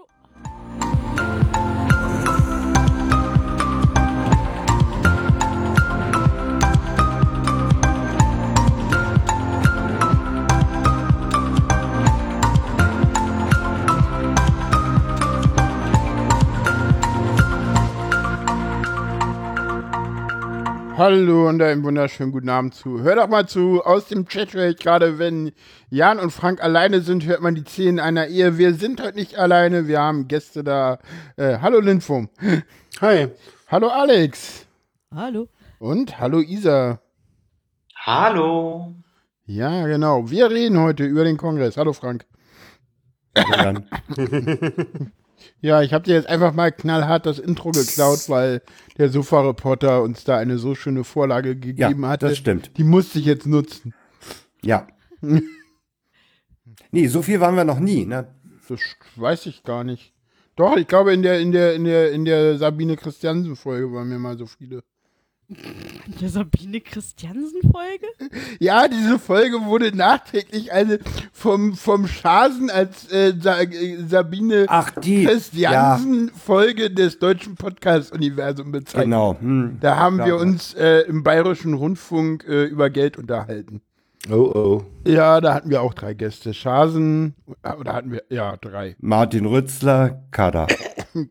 Oh. Hallo und einen wunderschönen guten Abend zu. Hör doch mal zu, aus dem Chat höre ich gerade, wenn Jan und Frank alleine sind, hört man die Zehen einer Ehe. Wir sind heute nicht alleine, wir haben Gäste da. Äh, hallo Linfum. Hi. Hallo Alex. Hallo. Und hallo Isa. Hallo. Ja, genau. Wir reden heute über den Kongress. Hallo Frank. Ja, ich habe dir jetzt einfach mal knallhart das Intro geklaut, weil der Sofa-Reporter uns da eine so schöne Vorlage gegeben ja, hatte. Das stimmt. Die musste ich jetzt nutzen. Ja. nee, so viel waren wir noch nie, ne? Das weiß ich gar nicht. Doch, ich glaube in der in der in der in der Sabine Christiansen Folge waren wir mal so viele. Der Sabine Christiansen-Folge? Ja, diese Folge wurde nachträglich eine vom, vom Schasen als äh, Sa äh, Sabine Christiansen-Folge ja. des deutschen Podcast-Universums bezeichnet. Genau. Hm, da haben wir uns äh, im Bayerischen Rundfunk äh, über Geld unterhalten. Oh, oh. Ja, da hatten wir auch drei Gäste. Schasen, oder hatten wir, ja, drei. Martin Rützler, Kada.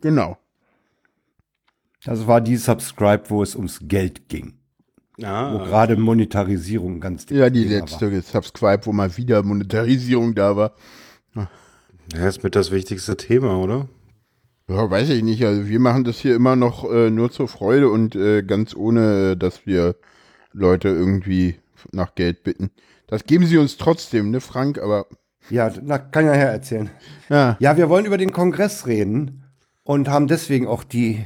genau. Das war die Subscribe, wo es ums Geld ging. Ah. Wo gerade Monetarisierung ganz Ja, die letzte war. Subscribe, wo mal wieder Monetarisierung da war. Ja, ist mit das wichtigste Thema, oder? Ja, weiß ich nicht. Also wir machen das hier immer noch äh, nur zur Freude und äh, ganz ohne, dass wir Leute irgendwie nach Geld bitten. Das geben sie uns trotzdem, ne, Frank? Aber. Ja, na, kann ja her erzählen. Ja. ja, wir wollen über den Kongress reden und haben deswegen auch die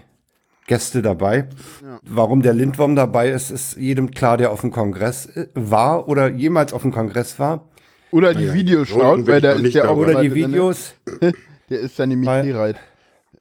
Gäste dabei. Ja. Warum der Lindwurm dabei ist, ist jedem klar, der auf dem Kongress äh, war oder jemals auf dem Kongress war. Oder die ja, Videos schaut, weil da ist der auch Oder die Videos. der ist dann nämlich Herald.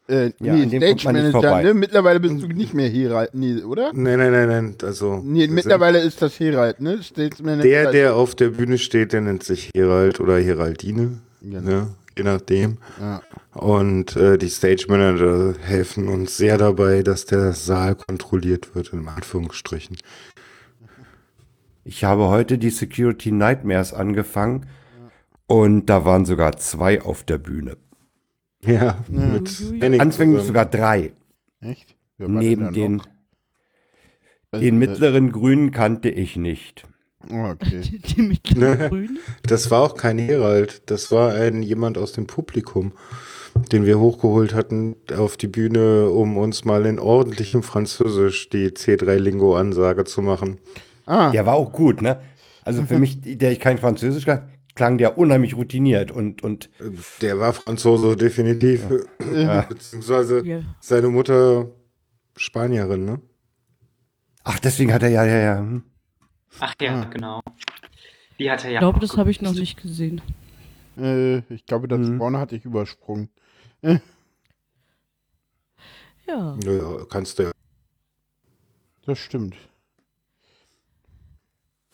Äh, ja, nee, Stage Manager, ne? Mittlerweile bist du nicht mehr Herald, nee, oder? Nein, nein, nein, nein. Also, nee, mittlerweile ist das Herald, ne? Stage Manager. Der, der auf der Bühne steht, der nennt sich Herald oder Heraldine. Genau. Ne? je nachdem. Ja. Und äh, die Stage Manager helfen uns sehr dabei, dass der Saal kontrolliert wird, in Anführungsstrichen. Ich habe heute die Security Nightmares angefangen ja. und da waren sogar zwei auf der Bühne. Ja, mit Anfänglich sogar drei. Echt? Neben den, den mittleren Grünen kannte ich nicht. Oh, okay. Die, mittleren Das war auch kein Herald, das war ein jemand aus dem Publikum, den wir hochgeholt hatten auf die Bühne, um uns mal in ordentlichem Französisch die C3-Lingo-Ansage zu machen. Ah. Der war auch gut, ne? Also für mich, der ich kein Französisch kann, klang der unheimlich routiniert und, und der war Franzose definitiv. Ja. Beziehungsweise ja. seine Mutter Spanierin, ne? Ach, deswegen hat er ja, ja, ja. Hm. Ach ja, ah. genau. Die hat er ja. Ich glaube, das habe ich noch nicht gesehen. Äh, ich glaube, das mhm. vorne hatte ich übersprungen. ja. Ja, kannst du ja. Das stimmt.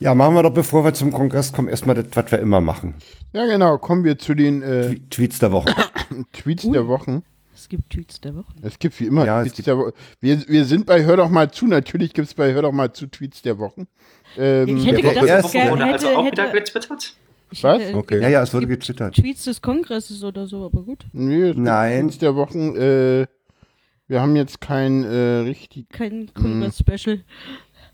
Ja, machen wir doch, bevor wir zum Kongress kommen, erstmal das, was wir immer machen. Ja, genau. Kommen wir zu den äh, Tweets der Woche. Tweets Ui. der Wochen. Es gibt Tweets der Woche. Es gibt wie immer ja, Tweets der Woche. Wir, wir sind bei Hör doch mal zu. Natürlich gibt es bei Hör doch mal zu Tweets der Wochen. Ähm, ich hätte gedacht, es hätte, also auch hätte, wieder getwittert? Was? Okay. Ja, ja, es wurde getwittert. Tweets des Kongresses oder so, aber gut. Nee, Nein. Tweets der Wochen. Äh, wir haben jetzt kein äh, richtig. Kein Kongress-Special.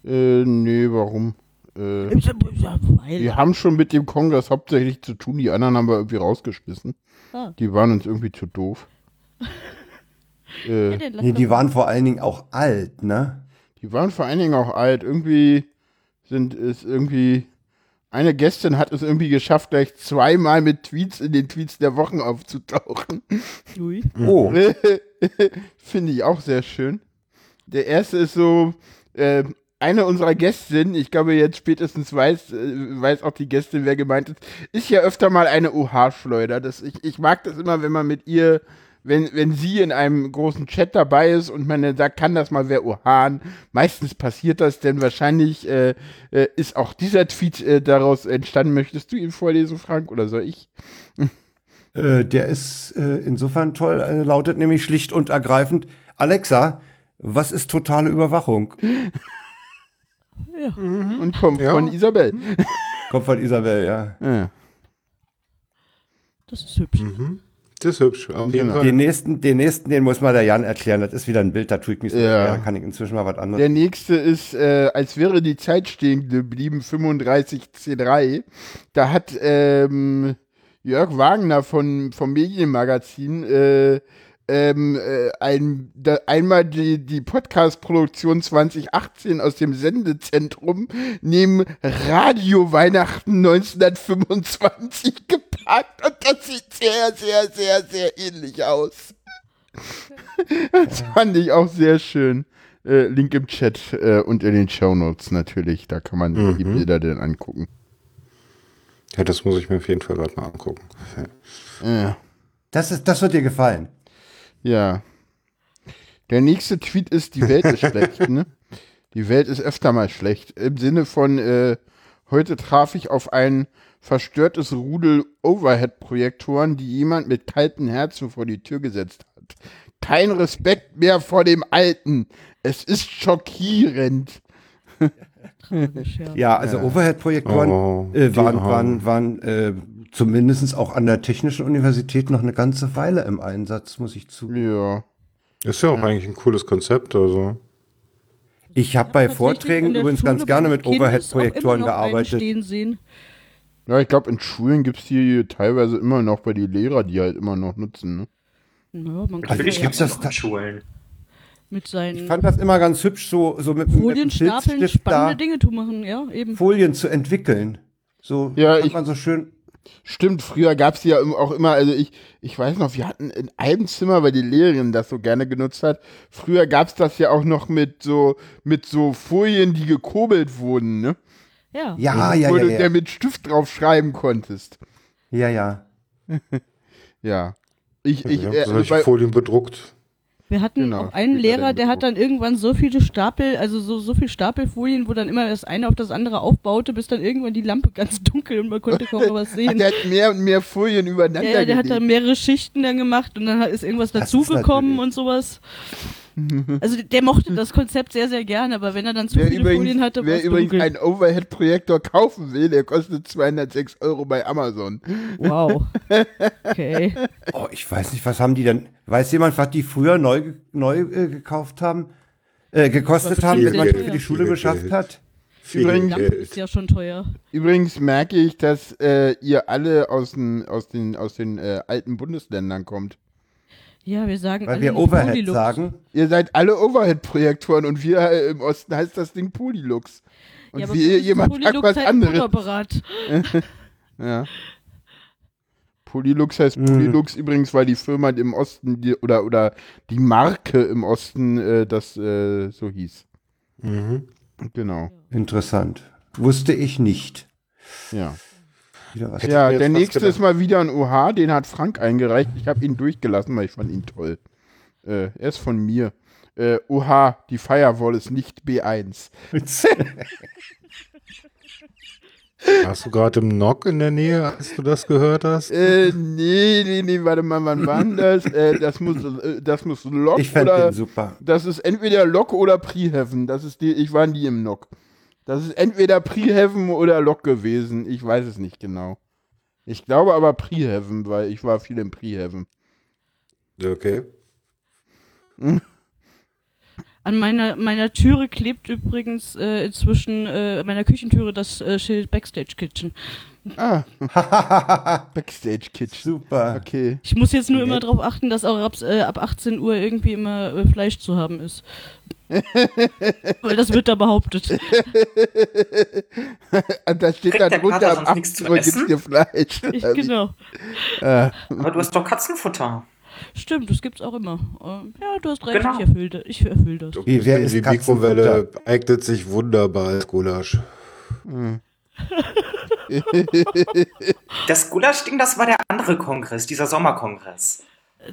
Äh, nee, warum? Äh, wir haben schon mit dem Kongress hauptsächlich zu tun. Die anderen haben wir irgendwie rausgeschmissen. Ah. Die waren uns irgendwie zu doof. äh, nee, die waren vor allen Dingen auch alt, ne? Die waren vor allen Dingen auch alt. Irgendwie sind es irgendwie. Eine Gästin hat es irgendwie geschafft, gleich zweimal mit Tweets in den Tweets der Wochen aufzutauchen. Ui. Oh. Finde ich auch sehr schön. Der erste ist so, äh, eine unserer Gästinnen, ich glaube jetzt spätestens weiß, äh, weiß auch die Gästin, wer gemeint ist, ist ja öfter mal eine OH-Schleuder. ich, ich mag das immer, wenn man mit ihr wenn, wenn sie in einem großen Chat dabei ist und man dann sagt, kann das mal wer Ohan? Meistens passiert das, denn wahrscheinlich äh, äh, ist auch dieser Tweet äh, daraus entstanden. Möchtest du ihn vorlesen, Frank, oder soll ich? Äh, der ist äh, insofern toll, äh, lautet nämlich schlicht und ergreifend, Alexa, was ist totale Überwachung? Ja. Mhm. Und kommt ja. von Isabel. Kommt von Isabel, ja. ja. Das ist hübsch. Mhm. Das ist hübsch. Auf jeden Fall. Den nächsten, den nächsten, den muss mal der Jan erklären. Das ist wieder ein Bild, da tue ich mich so ja. Da kann ich inzwischen mal was anderes. Der nächste ist, äh, als wäre die Zeit stehen geblieben, 35C3. Da hat ähm, Jörg Wagner von, vom Medienmagazin äh, ähm, äh, ein, da, einmal die, die Podcast-Produktion 2018 aus dem Sendezentrum neben Radio Weihnachten 1925 gepackt und das sieht sehr, sehr, sehr, sehr ähnlich aus. das fand ich auch sehr schön. Äh, Link im Chat äh, und in den Show Notes natürlich. Da kann man mhm. die Bilder dann angucken. Ja, das muss ich mir auf jeden Fall gerade mal angucken. Ja. Das, ist, das wird dir gefallen. Ja. Der nächste Tweet ist, die Welt ist schlecht, ne? Die Welt ist öfter mal schlecht. Im Sinne von, äh, heute traf ich auf ein verstörtes Rudel Overhead-Projektoren, die jemand mit kalten Herzen vor die Tür gesetzt hat. Kein Respekt mehr vor dem Alten. Es ist schockierend. ja. also Overhead-Projektoren oh, äh, waren, waren, waren äh, zumindest auch an der Technischen Universität noch eine ganze Weile im Einsatz, muss ich zugeben. Ja. Ist ja auch ja. eigentlich ein cooles Konzept, also. Ich habe bei Vorträgen übrigens Schule ganz gerne mit Overhead-Projektoren gearbeitet. Ja, ich glaube, in Schulen gibt es die teilweise immer noch bei den Lehrern, die halt immer noch nutzen. Ne? Ja, man kann Natürlich gibt es das Schulen. Mit seinen ich fand das immer ganz hübsch, so, so mit, Folien mit einem spannende da Dinge zu machen, ja, eben. Folien zu entwickeln. So ja, ich, man so schön Stimmt, früher gab es ja auch immer, also ich, ich weiß noch, wir hatten in einem Zimmer, weil die Lehrerin das so gerne genutzt hat, früher gab es das ja auch noch mit so, mit so Folien, die gekurbelt wurden, ne? Ja. Ja, ja, ja, ja. Der mit Stift drauf schreiben konntest. Ja, ja. ja. Ich, ich, ich habe solche Folien bedruckt. Wir hatten genau. auch einen Lehrer, der hat dann irgendwann so viele Stapel, also so, so viel Stapelfolien, wo dann immer das eine auf das andere aufbaute, bis dann irgendwann die Lampe ganz dunkel und man konnte kaum noch was sehen. der hat mehr und mehr Folien übereinander Ja, der gelegt. hat dann mehrere Schichten dann gemacht und dann ist irgendwas dazugekommen und sowas. Also der mochte das Konzept sehr, sehr gerne, aber wenn er dann zu wer viele übrigens, Folien hatte, Wer übrigens dunkel. einen Overhead-Projektor kaufen will, der kostet 206 Euro bei Amazon. Wow. Okay. Oh, ich weiß nicht, was haben die denn? Weiß jemand, was die früher neu, neu äh, gekauft haben? Äh, gekostet haben, wenn man für die Schule beschafft hat? Übrigens, ist ja schon teuer. Übrigens merke ich, dass äh, ihr alle aus den, aus den, aus den äh, alten Bundesländern kommt. Ja, wir sagen Weil wir Overhead Polylux. sagen. Ihr seid alle Overhead-Projektoren und wir äh, im Osten heißt das Ding Polylux. Und ja, wie jemand sagt was halt anderes. ja. Polylux heißt mhm. Polylux übrigens, weil die Firma im Osten die, oder, oder die Marke im Osten äh, das äh, so hieß. Mhm. Genau. Interessant. Wusste ich nicht. Ja. Ja, der nächste ist mal wieder ein OH, den hat Frank eingereicht. Ich habe ihn durchgelassen, weil ich fand ihn toll. Äh, er ist von mir. Äh, OH, die Firewall ist nicht B1. Hast du gerade im Nock in der Nähe, als du das gehört hast? Äh, nee, nee, nee, warte mal, wann war denn das? Äh, das muss, äh, das muss Lock ich fand oder, den super. Das ist entweder Lock oder Preheaven. Das ist die, ich war nie im Nock. Das ist entweder Preheaven oder Lock gewesen. Ich weiß es nicht genau. Ich glaube aber Preheaven, weil ich war viel im Preheaven. Okay. Hm? An meiner, meiner Türe klebt übrigens äh, inzwischen äh, meiner Küchentüre das äh, Schild Backstage Kitchen. Ah. Backstage Kitchen. Super. Okay. Ich muss jetzt nur okay. immer darauf achten, dass auch ab, äh, ab 18 Uhr irgendwie immer äh, Fleisch zu haben ist. Weil das wird da behauptet. da steht dann drunter, ab 18 Uhr gibt's dir Fleisch. Ich, genau. Äh. Aber du hast doch Katzenfutter. Stimmt, das gibt's auch immer. Ähm, ja, du hast recht, genau. ich erfülle ich erfüll das. Okay, wer ist die Mikrowelle eignet sich wunderbar als Gulasch. Hm. Das Gulasch-Ding, das war der andere Kongress, dieser Sommerkongress.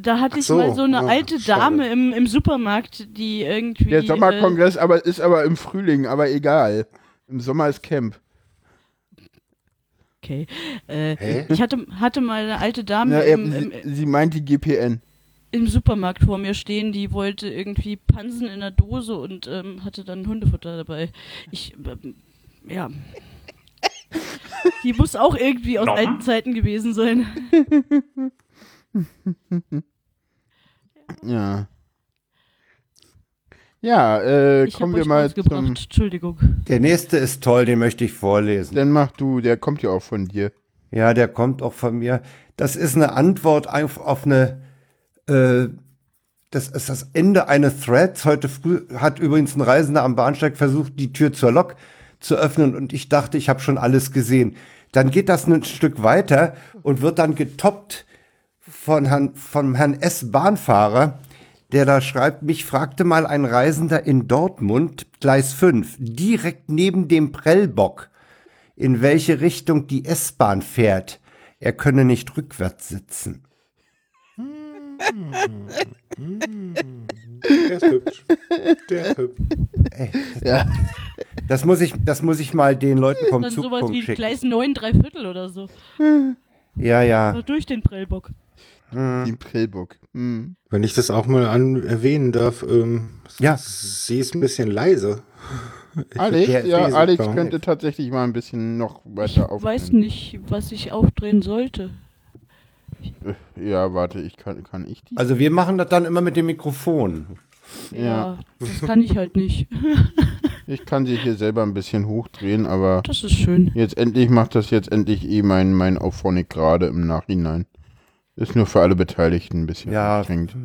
Da hatte ich so, mal so eine ja, alte Dame im, im Supermarkt, die irgendwie. Der Sommerkongress äh, aber ist aber im Frühling, aber egal. Im Sommer ist Camp. Okay. Äh, ich hatte, hatte mal eine alte Dame. Ja, im, im, sie, sie meint die GPN im Supermarkt vor mir stehen, die wollte irgendwie Pansen in der Dose und ähm, hatte dann Hundefutter dabei. Ich, ähm, ja. Die muss auch irgendwie aus alten Zeiten gewesen sein. ja. Ja, äh, ich kommen wir mal zum... Entschuldigung. Der nächste ist toll, den möchte ich vorlesen. Dann mach du, der kommt ja auch von dir. Ja, der kommt auch von mir. Das ist eine Antwort auf, auf eine äh, das ist das Ende eines Threads. Heute früh hat übrigens ein Reisender am Bahnsteig versucht, die Tür zur Lok zu öffnen und ich dachte, ich habe schon alles gesehen. Dann geht das ein Stück weiter und wird dann getoppt von Herrn, vom Herrn S. Bahnfahrer, der da schreibt, mich fragte mal ein Reisender in Dortmund, Gleis 5, direkt neben dem Prellbock, in welche Richtung die S-Bahn fährt. Er könne nicht rückwärts sitzen. Der ist hübsch. Der ist hübsch. Ey, ja. Das muss ich, das muss ich mal den Leuten vom Dann Zugpunkt sowas wie schicken. Gleis 9, 3 Viertel oder so. Ja, ja. Oder durch den Prellbock. Hm. Den Prellbock. Hm. Wenn ich das auch mal an erwähnen darf, ähm, ja. sie ist ein bisschen leise. Alex, ja, Alex könnte tatsächlich mal ein bisschen noch weiter aufdrehen. Ich weiß nicht, was ich aufdrehen sollte. Ja, warte, ich kann, kann ich die? Also wir machen das dann immer mit dem Mikrofon. Ja, ja. das kann ich halt nicht. ich kann sie hier selber ein bisschen hochdrehen, aber das ist schön. Jetzt endlich macht das jetzt endlich eh mein, mein Auphonic gerade im Nachhinein. Ist nur für alle Beteiligten ein bisschen ja. anstrengend.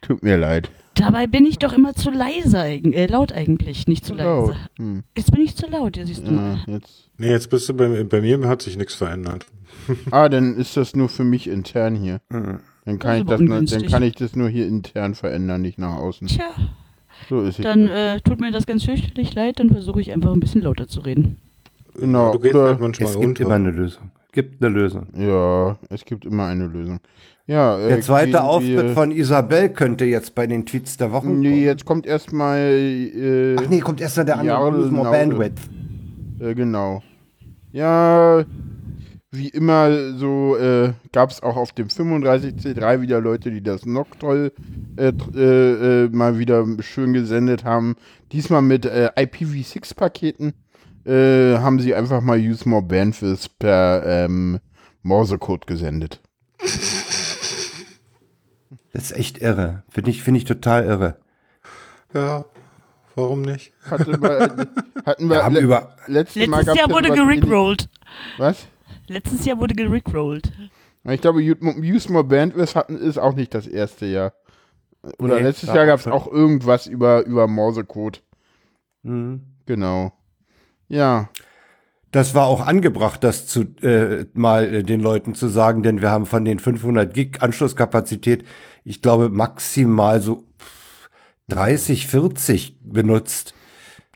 Tut mir leid. Dabei bin ich doch immer zu leise, äh, laut eigentlich, nicht zu leise. Hm. Jetzt bin ich zu laut, ja, siehst du. Ja, jetzt. Nee, jetzt bist du bei, bei mir, hat sich nichts verändert. Ah, dann ist das nur für mich intern hier. Mhm. Dann, kann ich das nur, dann kann ich das nur hier intern verändern, nicht nach außen. Tja. So ist es. Dann äh, tut mir das ganz fürchterlich leid, dann versuche ich einfach ein bisschen lauter zu reden. Genau. Du gehst halt manchmal es gibt immer eine Lösung. Gibt eine Lösung. Ja, es gibt immer eine Lösung. Ja, äh, der zweite Auftritt von Isabel könnte jetzt bei den Tweets der Woche Nee, kommen. jetzt kommt erstmal. Äh, Ach nee, kommt erst der andere More Bandwidth. Äh, genau. Ja, wie immer so äh, gab es auch auf dem 35C3 wieder Leute, die das noch toll äh, äh, äh, mal wieder schön gesendet haben. Diesmal mit äh, IPv6-Paketen äh, haben sie einfach mal Use More Bandwidth per ähm, Morsecode gesendet. Das ist echt irre. Finde ich, find ich total irre. Ja, warum nicht? Hatte mal, hatten wir, wir haben über letztes Jahr wurde gerickrollt. Was? Letztes Jahr wurde gerickrollt. Ich glaube, Use More Bandwidth hatten, ist auch nicht das erste Jahr. Oder nee, letztes Jahr gab es auch irgendwas über, über Morsecode. Mhm. Genau. Ja. Das war auch angebracht, das zu, äh, mal äh, den Leuten zu sagen, denn wir haben von den 500 Gig Anschlusskapazität, ich glaube, maximal so 30, 40 benutzt.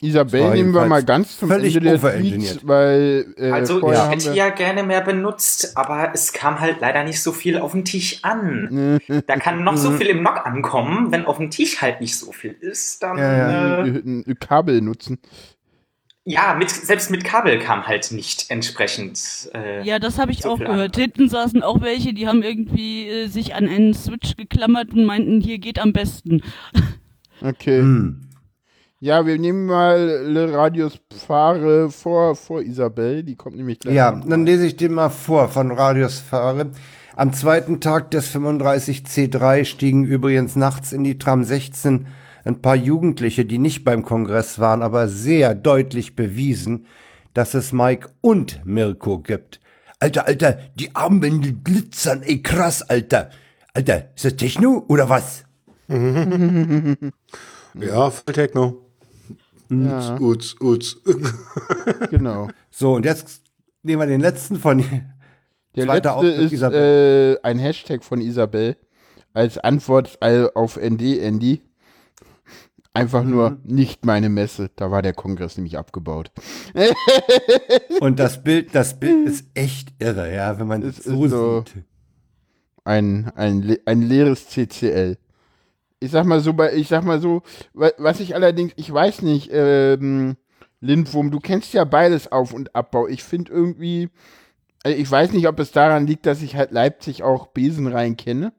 Isabel nehmen wir mal ganz zum Ende der Tweets, weil äh, also ich hätte ja gerne mehr benutzt, aber es kam halt leider nicht so viel auf den Tisch an. da kann noch so viel im Nock ankommen, wenn auf dem Tisch halt nicht so viel ist, dann ja, ja. Äh, Kabel nutzen. Ja, mit, selbst mit Kabel kam halt nicht entsprechend. Äh, ja, das habe ich so auch gehört. An. Hinten saßen auch welche, die haben irgendwie äh, sich an einen Switch geklammert und meinten, hier geht am besten. Okay. Hm. Ja, wir nehmen mal Le Radius Fahre vor, vor Isabel, die kommt nämlich gleich. Ja, dann lese ich dir mal vor von Radius Fahre. Am zweiten Tag des 35C3 stiegen übrigens nachts in die Tram 16 ein paar Jugendliche, die nicht beim Kongress waren, aber sehr deutlich bewiesen, dass es Mike und Mirko gibt. Alter, Alter, die Armbänder glitzern, ey krass, Alter. Alter, ist das Techno oder was? ja, voll Techno. Ja. Uts, uts, genau. So, und jetzt nehmen wir den letzten von Der letzte ist äh, ein Hashtag von Isabel als Antwort auf ND Andy. Einfach nur mhm. nicht meine Messe. Da war der Kongress nämlich abgebaut. Und das Bild, das Bild ist echt irre, ja, wenn man es so, so sieht. Ein, ein, ein leeres CCL ich sag mal so, ich sag mal so, was ich allerdings, ich weiß nicht, ähm, Lindwurm, du kennst ja beides Auf- und Abbau. Ich finde irgendwie, also ich weiß nicht, ob es daran liegt, dass ich halt Leipzig auch Besenrein kenne.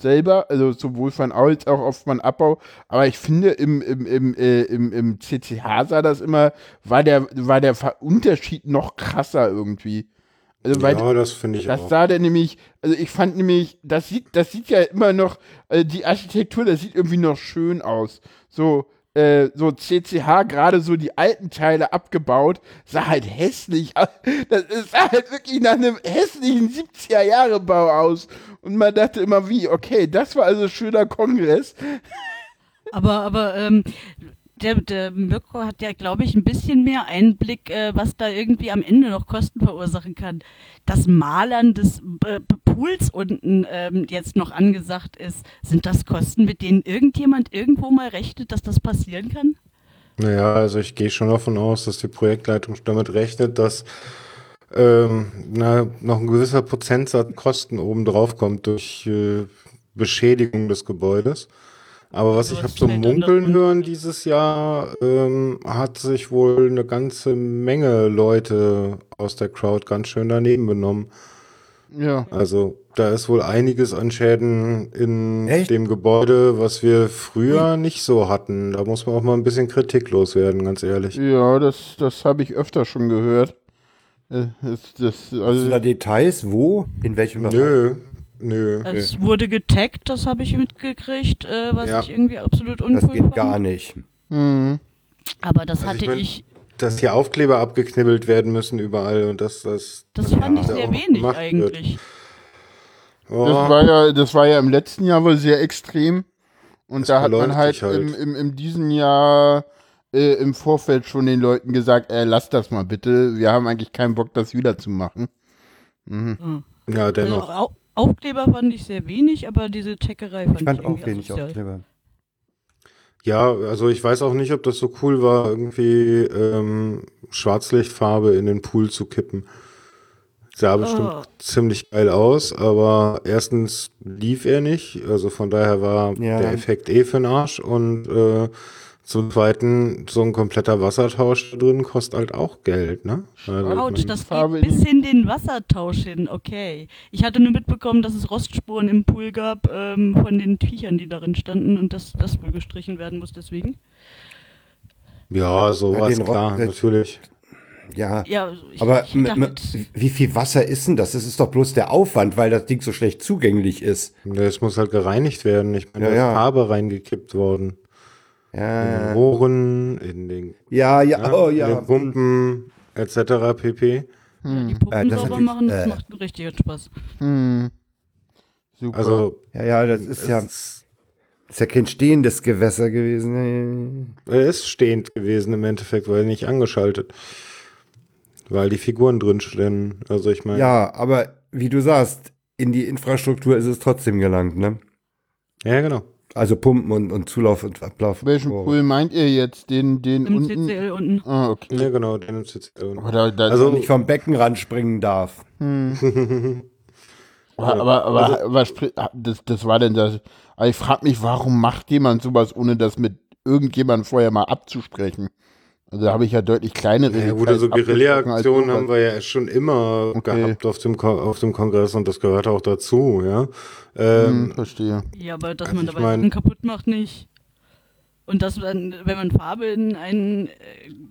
Selber, also sowohl von als auch oft von Abbau. Aber ich finde, im, im, im, äh, im, im CCH sah das immer, war der, war der Unterschied noch krasser irgendwie. Also, weil, ja, das finde ich das auch. Das sah der nämlich, also ich fand nämlich, das sieht, das sieht ja immer noch, also die Architektur, das sieht irgendwie noch schön aus. So, äh, so CCH, gerade so die alten Teile abgebaut, sah halt hässlich aus. Das sah halt wirklich nach einem hässlichen 70er-Jahre-Bau aus. Und man dachte immer, wie, okay, das war also schöner Kongress. Aber, aber, ähm, der, der Mirko hat ja, glaube ich, ein bisschen mehr Einblick, äh, was da irgendwie am Ende noch Kosten verursachen kann. Das Malern des äh, Pools unten ähm, jetzt noch angesagt ist, sind das Kosten, mit denen irgendjemand irgendwo mal rechnet, dass das passieren kann? Naja, also ich gehe schon davon aus, dass die Projektleitung damit rechnet, dass ähm, na, noch ein gewisser Prozentsatz Kosten oben drauf kommt durch äh, Beschädigung des Gebäudes. Aber was ich habe so munkeln hören dieses Jahr, ähm, hat sich wohl eine ganze Menge Leute aus der Crowd ganz schön daneben benommen. Ja. Also da ist wohl einiges an Schäden in Echt? dem Gebäude, was wir früher nicht so hatten. Da muss man auch mal ein bisschen kritiklos werden, ganz ehrlich. Ja, das, das habe ich öfter schon gehört. Äh, das, das, also Hast du da Details? Wo? In welchem Bereich? Nö, Nö. Es wurde getaggt, das habe ich mitgekriegt, äh, was ja. ich irgendwie absolut uncool Das geht fand. gar nicht. Mhm. Aber das also hatte ich, mein, ich, Dass hier Aufkleber abgeknibbelt werden müssen überall und dass das. Das fand ich sehr wenig eigentlich. Oh. Das, war ja, das war ja im letzten Jahr wohl sehr extrem. Und das da hat man halt, halt. Im, im, in diesem Jahr äh, im Vorfeld schon den Leuten gesagt, äh, lasst das mal bitte. Wir haben eigentlich keinen Bock, das wieder zu machen. Mhm. Mhm. Ja, dennoch. Also, Aufkleber fand ich sehr wenig, aber diese Checkerei fand ich, fand ich auch wenig asozial. Aufkleber. Ja, also ich weiß auch nicht, ob das so cool war, irgendwie ähm, Schwarzlichtfarbe in den Pool zu kippen. Sah bestimmt oh. ziemlich geil aus, aber erstens lief er nicht, also von daher war ja. der Effekt eh für den Arsch und äh, zum Zweiten, so ein kompletter Wassertausch da drin kostet halt auch Geld, ne? Also Autsch, das geht bis hin den Wassertausch hin, okay. Ich hatte nur mitbekommen, dass es Rostspuren im Pool gab ähm, von den Tüchern, die darin standen und dass das wohl gestrichen werden muss deswegen. Ja, sowas, ja, klar, natürlich. Ja, ja ich, aber ich wie viel Wasser ist denn das? Das ist doch bloß der Aufwand, weil das Ding so schlecht zugänglich ist. Es muss halt gereinigt werden. Ich meine, ja, da ist ja. Farbe reingekippt worden. Ja. In den Rohren, in den, ja, ja, ja, oh, ja. In den Pumpen, etc. pp. Hm. die Pumpen äh, sauber machen, das äh, macht richtig Spaß. Hm. Super. Also, ja, ja, das ist ja, ist ja kein stehendes Gewässer gewesen. Er ist stehend gewesen im Endeffekt, weil nicht angeschaltet. Weil die Figuren drin stehen. Also ich meine. Ja, aber wie du sagst, in die Infrastruktur ist es trotzdem gelangt, ne? Ja, genau. Also Pumpen und, und Zulauf und Ablauf. Welchen oh. Pool meint ihr jetzt? Den, den Im unten? CCL unten. Ah, okay. Ja, genau, den im CCL unten. Oder, da, also nicht vom Beckenrand springen darf. Hm. aber, aber, aber also, was, das, das war denn das. Ich frage mich, warum macht jemand sowas, ohne das mit irgendjemandem vorher mal abzusprechen? Also da habe ich ja deutlich kleinere. Ja gut, also Guerilla-Aktionen haben wir ja schon immer okay. gehabt auf dem, auf dem Kongress und das gehört auch dazu, ja. Ähm, hm, verstehe. Ja, aber dass also man dabei mein, kaputt macht nicht. Und dass man, wenn man Farbe in ein äh,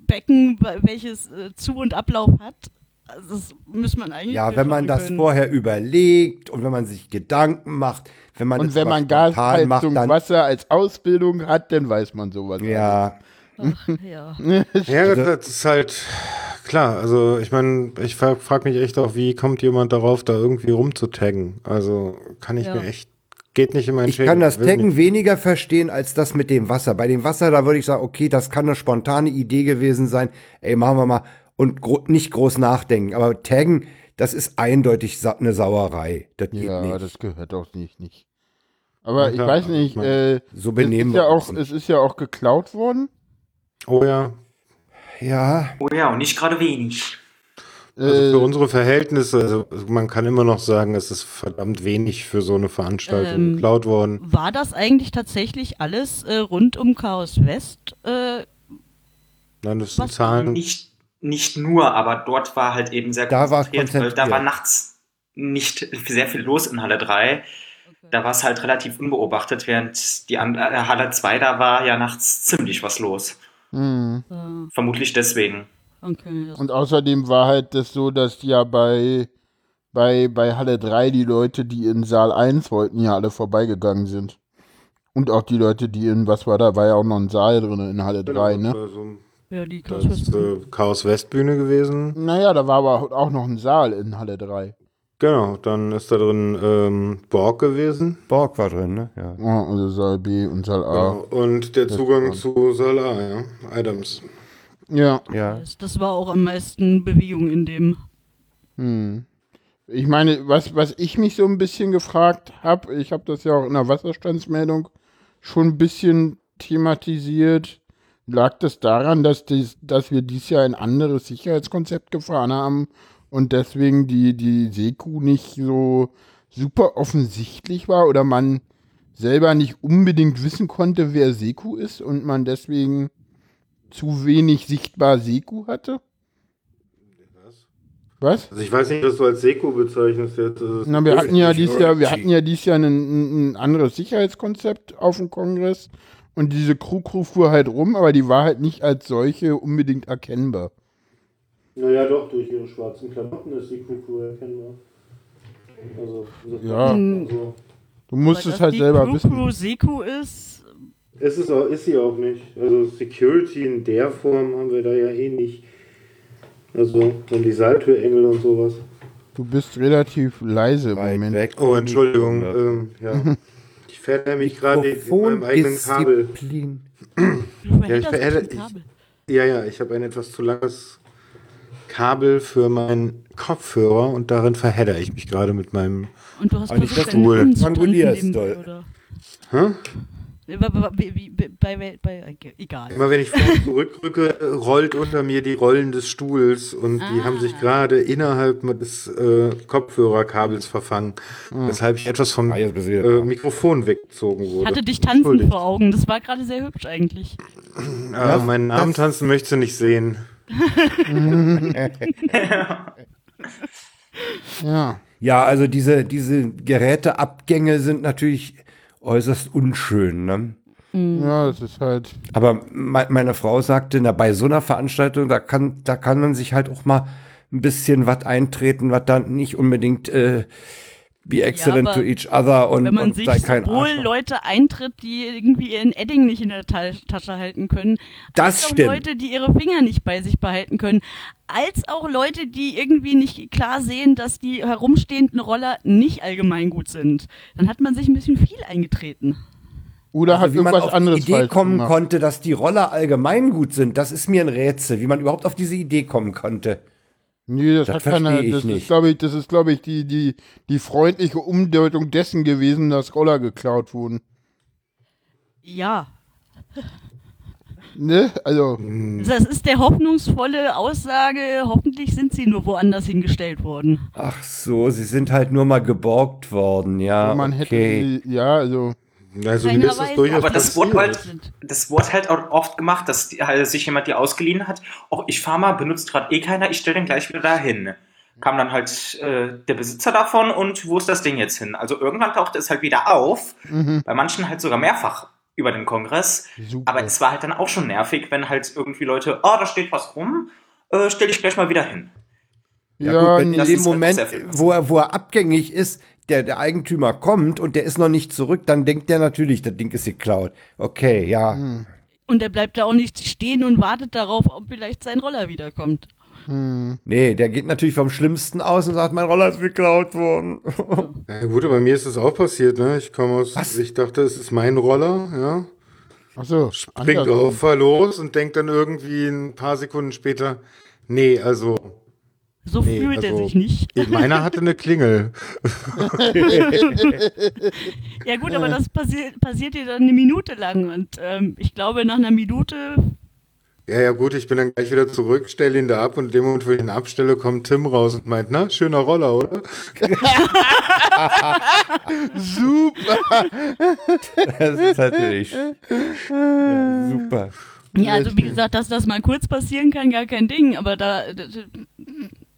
Becken, welches äh, Zu- und Ablauf hat, also das muss man eigentlich. Ja, wenn man das können. vorher überlegt und wenn man sich Gedanken macht, wenn man und wenn man Gasheizung Wasser als Ausbildung hat, dann weiß man sowas. Ja. Ach, ja. ja, das ist halt klar. Also ich meine, ich frage mich echt auch, wie kommt jemand darauf, da irgendwie rumzutaggen? Also kann ich ja. mir echt geht nicht in mein Ich Schäden. kann das Taggen nicht. weniger verstehen als das mit dem Wasser. Bei dem Wasser, da würde ich sagen, okay, das kann eine spontane Idee gewesen sein. Ey, machen wir mal und gro nicht groß nachdenken. Aber Taggen, das ist eindeutig sa eine Sauerei. Das geht ja, nicht. das gehört auch nicht. nicht. Aber ja, ich weiß nicht, äh, so benehmen es ist, ja auch, es ist ja auch geklaut worden. Oh ja. Ja. Oh ja, und nicht gerade wenig. Also für äh, unsere Verhältnisse, also man kann immer noch sagen, es ist verdammt wenig für so eine Veranstaltung ähm, geklaut worden. War das eigentlich tatsächlich alles äh, rund um Chaos West? Äh, Nein, das sind Zahlen. Nicht, nicht nur, aber dort war halt eben sehr da konzentriert, weil da war nachts nicht sehr viel los in Halle 3. Da war es halt relativ unbeobachtet, während die äh, Halle 2, da war ja nachts ziemlich was los. Mhm. Vermutlich deswegen. Okay, Und außerdem war halt das so, dass ja bei, bei, bei Halle 3 die Leute, die in Saal 1 wollten, ja alle vorbeigegangen sind. Und auch die Leute, die in, was war da, war ja auch noch ein Saal drin in Halle 3, genau, ne? So ja, die Chaos Westbühne. Äh, Chaos Westbühne gewesen. Naja, da war aber auch noch ein Saal in Halle 3. Genau, dann ist da drin ähm, Borg gewesen. Borg war drin, ne? Ja. Oh, also Saal B und Saal A. Genau. Und der Zugang zu Saal A, ja. Adams. Ja. ja. Das, das war auch am meisten Bewegung in dem. Hm. Ich meine, was, was ich mich so ein bisschen gefragt habe, ich habe das ja auch in der Wasserstandsmeldung schon ein bisschen thematisiert. Lag das daran, dass, dies, dass wir dieses Jahr ein anderes Sicherheitskonzept gefahren haben und deswegen die, die Seku nicht so super offensichtlich war oder man selber nicht unbedingt wissen konnte, wer Seku ist und man deswegen zu wenig sichtbar Seku hatte? Was? Also ich weiß nicht, was du als Seku bezeichnest jetzt. Na, wir hatten ja dieses Jahr, wir hatten ja dieses Jahr ein, ein anderes Sicherheitskonzept auf dem Kongress und diese Crew-Crew fuhr halt rum, aber die war halt nicht als solche unbedingt erkennbar. Naja, doch, durch ihre schwarzen Klamotten ist die Crew-Crew erkennbar. Also, ja. Also, du musst es halt selber Crew wissen. Crew Seku ist. Ist, es auch, ist sie auch nicht. Also Security in der Form haben wir da ja eh nicht. Also, dann die Salto-Engel und sowas. Du bist relativ leise im Moment. Weg oh, Entschuldigung. Ähm, ja. verhedder mich gerade in meinem eigenen Kabel. ja, ich verhedder, ich, ja, ja, ich habe ein etwas zu langes Kabel für meinen Kopfhörer und darin verhedder ich mich gerade mit meinem Und du hast versucht, Stuhl. Strangulierst, doll. Hä? Bei, bei, bei, egal. Immer wenn ich vor zurückrücke, rollt unter mir die Rollen des Stuhls und ah. die haben sich gerade innerhalb des äh, Kopfhörerkabels verfangen, ah. weshalb ich etwas vom ah, äh, Mikrofon weggezogen wurde. Hatte dich tanzen vor Augen, das war gerade sehr hübsch eigentlich. Ja, meinen Namen tanzen möchte nicht sehen. Ja. Ja, also diese, diese Geräteabgänge sind natürlich äußerst unschön. Ne? Ja, das ist halt. Aber me meine Frau sagte, na, bei so einer Veranstaltung, da kann, da kann man sich halt auch mal ein bisschen was eintreten, was dann nicht unbedingt äh, be excellent ja, to each other und, wenn man und sich sei kein sowohl Arschloch. Leute eintritt, die irgendwie ihren Edding nicht in der Tasche halten können, das als stimmt. auch Leute, die ihre Finger nicht bei sich behalten können, als auch Leute, die irgendwie nicht klar sehen, dass die herumstehenden Roller nicht allgemein gut sind. Dann hat man sich ein bisschen viel eingetreten. Oder also hat wie irgendwas man auf anderes die Idee kommen gemacht. konnte, dass die Roller allgemein gut sind, das ist mir ein Rätsel, wie man überhaupt auf diese Idee kommen konnte. Nee, das, das hat keiner. Das nicht. ist, glaube ich, das ist, glaube ich, die, die, die freundliche Umdeutung dessen gewesen, dass Roller geklaut wurden. Ja. Ne? Also. Das ist der hoffnungsvolle Aussage, hoffentlich sind sie nur woanders hingestellt worden. Ach so, sie sind halt nur mal geborgt worden, ja. Man okay. hätte sie, ja, also. Also mir ist das durchaus aber das wurde, halt, das wurde halt auch oft gemacht, dass die, halt sich jemand die ausgeliehen hat. Auch ich fahr mal, benutzt gerade eh keiner, ich stelle den gleich wieder dahin. Kam dann halt äh, der Besitzer davon und wo ist das Ding jetzt hin? Also irgendwann tauchte es halt wieder auf, mhm. bei manchen halt sogar mehrfach über den Kongress. Super. Aber es war halt dann auch schon nervig, wenn halt irgendwie Leute, oh, da steht was rum, äh, stelle ich gleich mal wieder hin. Ja, ja gut, in dem halt Moment, wo er, wo er abgängig ist, der, der Eigentümer kommt und der ist noch nicht zurück, dann denkt der natürlich, das Ding ist geklaut. Okay, ja. Hm. Und er bleibt da auch nicht stehen und wartet darauf, ob vielleicht sein Roller wiederkommt. Hm. Nee, der geht natürlich vom Schlimmsten aus und sagt, mein Roller ist geklaut worden. ja, gut, bei mir ist das auch passiert, ne? Ich komme aus, Was? ich dachte, es ist mein Roller, ja. Ach so. Springt auf, los und denkt dann irgendwie ein paar Sekunden später, nee, also so nee, fühlt also, er sich nicht. Meiner hatte eine Klingel. ja gut, aber das passiert, passiert dir dann eine Minute lang und ähm, ich glaube nach einer Minute. Ja, ja gut, ich bin dann gleich wieder zurück, stelle ihn da ab und in dem Moment, wo ich ihn abstelle, kommt Tim raus und meint, na, schöner Roller, oder? super! Das ist natürlich ja, super. Ja, also wie gesagt, dass das mal kurz passieren kann, gar kein Ding, aber da,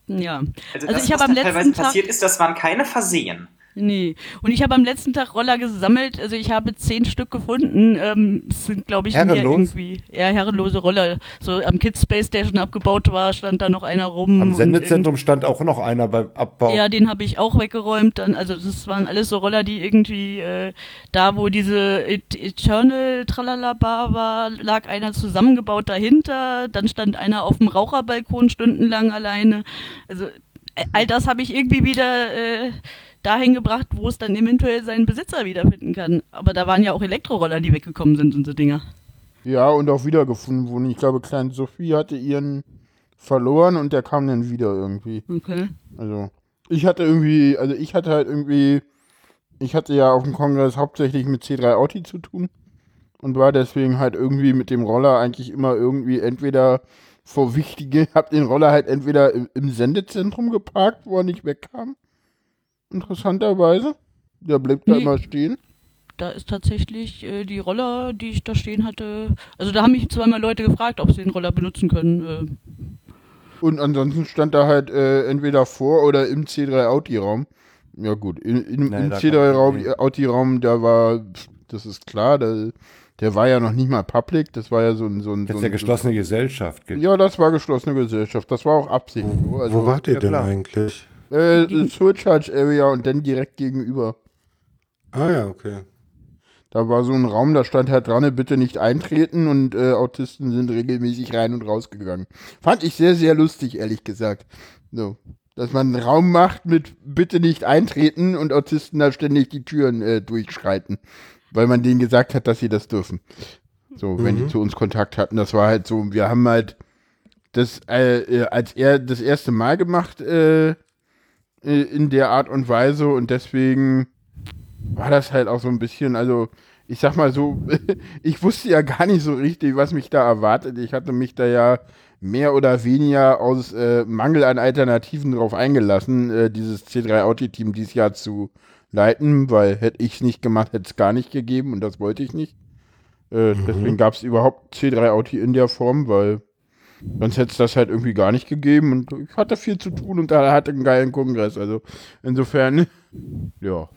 ja. Also, also ich habe am letzten Tag passiert ist, das waren keine Versehen. Nee. Und ich habe am letzten Tag Roller gesammelt. Also ich habe zehn Stück gefunden. Ähm, es sind, glaube ich, Herrenlos? irgendwie eher herrenlose Roller. So am Kids Space Station abgebaut war, stand da noch einer rum. Am Sendezentrum stand auch noch einer beim Abbau. Ja, den habe ich auch weggeräumt. Dann, also das waren alles so Roller, die irgendwie äh, da, wo diese Eternal Tralala Bar war, lag einer zusammengebaut dahinter. Dann stand einer auf dem Raucherbalkon stundenlang alleine. Also äh, all das habe ich irgendwie wieder äh, dahin gebracht, wo es dann eventuell seinen Besitzer wiederfinden kann. Aber da waren ja auch Elektroroller, die weggekommen sind und so Dinger. Ja, und auch wiedergefunden wurden. Ich glaube, Klein Sophie hatte ihren verloren und der kam dann wieder irgendwie. Okay. Also, ich hatte irgendwie, also ich hatte halt irgendwie, ich hatte ja auf dem Kongress hauptsächlich mit C3 Audi zu tun und war deswegen halt irgendwie mit dem Roller eigentlich immer irgendwie entweder vor wichtige, hab den Roller halt entweder im, im Sendezentrum geparkt, wo er nicht wegkam, interessanterweise. Der bleibt nee. da immer stehen. Da ist tatsächlich äh, die Roller, die ich da stehen hatte. Also da haben mich zweimal Leute gefragt, ob sie den Roller benutzen können. Äh. Und ansonsten stand da halt äh, entweder vor oder im C3 Audi-Raum. Ja gut, in, in, Nein, im C3 Audi-Raum, da war, das ist klar, da, der war ja noch nicht mal public, das war ja so ein... So ein das ist ja geschlossene so, Gesellschaft. Ja, das war geschlossene Gesellschaft, das war auch Absicht. Wo, also, wo wart ihr ja, denn klar. eigentlich? Äh, Surcharge Area und dann direkt gegenüber. Ah ja, okay. Da war so ein Raum, da stand halt dran, bitte nicht eintreten und äh, Autisten sind regelmäßig rein und rausgegangen. Fand ich sehr, sehr lustig, ehrlich gesagt. So. Dass man einen Raum macht mit bitte nicht eintreten und Autisten da ständig die Türen äh, durchschreiten. Weil man denen gesagt hat, dass sie das dürfen. So, mhm. wenn die mhm. zu uns Kontakt hatten. Das war halt so, wir haben halt das, äh, äh als er das erste Mal gemacht, äh, äh, in der Art und Weise und deswegen war das halt auch so ein bisschen, also ich sag mal so, ich wusste ja gar nicht so richtig, was mich da erwartet. Ich hatte mich da ja mehr oder weniger aus äh, Mangel an Alternativen darauf eingelassen, äh, dieses C3 Audi-Team dieses Jahr zu leiten, weil hätte ich es nicht gemacht, hätte es gar nicht gegeben und das wollte ich nicht. Äh, mhm. Deswegen gab es überhaupt C3 Audi in der Form, weil Sonst hätte es das halt irgendwie gar nicht gegeben und ich hatte viel zu tun und da hatte einen geilen Kongress. Also insofern, ja.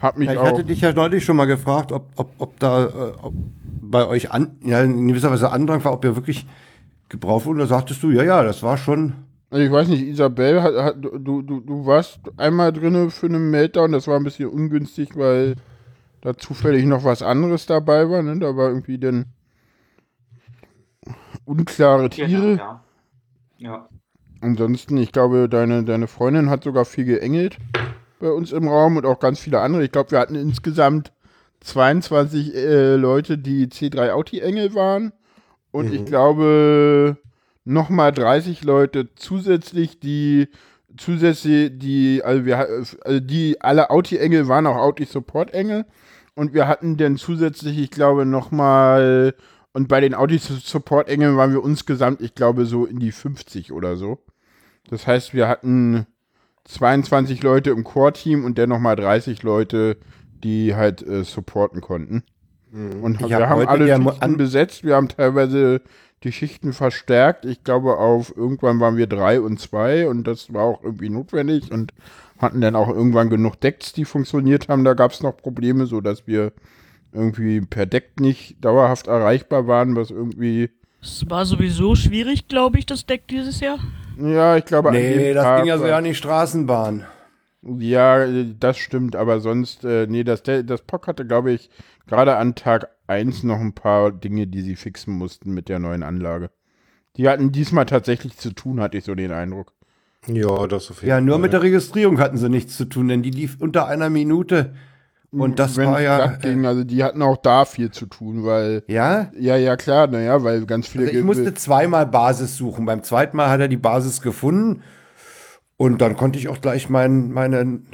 Hab mich ja, ich auch hatte dich ja neulich schon mal gefragt, ob, ob, ob da äh, ob bei euch an, ja, in gewisser Weise Andrang war, ob ihr wirklich gebraucht wurde. Da sagtest du, ja, ja, das war schon. Also ich weiß nicht, Isabel, hat, hat, du, du, du warst einmal drinne für einen Meltdown, das war ein bisschen ungünstig, weil da zufällig noch was anderes dabei war. Ne? Da war irgendwie dann unklare Tiere. Genau, ja. ja. Ansonsten, ich glaube, deine, deine Freundin hat sogar viel geengelt bei uns im Raum und auch ganz viele andere. Ich glaube, wir hatten insgesamt 22 äh, Leute, die C3 Audi-Engel waren. Und mhm. ich glaube, nochmal 30 Leute zusätzlich, die zusätzlich, die, also wir, also die, alle Audi-Engel waren auch Audi-Support-Engel. Und wir hatten dann zusätzlich, ich glaube, nochmal und bei den Audi-Support-Engeln waren wir insgesamt, ich glaube, so in die 50 oder so. Das heißt, wir hatten 22 Leute im Core-Team und dann nochmal 30 Leute, die halt äh, supporten konnten. Mhm. Und ich wir hab haben alle Schichten besetzt, wir haben teilweise die Schichten verstärkt. Ich glaube, auf irgendwann waren wir drei und zwei und das war auch irgendwie notwendig und hatten dann auch irgendwann genug Decks, die funktioniert haben. Da gab es noch Probleme, sodass wir irgendwie per Deck nicht dauerhaft erreichbar waren, was irgendwie. Es war sowieso schwierig, glaube ich, das Deck dieses Jahr. Ja, ich glaube. Nee, das Tag ging ja so ja nicht Straßenbahn. Ja, das stimmt, aber sonst, äh, nee, das, das POC hatte, glaube ich, gerade an Tag 1 noch ein paar Dinge, die sie fixen mussten mit der neuen Anlage. Die hatten diesmal tatsächlich zu tun, hatte ich so den Eindruck. Ja, das auf jeden Ja, nur mit der Registrierung hatten sie nichts zu tun, denn die lief unter einer Minute. Und das war ja. Ging, also die hatten auch da viel zu tun, weil. Ja? Ja, ja, klar, naja, weil ganz viele. Also ich musste zweimal Basis suchen. Beim zweiten Mal hat er die Basis gefunden. Und dann konnte ich auch gleich meinen, meinen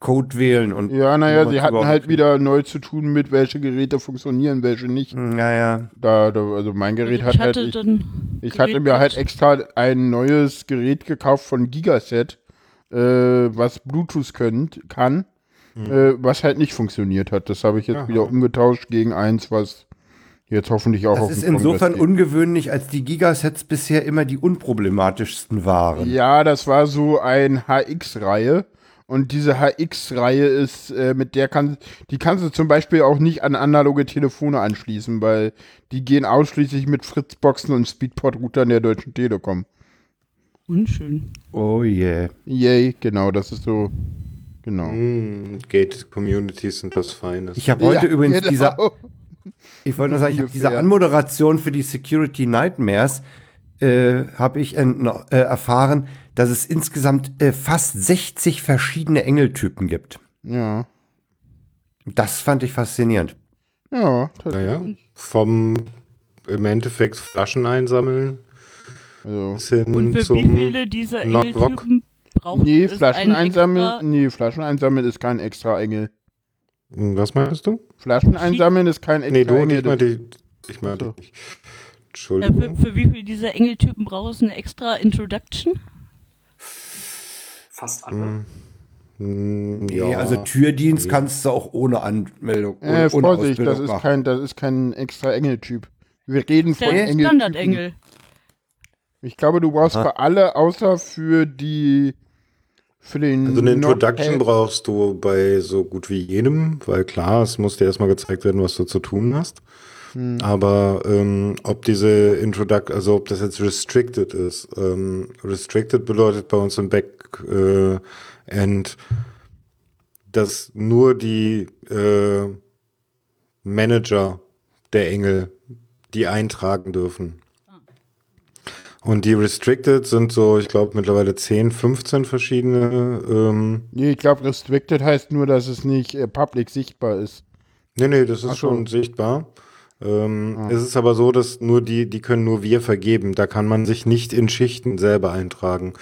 Code wählen. Und ja, naja, sie hatten halt wieder neu zu tun mit, welche Geräte funktionieren, welche nicht. Naja. Hm, da, da, also mein Gerät also hat halt. Ich, ich hatte mir halt extra ein neues Gerät gekauft von Gigaset, äh, was Bluetooth könnt, kann mhm. äh, was halt nicht funktioniert hat. Das habe ich jetzt Aha. wieder umgetauscht gegen eins, was Jetzt hoffentlich auch das auf Das ist insofern ungewöhnlich, als die Gigasets bisher immer die unproblematischsten waren. Ja, das war so ein HX-Reihe. Und diese HX-Reihe ist, äh, mit der kann, die kannst du zum Beispiel auch nicht an analoge Telefone anschließen, weil die gehen ausschließlich mit Fritzboxen und Speedport-Routern der Deutschen Telekom. Unschön. Oh yeah. Yay, genau, das ist so, genau. Mm, Gated Communities sind das Feine. Ich habe heute ja, übrigens genau. dieser, ich wollte nur sagen, ich habe diese Anmoderation für die Security Nightmares, äh, habe ich äh, erfahren, dass es insgesamt äh, fast 60 verschiedene Engeltypen gibt. Ja. Das fand ich faszinierend. Ja, naja, vom im Endeffekt Flaschen einsammeln. Also. Und für wie viele dieser Engeltypen braucht nee, Flaschen einsammeln, Nee, Flaschen einsammeln ist kein extra Engel. Was meinst du? Flaschen einsammeln ist kein extra Nee, du, Engel. Ich meine, ich meine so. Entschuldigung. Ja, für, für, wie viele dieser Engeltypen brauchst du eine extra Introduction? Fast alle. Mm, nee, ja. also Türdienst nee. kannst du auch ohne Anmeldung. Ohne, äh, Vorsicht, das ist, kein, das ist kein extra Engeltyp. Wir reden von Der Standard-Engel. Ich glaube, du brauchst für alle, außer für die für den Also eine Introduction brauchst du bei so gut wie jedem, weil klar, es muss dir erstmal gezeigt werden, was du zu tun hast. Hm. Aber ähm, ob diese Introduct, also ob das jetzt restricted ist. Ähm, restricted bedeutet bei uns im Backend, äh, dass nur die äh, Manager der Engel die eintragen dürfen. Und die Restricted sind so, ich glaube, mittlerweile 10, 15 verschiedene. Ähm nee, ich glaube, Restricted heißt nur, dass es nicht äh, public sichtbar ist. Nee, nee, das ist Ach schon so. sichtbar. Ähm, ah. Es ist aber so, dass nur die, die können nur wir vergeben. Da kann man sich nicht in Schichten selber eintragen.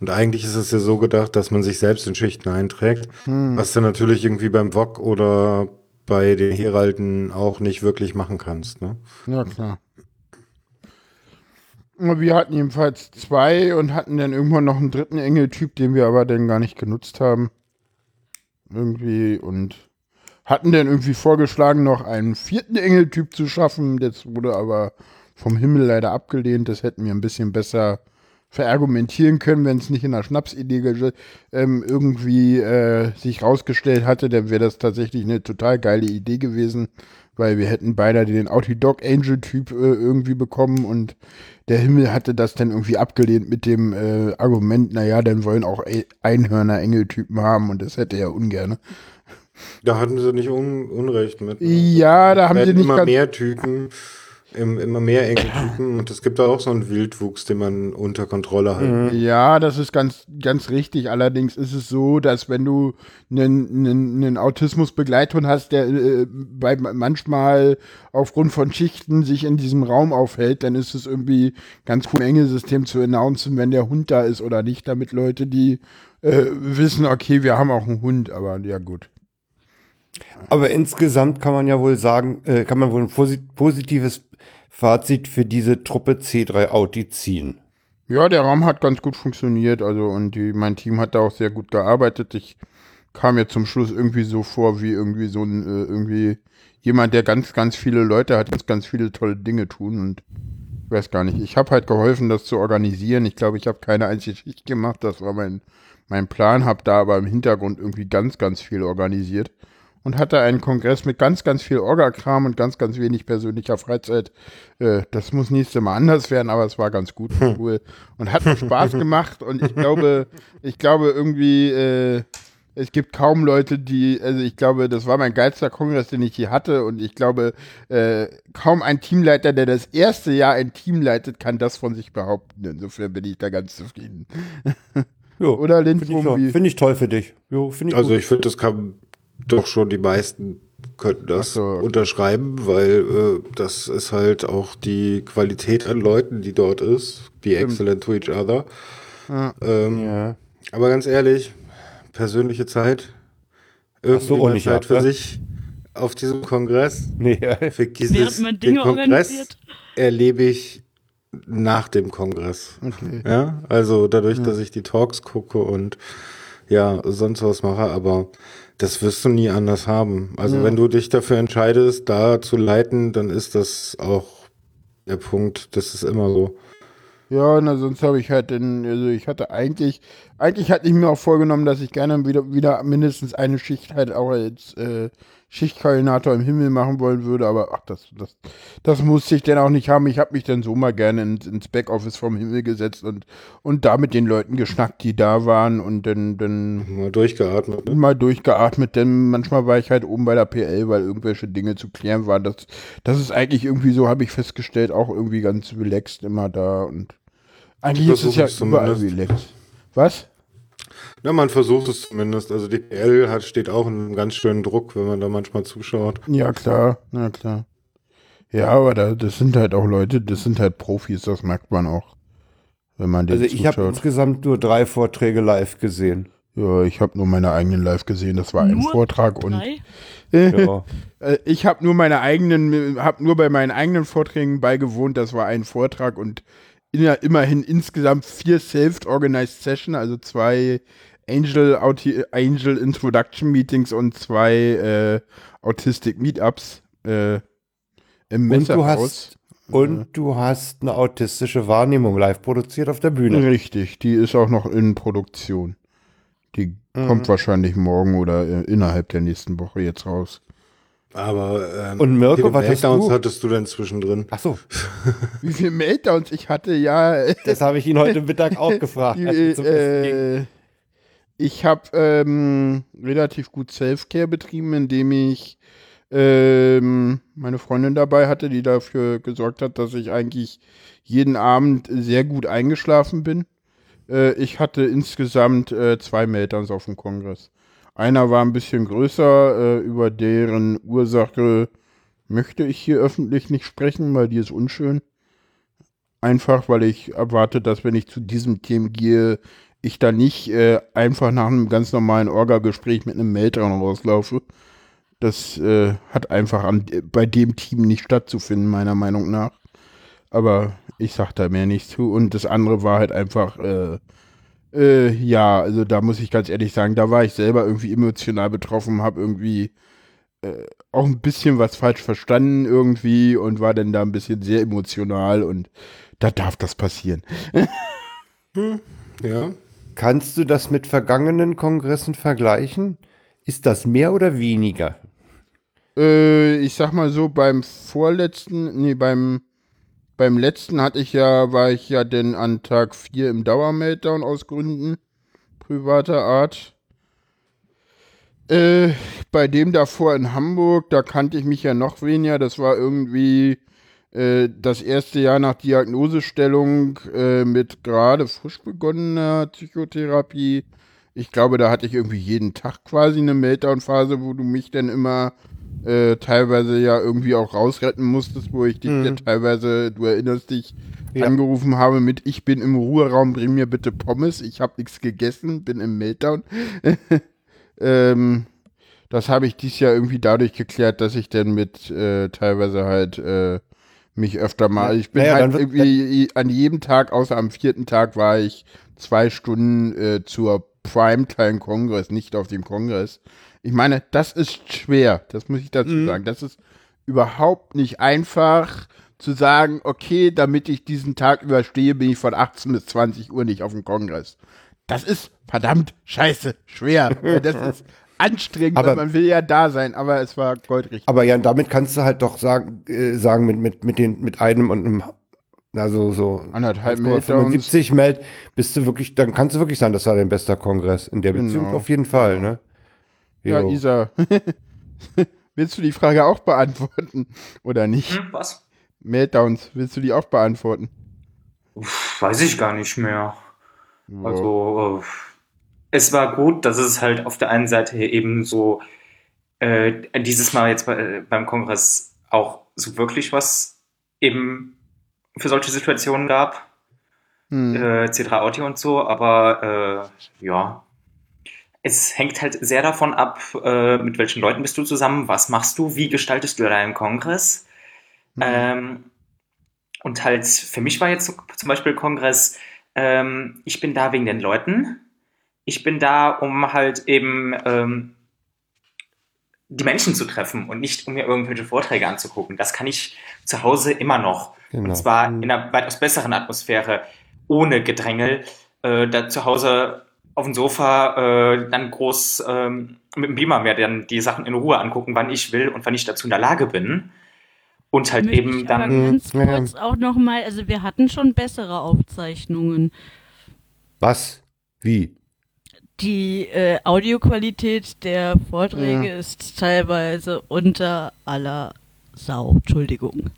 Und eigentlich ist es ja so gedacht, dass man sich selbst in Schichten einträgt, hm. was du natürlich irgendwie beim VOG oder bei den Heralden auch nicht wirklich machen kannst. Ne? Ja, klar. Wir hatten jedenfalls zwei und hatten dann irgendwann noch einen dritten Engeltyp, den wir aber dann gar nicht genutzt haben. Irgendwie und hatten dann irgendwie vorgeschlagen, noch einen vierten Engeltyp zu schaffen. Das wurde aber vom Himmel leider abgelehnt. Das hätten wir ein bisschen besser verargumentieren können, wenn es nicht in der Schnapsidee ähm, irgendwie äh, sich rausgestellt hatte, dann wäre das tatsächlich eine total geile Idee gewesen, weil wir hätten beide den Outdog Angel Typ äh, irgendwie bekommen und der Himmel hatte das dann irgendwie abgelehnt mit dem äh, Argument, naja, dann wollen auch Einhörner Engeltypen haben und das hätte er ungern. Da hatten sie nicht un Unrecht mit. Ne? Ja, da haben sie nicht immer mehr Typen, immer mehr Engeltypen und es gibt da auch so einen Wildwuchs, den man unter Kontrolle hat. Mhm. Ja, das ist ganz, ganz richtig. Allerdings ist es so, dass wenn du einen, einen, einen Autismus-Begleithund hast, der äh, bei, manchmal aufgrund von Schichten sich in diesem Raum aufhält, dann ist es irgendwie ganz cool, ein Engelsystem zu announcen, wenn der Hund da ist oder nicht, damit Leute, die äh, wissen, okay, wir haben auch einen Hund, aber ja gut. Aber insgesamt kann man ja wohl sagen, äh, kann man wohl ein positives Fazit für diese Truppe C3 Audi ziehen. Ja, der Raum hat ganz gut funktioniert, also und die, mein Team hat da auch sehr gut gearbeitet. Ich kam mir zum Schluss irgendwie so vor, wie irgendwie so ein, äh, irgendwie jemand, der ganz, ganz viele Leute hat, ganz, ganz viele tolle Dinge tun und ich weiß gar nicht. Ich habe halt geholfen, das zu organisieren. Ich glaube, ich habe keine einzige Schicht gemacht. Das war mein, mein Plan, habe da aber im Hintergrund irgendwie ganz, ganz viel organisiert und hatte einen Kongress mit ganz, ganz viel Orga-Kram und ganz, ganz wenig persönlicher Freizeit. Äh, das muss nächstes Mal anders werden, aber es war ganz gut und cool und hat Spaß gemacht und ich glaube, ich glaube irgendwie, äh, es gibt kaum Leute, die, also ich glaube, das war mein geilster Kongress, den ich hier hatte und ich glaube, äh, kaum ein Teamleiter, der das erste Jahr ein Team leitet, kann das von sich behaupten. Insofern bin ich da ganz zufrieden. Jo, Oder Lindwurm? Finde ich, find ich, toll für dich. Jo, ich also gut. ich finde, das kann doch schon die meisten könnten das so. unterschreiben, weil äh, das ist halt auch die Qualität an Leuten, die dort ist. Be excellent to each other. Ja. Ähm, ja. Aber ganz ehrlich, persönliche Zeit, irgendwie so, Zeit ab, für ne? sich auf diesem Kongress. Nee. Für dieses, den Kongress erlebe ich nach dem Kongress. Okay. Ja, also dadurch, ja. dass ich die Talks gucke und ja, sonst was mache, aber das wirst du nie anders haben. Also ja. wenn du dich dafür entscheidest, da zu leiten, dann ist das auch der Punkt. Das ist immer so. Ja, na, sonst habe ich halt den, also ich hatte eigentlich, eigentlich hatte ich mir auch vorgenommen, dass ich gerne wieder, wieder mindestens eine Schicht halt auch als äh, Schichtkoordinator im Himmel machen wollen würde, aber ach, das, das, das musste ich denn auch nicht haben. Ich habe mich dann so mal gerne ins, ins Backoffice vom Himmel gesetzt und, und da mit den Leuten geschnackt, die da waren und dann, dann mal durchgeatmet. Ne? Mal durchgeatmet, denn manchmal war ich halt oben bei der PL, weil irgendwelche Dinge zu klären waren. Das, das ist eigentlich irgendwie so, habe ich festgestellt, auch irgendwie ganz relaxed immer da und eigentlich ist es ja überall relaxed. Was? Na, man versucht es zumindest. Also die PL hat, steht auch in einem ganz schönen Druck, wenn man da manchmal zuschaut. Ja, klar, na klar. Ja, aber da, das sind halt auch Leute, das sind halt Profis, das merkt man auch. Wenn man also ich habe insgesamt nur drei Vorträge live gesehen. Ja, ich habe nur meine eigenen live gesehen. Das war nur ein Vortrag und ja. Äh, ich habe nur meine eigenen, habe nur bei meinen eigenen Vorträgen beigewohnt. Das war ein Vortrag und immerhin insgesamt vier self-organized Sessions, also zwei Angel, Angel Introduction Meetings und zwei äh, Autistic Meetups äh, im hast Und du hast eine autistische Wahrnehmung live produziert auf der Bühne. Richtig, die ist auch noch in Produktion. Die mhm. kommt wahrscheinlich morgen oder äh, innerhalb der nächsten Woche jetzt raus. Aber ähm, und Mirko, was hast du? hattest du denn zwischendrin? Ach so. Wie viele Meltdowns ich hatte, ja. Das habe ich ihn heute Mittag auch gefragt. Die, äh, ich habe ähm, relativ gut Selfcare betrieben, indem ich ähm, meine Freundin dabei hatte, die dafür gesorgt hat, dass ich eigentlich jeden Abend sehr gut eingeschlafen bin. Äh, ich hatte insgesamt äh, zwei Meltdowns auf dem Kongress. Einer war ein bisschen größer, äh, über deren Ursache möchte ich hier öffentlich nicht sprechen, weil die ist unschön. Einfach, weil ich erwarte, dass wenn ich zu diesem Thema gehe, ich da nicht äh, einfach nach einem ganz normalen Orga-Gespräch mit einem Meltdown rauslaufe. Das äh, hat einfach an, bei dem Team nicht stattzufinden, meiner Meinung nach. Aber ich sag da mehr nicht zu. Und das andere war halt einfach, äh, äh, ja, also da muss ich ganz ehrlich sagen, da war ich selber irgendwie emotional betroffen, habe irgendwie äh, auch ein bisschen was falsch verstanden irgendwie und war dann da ein bisschen sehr emotional und da darf das passieren. hm, ja. Kannst du das mit vergangenen Kongressen vergleichen? Ist das mehr oder weniger? Äh, ich sag mal so, beim vorletzten, nee, beim, beim letzten hatte ich ja, war ich ja denn an Tag 4 im Dauermeltdown aus Gründen privater Art. Äh, bei dem davor in Hamburg, da kannte ich mich ja noch weniger. Das war irgendwie das erste Jahr nach Diagnosestellung äh, mit gerade frisch begonnener Psychotherapie. Ich glaube, da hatte ich irgendwie jeden Tag quasi eine Meltdown-Phase, wo du mich dann immer äh, teilweise ja irgendwie auch rausretten musstest, wo ich dich mhm. ja teilweise, du erinnerst dich, ja. angerufen habe mit Ich bin im Ruheraum, bring mir bitte Pommes, ich habe nichts gegessen, bin im Meltdown. ähm, das habe ich dies Jahr irgendwie dadurch geklärt, dass ich dann mit äh, teilweise halt äh, mich öfter mal. Ich bin naja, halt irgendwie an jedem Tag, außer am vierten Tag, war ich zwei Stunden äh, zur Primetime-Kongress, nicht auf dem Kongress. Ich meine, das ist schwer, das muss ich dazu mhm. sagen. Das ist überhaupt nicht einfach zu sagen, okay, damit ich diesen Tag überstehe, bin ich von 18 bis 20 Uhr nicht auf dem Kongress. Das ist verdammt scheiße schwer. Das ist anstrengend, aber, man will ja da sein, aber es war goldrichtig. Aber ja, damit kannst du halt doch sagen, äh, sagen mit, mit, mit, den, mit einem und einem also so anderthalb Meter 75 Meld, bist du wirklich, dann kannst du wirklich sagen, das war dein bester Kongress in der Beziehung genau. auf jeden Fall, ne? Ja, jo. Isa, willst du die Frage auch beantworten oder nicht? Hm, was? Meltdowns, willst du die auch beantworten? Uff, weiß ich gar nicht mehr. Ja. Also, äh, es war gut, dass es halt auf der einen Seite eben so äh, dieses Mal jetzt bei, beim Kongress auch so wirklich was eben für solche Situationen gab. Hm. Äh, C3 Audio und so, aber äh, ja. Es hängt halt sehr davon ab, äh, mit welchen Leuten bist du zusammen, was machst du, wie gestaltest du deinen Kongress. Hm. Ähm, und halt, für mich war jetzt zum Beispiel Kongress, ähm, ich bin da wegen den Leuten, ich bin da, um halt eben ähm, die Menschen zu treffen und nicht um mir irgendwelche Vorträge anzugucken. Das kann ich zu Hause immer noch. Genau. Und zwar in einer weitaus besseren Atmosphäre, ohne Gedrängel. Äh, da zu Hause auf dem Sofa äh, dann groß ähm, mit dem Beamer mir dann die Sachen in Ruhe angucken, wann ich will und wann ich dazu in der Lage bin. Und halt Möchte eben dann. Aber ganz kurz auch nochmal, also wir hatten schon bessere Aufzeichnungen. Was? Wie? Die äh, Audioqualität der Vorträge ja. ist teilweise unter aller Sau. Entschuldigung.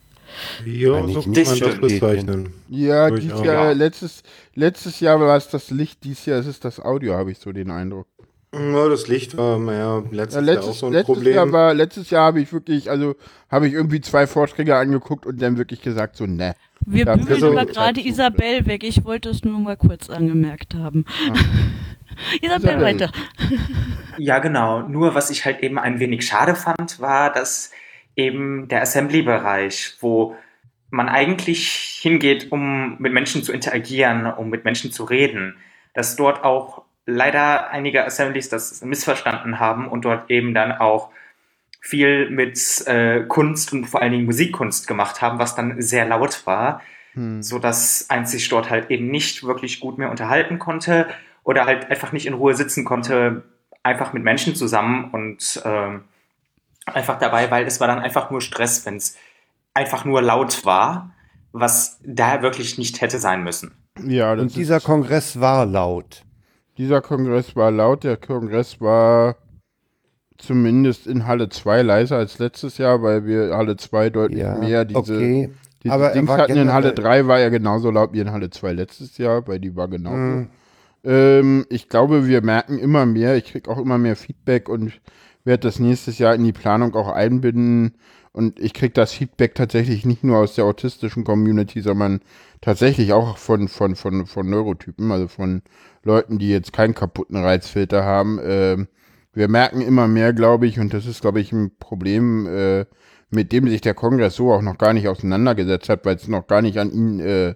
Ja, so kann man das bezeichnen. Ja, dieses Jahr, letztes, letztes Jahr war es das Licht, dieses Jahr ist es das Audio, habe ich so den Eindruck. Ja, das Licht war ja, letztes, ja, letztes Jahr auch so ein letztes Problem. Jahr war, letztes Jahr habe ich wirklich, also habe ich irgendwie zwei Vorträge angeguckt und dann wirklich gesagt, so, ne. Wir bügeln aber gerade Isabel weg. Ich wollte es nur mal kurz angemerkt haben. Ah. Isabel, Isabel, weiter. Ja, genau. Nur was ich halt eben ein wenig schade fand, war, dass eben der Assembly-Bereich, wo man eigentlich hingeht, um mit Menschen zu interagieren, um mit Menschen zu reden, dass dort auch leider einige Assemblies das missverstanden haben und dort eben dann auch viel mit äh, Kunst und vor allen Dingen Musikkunst gemacht haben, was dann sehr laut war, hm. so dass eins sich dort halt eben nicht wirklich gut mehr unterhalten konnte oder halt einfach nicht in Ruhe sitzen konnte, einfach mit Menschen zusammen und äh, einfach dabei, weil es war dann einfach nur Stress, wenn es einfach nur laut war, was da wirklich nicht hätte sein müssen. Ja, und dieser Kongress war laut. Dieser Kongress war laut. Der Kongress war zumindest in Halle 2 leiser als letztes Jahr, weil wir Halle 2 deutlich ja, mehr diese, okay. diese Aber Dings hatten. In Halle 3 war er genauso laut wie in Halle 2 letztes Jahr, weil die war genauso. Mhm. Ähm, ich glaube, wir merken immer mehr, ich kriege auch immer mehr Feedback und werde das nächstes Jahr in die Planung auch einbinden. Und ich kriege das Feedback tatsächlich nicht nur aus der autistischen Community, sondern tatsächlich auch von, von, von, von Neurotypen, also von Leuten, die jetzt keinen kaputten Reizfilter haben. Äh, wir merken immer mehr, glaube ich, und das ist, glaube ich, ein Problem, äh, mit dem sich der Kongress so auch noch gar nicht auseinandergesetzt hat, weil es noch gar nicht an ihn äh,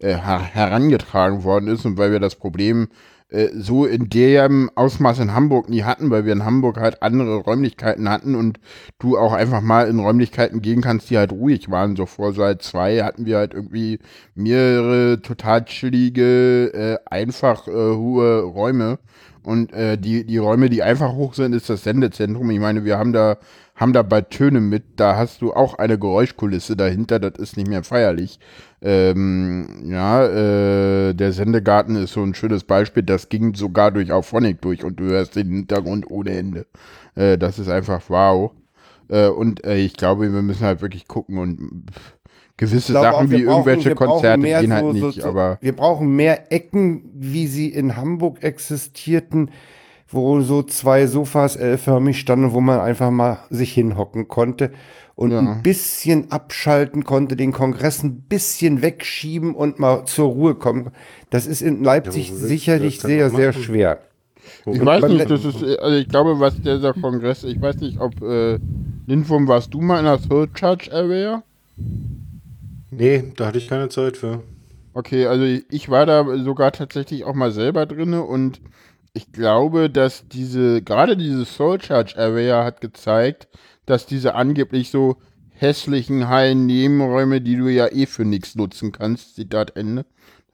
äh, herangetragen worden ist und weil wir das Problem äh, so in dem Ausmaß in Hamburg nie hatten, weil wir in Hamburg halt andere Räumlichkeiten hatten und du auch einfach mal in Räumlichkeiten gehen kannst, die halt ruhig waren. So vor seit zwei hatten wir halt irgendwie mehrere total chillige, äh, einfach äh, hohe Räume. Und äh, die, die Räume, die einfach hoch sind, ist das Sendezentrum. Ich meine, wir haben da haben dabei Töne mit, da hast du auch eine Geräuschkulisse dahinter, das ist nicht mehr feierlich. Ähm, ja, äh, der Sendegarten ist so ein schönes Beispiel, das ging sogar durch Auphonic durch und du hörst den Hintergrund ohne Ende. Äh, das ist einfach wow. Äh, und äh, ich glaube, wir müssen halt wirklich gucken und gewisse Sachen auch, wie brauchen, irgendwelche Konzerte gehen halt so, nicht, so, aber. Wir brauchen mehr Ecken, wie sie in Hamburg existierten wo so zwei Sofas L-förmig standen, wo man einfach mal sich hinhocken konnte und ja. ein bisschen abschalten konnte, den Kongress ein bisschen wegschieben und mal zur Ruhe kommen. Das ist in Leipzig ja, sicherlich sehr, sehr schwer. Ich weiß nicht, das ist, also ich glaube, was dieser Kongress, ich weiß nicht, ob äh, Linfum, warst du mal in der Soul Church Area? Nee, da hatte ich keine Zeit für. Okay, also ich war da sogar tatsächlich auch mal selber drin und ich glaube, dass diese, gerade diese Soul Charge Area hat gezeigt, dass diese angeblich so hässlichen heilen Nebenräume, die du ja eh für nichts nutzen kannst, Zitat Ende,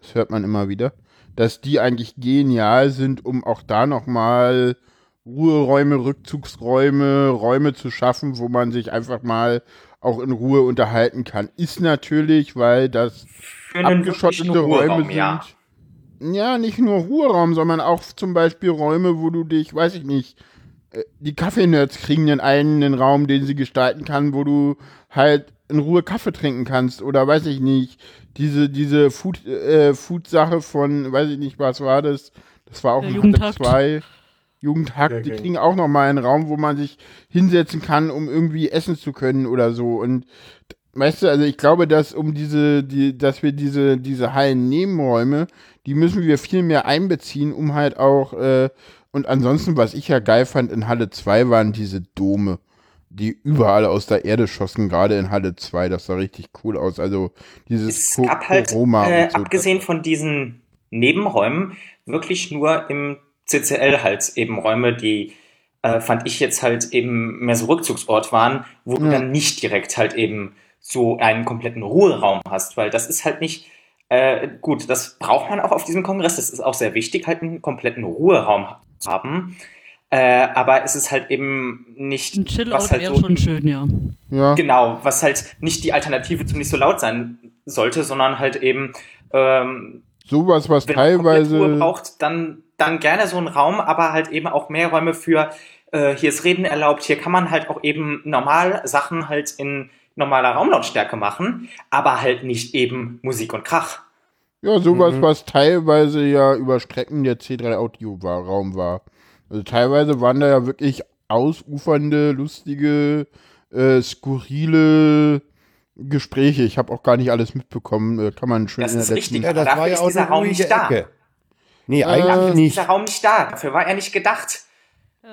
das hört man immer wieder, dass die eigentlich genial sind, um auch da nochmal Ruheräume, Rückzugsräume, Räume zu schaffen, wo man sich einfach mal auch in Ruhe unterhalten kann. Ist natürlich, weil das abgeschottete Räume sind. Ja ja, nicht nur Ruheraum, sondern auch zum Beispiel Räume, wo du dich, weiß ich nicht, äh, die Kaffeenerds kriegen den einen Raum, den sie gestalten kann, wo du halt in Ruhe Kaffee trinken kannst oder weiß ich nicht, diese, diese Food, äh, Food-Sache von, weiß ich nicht, was war das? Das war auch ein Jugendhack 2. Jugendhack, ja, die kriegen auch noch mal einen Raum, wo man sich hinsetzen kann, um irgendwie essen zu können oder so. Und weißt du, also ich glaube, dass um diese, die, dass wir diese, diese heilen Nebenräume, die müssen wir viel mehr einbeziehen, um halt auch, äh, und ansonsten, was ich ja geil fand in Halle 2, waren diese Dome, die überall aus der Erde schossen, gerade in Halle 2. Das sah richtig cool aus. Also dieses es gab halt, äh, abgesehen von diesen Nebenräumen, wirklich nur im CCL halt eben Räume, die äh, fand ich jetzt halt eben mehr so Rückzugsort waren, wo ja. du dann nicht direkt halt eben so einen kompletten Ruheraum hast, weil das ist halt nicht äh, gut, das braucht man auch auf diesem Kongress. Das ist auch sehr wichtig, halt einen kompletten Ruheraum zu haben. Äh, aber es ist halt eben nicht. Ein Chill-Out halt wäre so, schon schön, ja. ja. Genau, was halt nicht die Alternative zum nicht so laut sein sollte, sondern halt eben. Ähm, Sowas, was wenn teilweise. Ruhe braucht, dann, dann gerne so ein Raum, aber halt eben auch mehr Räume für. Äh, hier ist Reden erlaubt, hier kann man halt auch eben normal Sachen halt in normaler Raumlautstärke machen, aber halt nicht eben Musik und Krach. Ja, sowas, mhm. was teilweise ja über Strecken der C3 Audio war, Raum war. Also teilweise waren da ja wirklich ausufernde, lustige, äh, skurrile Gespräche. Ich habe auch gar nicht alles mitbekommen. Äh, kann man schön das in der ist richtig, ja, das war ja auch dieser Raum nicht da. Nee, eigentlich äh, nicht. Dieser Raum nicht da. Dafür war er nicht gedacht.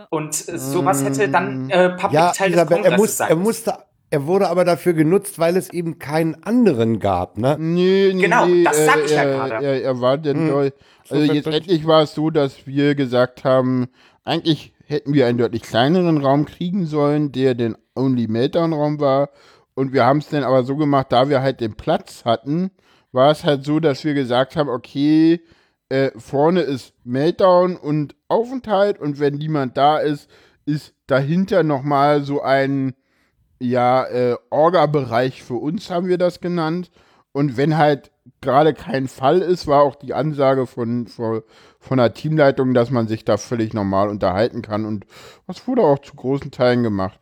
Und äh, sowas hätte dann äh, Public ja, Teil des Kongresses er muss, sein. Er musste er wurde aber dafür genutzt, weil es eben keinen anderen gab, ne? Nee, nee, genau, das sag ich ja gerade. Er, er, war denn hm. Also jetzt endlich war es so, dass wir gesagt haben, eigentlich hätten wir einen deutlich kleineren Raum kriegen sollen, der den Only Meltdown Raum war. Und wir haben es dann aber so gemacht, da wir halt den Platz hatten, war es halt so, dass wir gesagt haben, okay, äh, vorne ist Meltdown und Aufenthalt und wenn niemand da ist, ist dahinter nochmal so ein ja, äh, Orga-Bereich für uns haben wir das genannt. Und wenn halt gerade kein Fall ist, war auch die Ansage von, von, von der Teamleitung, dass man sich da völlig normal unterhalten kann. Und was wurde auch zu großen Teilen gemacht.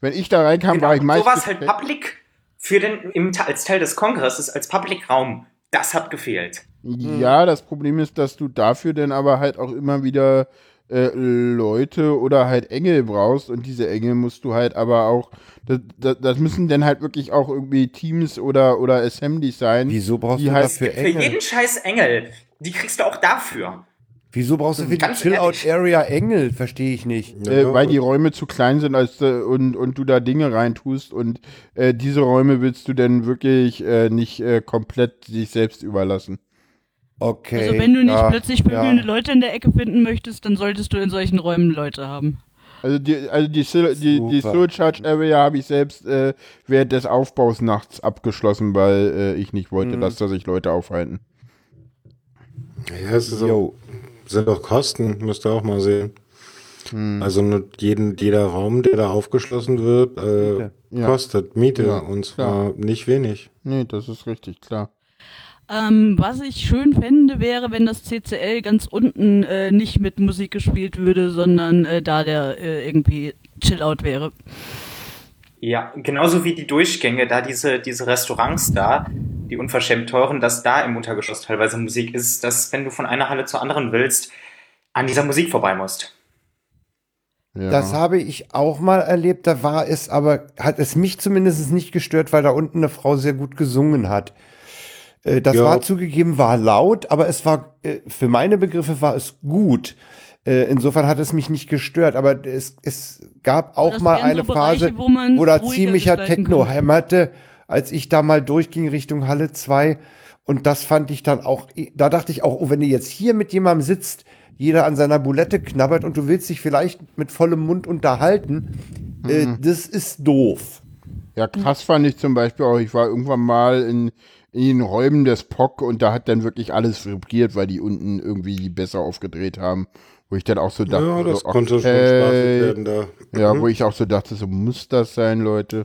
Wenn ich da reinkam, genau, war ich meistens. So war es halt Public für den, im, als Teil des Kongresses, als Public-Raum. Das hat gefehlt. Ja, das Problem ist, dass du dafür dann aber halt auch immer wieder äh, Leute oder halt Engel brauchst und diese Engel musst du halt aber auch, das, das, das, müssen dann halt wirklich auch irgendwie Teams oder, oder Assemblies sein. Wieso brauchst du halt dafür Engel? Für jeden scheiß Engel, die kriegst du auch dafür. Wieso brauchst du für die Chill-Out-Area Engel? Verstehe ich nicht. Äh, weil die Räume zu klein sind als, äh, und, und du da Dinge reintust und äh, diese Räume willst du dann wirklich äh, nicht äh, komplett sich selbst überlassen. Okay. Also wenn du nicht ja, plötzlich prügelnde ja. Leute in der Ecke finden möchtest, dann solltest du in solchen Räumen Leute haben. Also die, also die, die, die Soul Charge Area habe ich selbst äh, während des Aufbaus nachts abgeschlossen, weil äh, ich nicht wollte, mhm. dass da sich Leute aufhalten. Ja, es ist auch, sind doch Kosten, müsst ihr auch mal sehen. Mhm. Also jeden, jeder Raum, der da aufgeschlossen wird, äh, ja. kostet Miete ja, und zwar klar. nicht wenig. Nee, das ist richtig, klar. Ähm, was ich schön fände, wäre, wenn das CCL ganz unten äh, nicht mit Musik gespielt würde, sondern äh, da der äh, irgendwie Chill-Out wäre. Ja, genauso wie die Durchgänge, da diese, diese Restaurants da, die unverschämt teuren, dass da im Untergeschoss teilweise Musik ist, dass wenn du von einer Halle zur anderen willst, an dieser Musik vorbei musst. Ja. Das habe ich auch mal erlebt, da war es aber, hat es mich zumindest nicht gestört, weil da unten eine Frau sehr gut gesungen hat. Äh, das ja. war zugegeben, war laut, aber es war, äh, für meine Begriffe war es gut. Äh, insofern hat es mich nicht gestört, aber es, es gab auch das mal eine so Phase, wo, wo da ziemlicher Techno hämmerte, als ich da mal durchging Richtung Halle 2. Und das fand ich dann auch, da dachte ich auch, oh, wenn du jetzt hier mit jemandem sitzt, jeder an seiner Bulette knabbert und du willst dich vielleicht mit vollem Mund unterhalten, mhm. äh, das ist doof. Ja, krass fand ich zum Beispiel auch, ich war irgendwann mal in, in den Räumen des POC und da hat dann wirklich alles vibriert, weil die unten irgendwie die besser aufgedreht haben. Wo ich dann auch so dachte, ja, das so, konnte okay, schon spaßig werden da. Ja, mhm. wo ich auch so dachte, so muss das sein, Leute.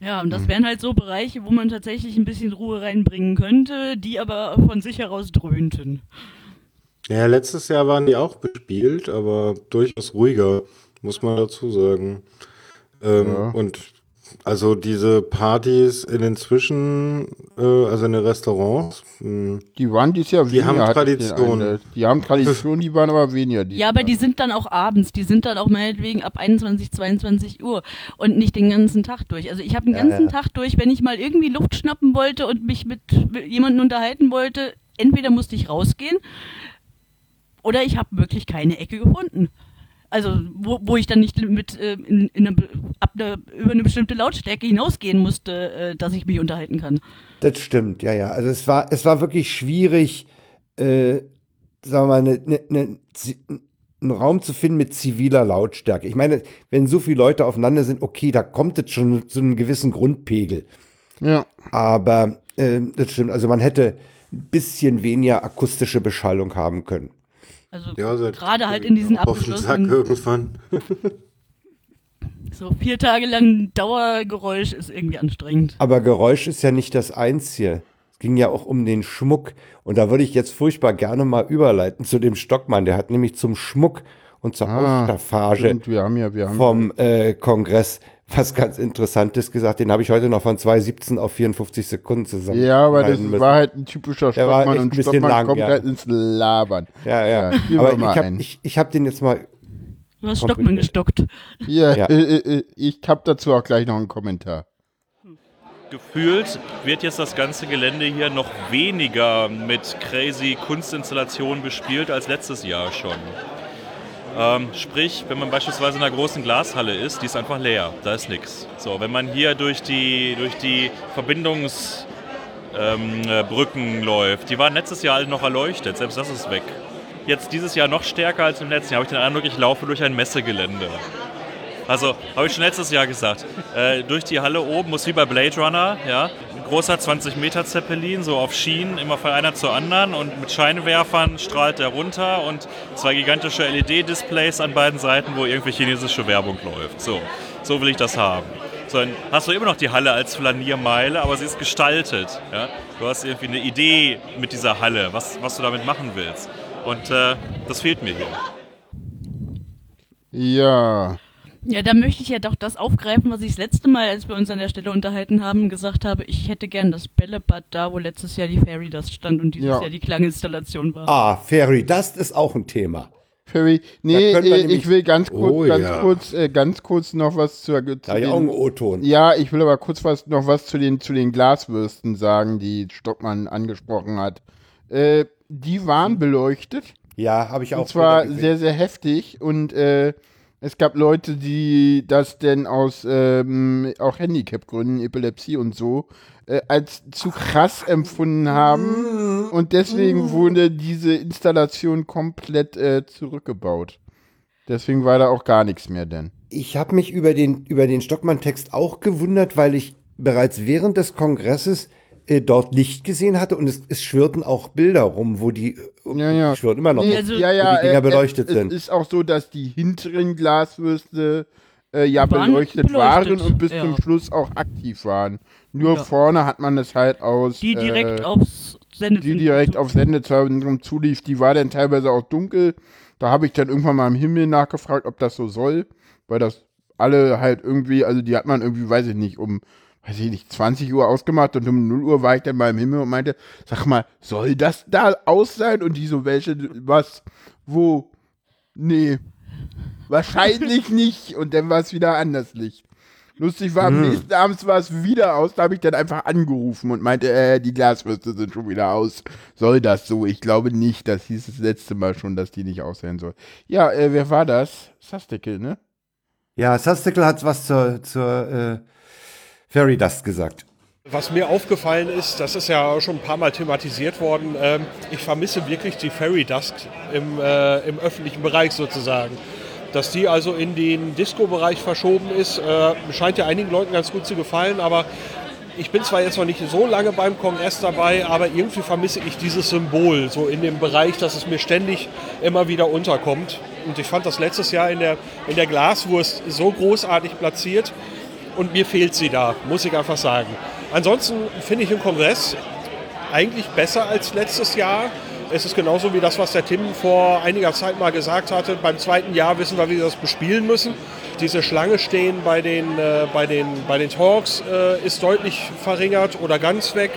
Ja, und das mhm. wären halt so Bereiche, wo man tatsächlich ein bisschen Ruhe reinbringen könnte, die aber von sich heraus dröhnten. Ja, letztes Jahr waren die auch bespielt, aber durchaus ruhiger, muss man dazu sagen. Ähm, ja. Und also diese Partys in den Zwischen, äh, also in den Restaurants. Mh, hm, die waren dies Jahr weniger. Die haben Tradition. Die haben Tradition, die waren aber weniger. Ja, aber die sind dann auch abends. Die sind dann auch meinetwegen ab 21, 22 Uhr und nicht den ganzen Tag durch. Also ich habe den ganzen ja. Tag durch, wenn ich mal irgendwie Luft schnappen wollte und mich mit jemandem unterhalten wollte, entweder musste ich rausgehen oder ich habe wirklich keine Ecke gefunden. Also, wo, wo ich dann nicht mit äh, in, in eine, ab eine, über eine bestimmte Lautstärke hinausgehen musste, äh, dass ich mich unterhalten kann. Das stimmt, ja, ja. Also es war, es war wirklich schwierig, äh, sagen wir mal, eine, eine, einen Raum zu finden mit ziviler Lautstärke. Ich meine, wenn so viele Leute aufeinander sind, okay, da kommt es schon zu einem gewissen Grundpegel. Ja. Aber äh, das stimmt. Also man hätte ein bisschen weniger akustische Beschallung haben können. Also ja, gerade halt in diesen abgeschlossenen... irgendwann. so vier Tage lang Dauergeräusch ist irgendwie anstrengend. Aber Geräusch ist ja nicht das Einzige. Es ging ja auch um den Schmuck. Und da würde ich jetzt furchtbar gerne mal überleiten zu dem Stockmann. Der hat nämlich zum Schmuck und zur ah, Ausstaffage wir haben ja, wir haben vom äh, Kongress was ganz Interessantes gesagt. Den habe ich heute noch von 2,17 auf 54 Sekunden zusammen. Ja, aber das müssen. war halt ein typischer Stockmann und Stockmann lang, kommt ja. halt ins Labern. Ja, ja. ja aber ich habe ich, ich hab den jetzt mal Du hast Stockmann gestockt. Ja, ja. Äh, äh, ich habe dazu auch gleich noch einen Kommentar gefühlt wird jetzt das ganze Gelände hier noch weniger mit crazy Kunstinstallationen bespielt als letztes Jahr schon. Ähm, sprich, wenn man beispielsweise in einer großen Glashalle ist, die ist einfach leer, da ist nichts. So, wenn man hier durch die, durch die Verbindungsbrücken ähm, läuft, die waren letztes Jahr alle noch erleuchtet, selbst das ist weg. Jetzt dieses Jahr noch stärker als im letzten Jahr, habe ich den Eindruck, ich laufe durch ein Messegelände. Also, habe ich schon letztes Jahr gesagt. Äh, durch die Halle oben muss wie bei Blade Runner, ja, großer 20 Meter Zeppelin, so auf Schienen, immer von einer zur anderen und mit Scheinwerfern strahlt er runter und zwei gigantische LED-Displays an beiden Seiten, wo irgendwie chinesische Werbung läuft. So, so will ich das haben. So, dann hast du immer noch die Halle als Flaniermeile, aber sie ist gestaltet. Ja? Du hast irgendwie eine Idee mit dieser Halle, was, was du damit machen willst. Und äh, das fehlt mir hier. Ja, ja, da möchte ich ja doch das aufgreifen, was ich das letzte Mal, als wir uns an der Stelle unterhalten haben, gesagt habe. Ich hätte gern das Bällebad da, wo letztes Jahr die Fairy Dust stand und dieses ja. Jahr die Klanginstallation war. Ah, Fairy Dust ist auch ein Thema. Fairy, nee, äh, ich will ganz kurz, oh, ganz ja. kurz, äh, ganz kurz noch was zu, zu da den, auch einen O-Ton. Ja, ich will aber kurz was, noch was zu den, zu den Glaswürsten sagen, die Stockmann angesprochen hat. Äh, die waren beleuchtet. Ja, habe ich auch. Und zwar sehr, sehr heftig und äh, es gab Leute, die das denn aus ähm, auch Handicap-Gründen, Epilepsie und so, äh, als zu krass empfunden haben. Und deswegen wurde diese Installation komplett äh, zurückgebaut. Deswegen war da auch gar nichts mehr denn. Ich habe mich über den, über den Stockmann-Text auch gewundert, weil ich bereits während des Kongresses äh, dort Licht gesehen hatte und es, es schwirrten auch Bilder rum, wo die, ja, ja. die schwirren immer noch, nee, also, ja, ja, wo die Dinger äh, beleuchtet äh, sind. Es ist auch so, dass die hinteren Glaswürste äh, ja beleuchtet, beleuchtet, waren und bis ja. zum Schluss auch aktiv waren. Nur ja. vorne hat man es halt aus. Die direkt äh, aufs Sendezentrum. Die direkt aufs Sendezentrum zulief, die war dann teilweise auch dunkel. Da habe ich dann irgendwann mal im Himmel nachgefragt, ob das so soll, weil das alle halt irgendwie, also die hat man irgendwie, weiß ich nicht, um weiß ich nicht, 20 Uhr ausgemacht und um 0 Uhr war ich dann mal im Himmel und meinte, sag mal, soll das da aus sein? Und die so, welche, was, wo? Nee, wahrscheinlich nicht. Und dann war es wieder anders Licht. Lustig war, am hm. nächsten Abend war es wieder aus, da habe ich dann einfach angerufen und meinte, äh, die Glaswürste sind schon wieder aus. Soll das so? Ich glaube nicht. Das hieß das letzte Mal schon, dass die nicht aussehen soll. Ja, äh, wer war das? Sastikel, ne? Ja, Sastikel hat was zur, zur äh Fairy Dust gesagt. Was mir aufgefallen ist, das ist ja schon ein paar Mal thematisiert worden, ähm, ich vermisse wirklich die Fairy Dust im, äh, im öffentlichen Bereich sozusagen. Dass die also in den Disco-Bereich verschoben ist, äh, scheint ja einigen Leuten ganz gut zu gefallen, aber ich bin zwar jetzt noch nicht so lange beim Kongress dabei, aber irgendwie vermisse ich dieses Symbol so in dem Bereich, dass es mir ständig immer wieder unterkommt. Und ich fand das letztes Jahr in der, in der Glaswurst so großartig platziert und mir fehlt sie da, muss ich einfach sagen. Ansonsten finde ich den Kongress eigentlich besser als letztes Jahr. Es ist genauso wie das, was der Tim vor einiger Zeit mal gesagt hatte. Beim zweiten Jahr wissen wir, wie wir das bespielen müssen. Diese Schlange stehen bei den, äh, bei den, bei den Talks äh, ist deutlich verringert oder ganz weg.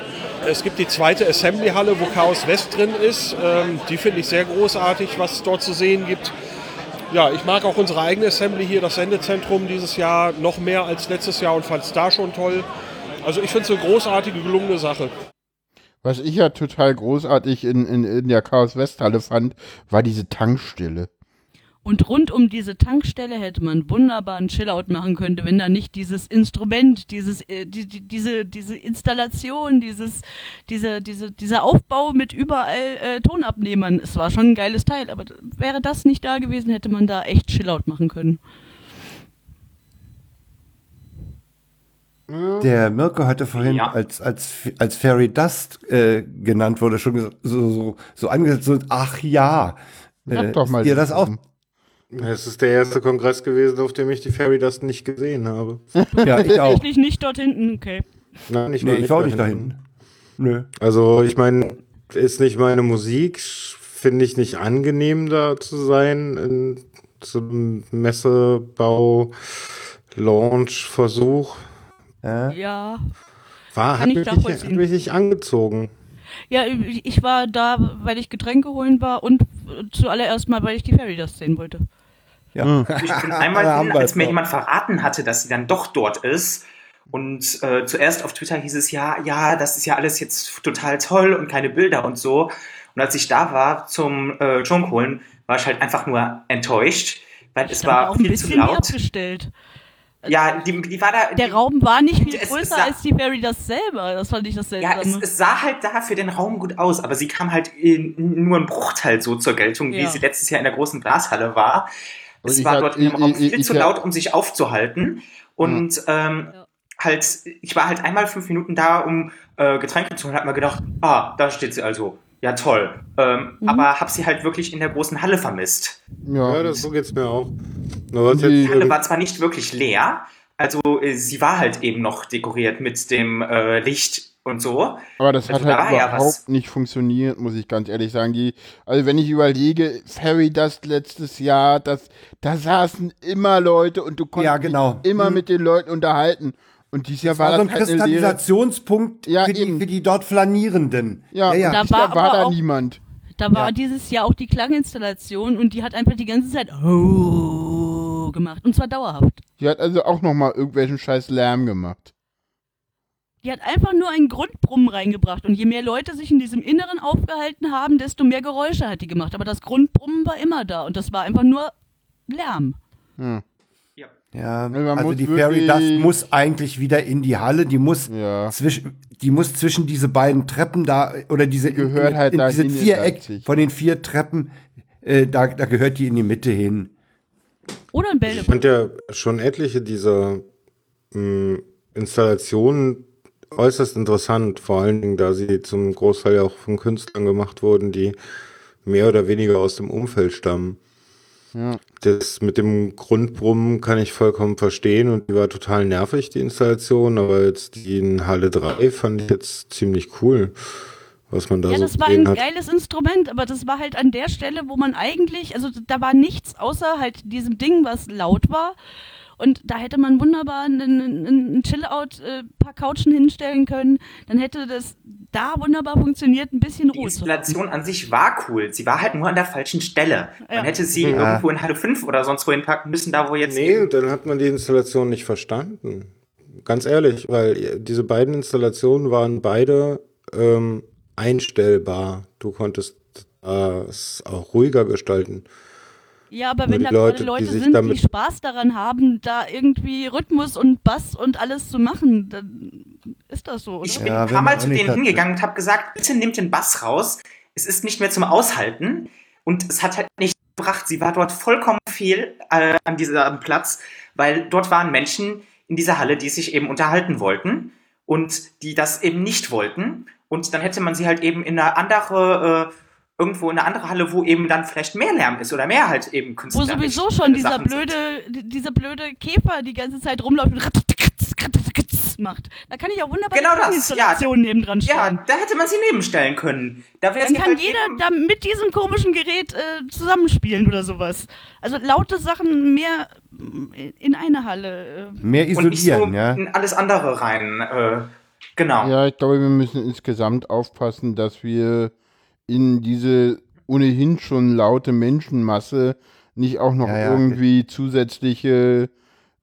Es gibt die zweite Assembly-Halle, wo Chaos West drin ist. Ähm, die finde ich sehr großartig, was es dort zu sehen gibt ja, ich mag auch unsere eigene Assembly hier, das Sendezentrum dieses Jahr noch mehr als letztes Jahr und fand es da schon toll. Also ich finde es eine großartige, gelungene Sache. Was ich ja total großartig in, in, in der Chaos Westhalle fand, war diese Tankstelle. Und rund um diese Tankstelle hätte man wunderbar einen Chillout machen können, wenn da nicht dieses Instrument, dieses, äh, die, die, diese, diese Installation, dieses, diese, diese, dieser Aufbau mit überall äh, Tonabnehmern. Es war schon ein geiles Teil, aber wäre das nicht da gewesen, hätte man da echt Chillout machen können. Der Mirko hatte vorhin, ja. als, als, als Fairy Dust äh, genannt wurde, schon so, so, so angesetzt, so, ach ja. Äh, doch mal ihr das auch? Es ist der erste Kongress gewesen, auf dem ich die Fairy Dust nicht gesehen habe. ja, ich auch. Tatsächlich nicht dort hinten, okay. Nein, ich, nee, ich war auch nicht da hinten. Nö. Also, ich meine, ist nicht meine Musik, finde ich nicht angenehm, da zu sein, in so einem Messebau, Launch-Versuch. Ja. ja. War, hat mich, nicht, hat mich nicht angezogen. Ja, ich war da, weil ich Getränke holen war und zuallererst mal, weil ich die Fairy das sehen wollte. Ja. Hm. Ich bin einmal hin, als mir jemand verraten hatte, dass sie dann doch dort ist. Und äh, zuerst auf Twitter hieß es ja, ja, das ist ja alles jetzt total toll und keine Bilder und so. Und als ich da war zum äh, Junk holen, war ich halt einfach nur enttäuscht, weil ich es war viel zu laut. Abgestellt. Ja, die, die war da. Der die, Raum war nicht viel größer sah, als die Fairy das selber. Das fand ich das selber. Ja, es, es, sah halt da für den Raum gut aus, aber sie kam halt in, nur ein Bruchteil so zur Geltung, ja. wie sie letztes Jahr in der großen Glashalle war. Es war dort im Raum viel zu laut, um sich aufzuhalten. Und ähm, halt, ich war halt einmal fünf Minuten da, um äh, Getränke zu holen, hat mir gedacht, ah, da steht sie also. Ja, toll. Ähm, mhm. Aber hab sie halt wirklich in der großen Halle vermisst. Ja, ja das, so geht's mir auch. Die Halle war zwar nicht wirklich leer, also äh, sie war halt eben noch dekoriert mit dem äh, Licht und so. Aber das also hat halt überhaupt ja nicht funktioniert, muss ich ganz ehrlich sagen. Die, also wenn ich überlege, Fairy Dust letztes Jahr, das, da saßen immer Leute und du konntest ja, genau. immer hm. mit den Leuten unterhalten. Und dieses Jahr das war, war das so ein halt Kristallisationspunkt ja, für, die, für, die, dort Flanierenden. Ja, ja, ja. Da war, war da niemand. Da war ja. dieses Jahr auch die Klanginstallation und die hat einfach die ganze Zeit oh gemacht. Und zwar dauerhaft. Die hat also auch nochmal irgendwelchen scheiß Lärm gemacht. Die hat einfach nur einen Grundbrummen reingebracht. Und je mehr Leute sich in diesem Inneren aufgehalten haben, desto mehr Geräusche hat die gemacht. Aber das Grundbrummen war immer da. Und das war einfach nur Lärm. Hm. Ja, also die Fairy Dust muss eigentlich wieder in die Halle, die muss ja. zwischen die muss zwischen diese beiden Treppen da oder diese gehört in, halt in, in diese Viereck von den vier Treppen äh, da, da gehört die in die Mitte hin. Oder ein Bälle. Ich fand ja schon etliche dieser mh, hm, Installationen äußerst interessant, vor allen Dingen, da sie zum Großteil ja auch von Künstlern gemacht wurden, die mehr oder weniger aus dem Umfeld stammen. Ja. Das mit dem Grundbrummen kann ich vollkommen verstehen und die war total nervig, die Installation, aber jetzt die in Halle 3 fand ich jetzt ziemlich cool, was man da ja, so Ja, das war ein hat. geiles Instrument, aber das war halt an der Stelle, wo man eigentlich, also da war nichts außer halt diesem Ding, was laut war und da hätte man wunderbar einen, einen Chill-Out, äh, paar Couchen hinstellen können. Dann hätte das da wunderbar funktioniert, ein bisschen Ruhe. Die Installation an sich war cool. Sie war halt nur an der falschen Stelle. Man ja. hätte sie ja. irgendwo in Halle 5 oder sonst wo hinpacken müssen, da wo jetzt. Nee, dann hat man die Installation nicht verstanden. Ganz ehrlich, weil diese beiden Installationen waren beide ähm, einstellbar. Du konntest es auch ruhiger gestalten. Ja, aber wenn da Leute, Leute die sind, die Spaß daran haben, da irgendwie Rhythmus und Bass und alles zu machen, dann ist das so, oder? Ich bin ja, ein paar Mal zu denen hingegangen und habe gesagt, bitte nehmt den Bass raus. Es ist nicht mehr zum Aushalten. Und es hat halt nicht gebracht. Sie war dort vollkommen fehl äh, an diesem Platz, weil dort waren Menschen in dieser Halle, die sich eben unterhalten wollten und die das eben nicht wollten. Und dann hätte man sie halt eben in eine andere äh, irgendwo in eine andere Halle, wo eben dann vielleicht mehr Lärm ist oder mehr halt eben Künstler. Wo sowieso schon dieser Sachen blöde, sind. dieser blöde Käfer die ganze Zeit rumläuft und macht. Da kann ich auch wunderbar genau die Installation ja. nebendran stellen. Ja, da hätte man sie nebenstellen können. Da Dann kann halt jeder da mit diesem komischen Gerät äh, zusammenspielen oder sowas. Also laute Sachen mehr in eine Halle. Äh. Mehr isolieren, und nicht so ja. in alles andere rein. Äh, genau. Ja, ich glaube, wir müssen insgesamt aufpassen, dass wir in diese ohnehin schon laute Menschenmasse nicht auch noch ja, ja. irgendwie zusätzliche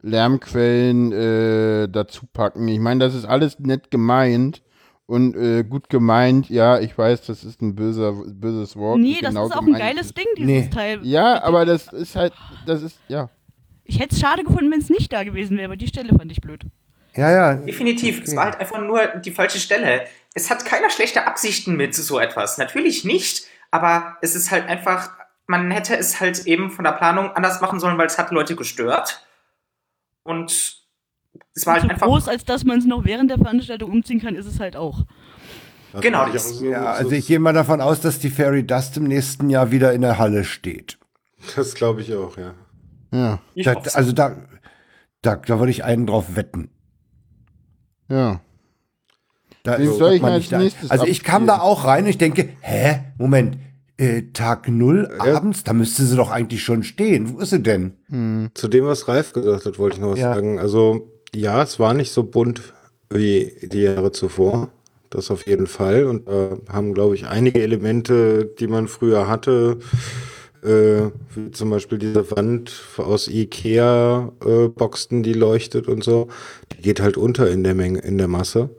Lärmquellen äh, dazu packen. Ich meine, das ist alles nett gemeint und äh, gut gemeint, ja, ich weiß, das ist ein böser, böses Wort. Nee, das genau ist auch ein geiles Ding, dieses nee. Teil. Ja, aber das ist halt, das ist, ja. Ich hätte es schade gefunden, wenn es nicht da gewesen wäre, aber die Stelle fand ich blöd. Ja, ja. Definitiv. Okay. Es war halt einfach nur die falsche Stelle. Es hat keiner schlechte Absichten mit so etwas. Natürlich nicht, aber es ist halt einfach, man hätte es halt eben von der Planung anders machen sollen, weil es hat Leute gestört. Und es war halt so einfach. groß, als dass man es noch während der Veranstaltung umziehen kann, ist es halt auch. Das genau. Das, ja, also ich gehe mal davon aus, dass die Fairy Dust im nächsten Jahr wieder in der Halle steht. Das glaube ich auch, ja. Ja. Da, also da, da, da würde ich einen drauf wetten. Ja. Da Wie soll ich als nächstes Also ich kam da auch rein und ich denke, hä, Moment, äh, Tag null ja. abends, da müsste sie doch eigentlich schon stehen. Wo ist sie denn? Hm. Zu dem, was Ralf gesagt hat, wollte ich noch was ja. sagen. Also ja, es war nicht so bunt wie die Jahre zuvor. Das auf jeden Fall. Und da äh, haben, glaube ich, einige Elemente, die man früher hatte, äh, wie zum Beispiel diese Wand aus Ikea äh, die leuchtet und so, die geht halt unter in der Menge, in der Masse.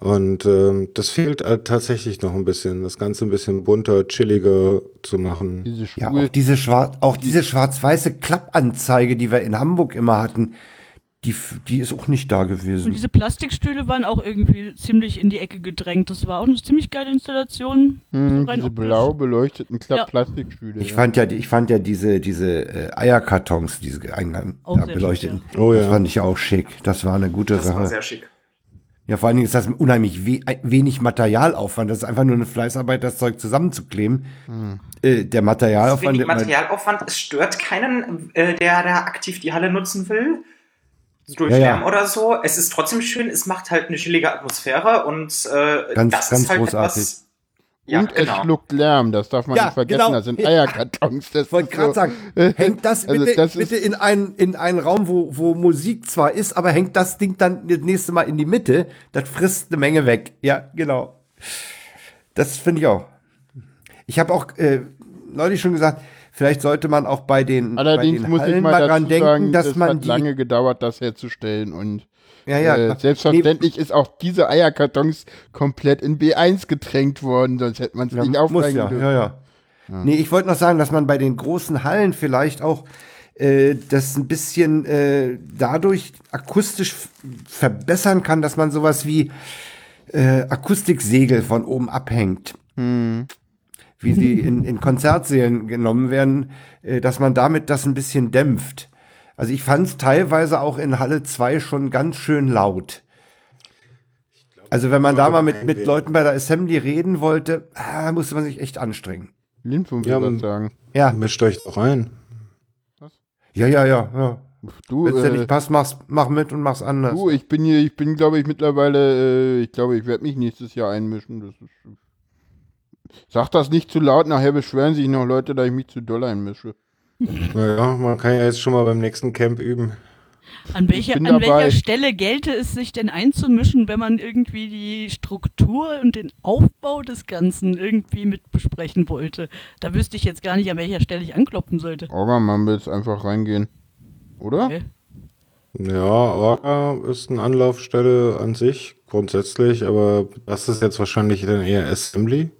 Und ähm, das fehlt halt tatsächlich noch ein bisschen, das Ganze ein bisschen bunter, chilliger zu machen. Diese ja, auch diese, schwarz, auch diese schwarz-weiße Klappanzeige, die wir in Hamburg immer hatten, die, die ist auch nicht da gewesen. Und diese Plastikstühle waren auch irgendwie ziemlich in die Ecke gedrängt. Das war auch eine ziemlich geile Installation. Hm, so diese blau beleuchteten Kla ja. Plastikstühle. Ich ja. fand ja, ich fand ja diese, diese äh, Eierkartons, diese Eingang da beleuchteten. Schick, ja. Oh ja. Das fand ich auch schick. Das war eine gute das Sache. Das war sehr schick. Ja, vor allen Dingen ist das unheimlich we wenig Materialaufwand. Das ist einfach nur eine Fleißarbeit, das Zeug zusammenzukleben. Hm. Äh, der Materialaufwand. Wenig Materialaufwand, es stört keinen, äh, der, der aktiv die Halle nutzen will durch ja, Lärm ja. oder so. Es ist trotzdem schön, es macht halt eine chillige Atmosphäre und äh, ganz, das ganz ist halt großartig. etwas. Ja, und genau. es schluckt Lärm, das darf man ja, nicht vergessen. Genau. Das sind Eierkartons. Das wollte gerade so. sagen, hängt das also bitte, das bitte in, einen, in einen Raum, wo, wo Musik zwar ist, aber hängt das Ding dann das nächste Mal in die Mitte. Das frisst eine Menge weg. Ja, genau. Das finde ich auch. Ich habe auch äh, neulich schon gesagt, Vielleicht sollte man auch bei den, Allerdings bei den muss Hallen ich mal daran denken, sagen, dass man hat lange gedauert, das herzustellen und ja, ja, äh, selbstverständlich nee. ist auch diese Eierkartons komplett in B1 getränkt worden, sonst hätte man es ja, nicht aufreigen ja, ja, ja, ja. Nee, ich wollte noch sagen, dass man bei den großen Hallen vielleicht auch äh, das ein bisschen äh, dadurch akustisch verbessern kann, dass man sowas wie äh, Akustiksegel von oben abhängt. Hm wie sie in, in Konzertsälen genommen werden, äh, dass man damit das ein bisschen dämpft. Also ich fand es teilweise auch in Halle 2 schon ganz schön laut. Also wenn man da mal mit, mit Leuten bei der Assembly reden wollte, ah, musste man sich echt anstrengen. Lindwurm ja, man sagen. Ja. Mischt euch doch ein. Was? Ja, ja, ja, ja. Du, Wenn es dir äh, nicht passt, mach's, mach mit und mach's anders. Du, ich bin hier, ich bin, glaube ich, mittlerweile, äh, ich glaube, ich werde mich nächstes Jahr einmischen. Das ist Sag das nicht zu laut, nachher beschweren sich noch Leute, dass ich mich zu doll einmische. Naja, man kann ja jetzt schon mal beim nächsten Camp üben. An, welcher, an welcher Stelle gelte es sich denn einzumischen, wenn man irgendwie die Struktur und den Aufbau des Ganzen irgendwie mit besprechen wollte? Da wüsste ich jetzt gar nicht, an welcher Stelle ich anklopfen sollte. Aber man will jetzt einfach reingehen. Oder? Okay. Ja, Orga ist eine Anlaufstelle an sich, grundsätzlich, aber das ist jetzt wahrscheinlich dann eher Assembly.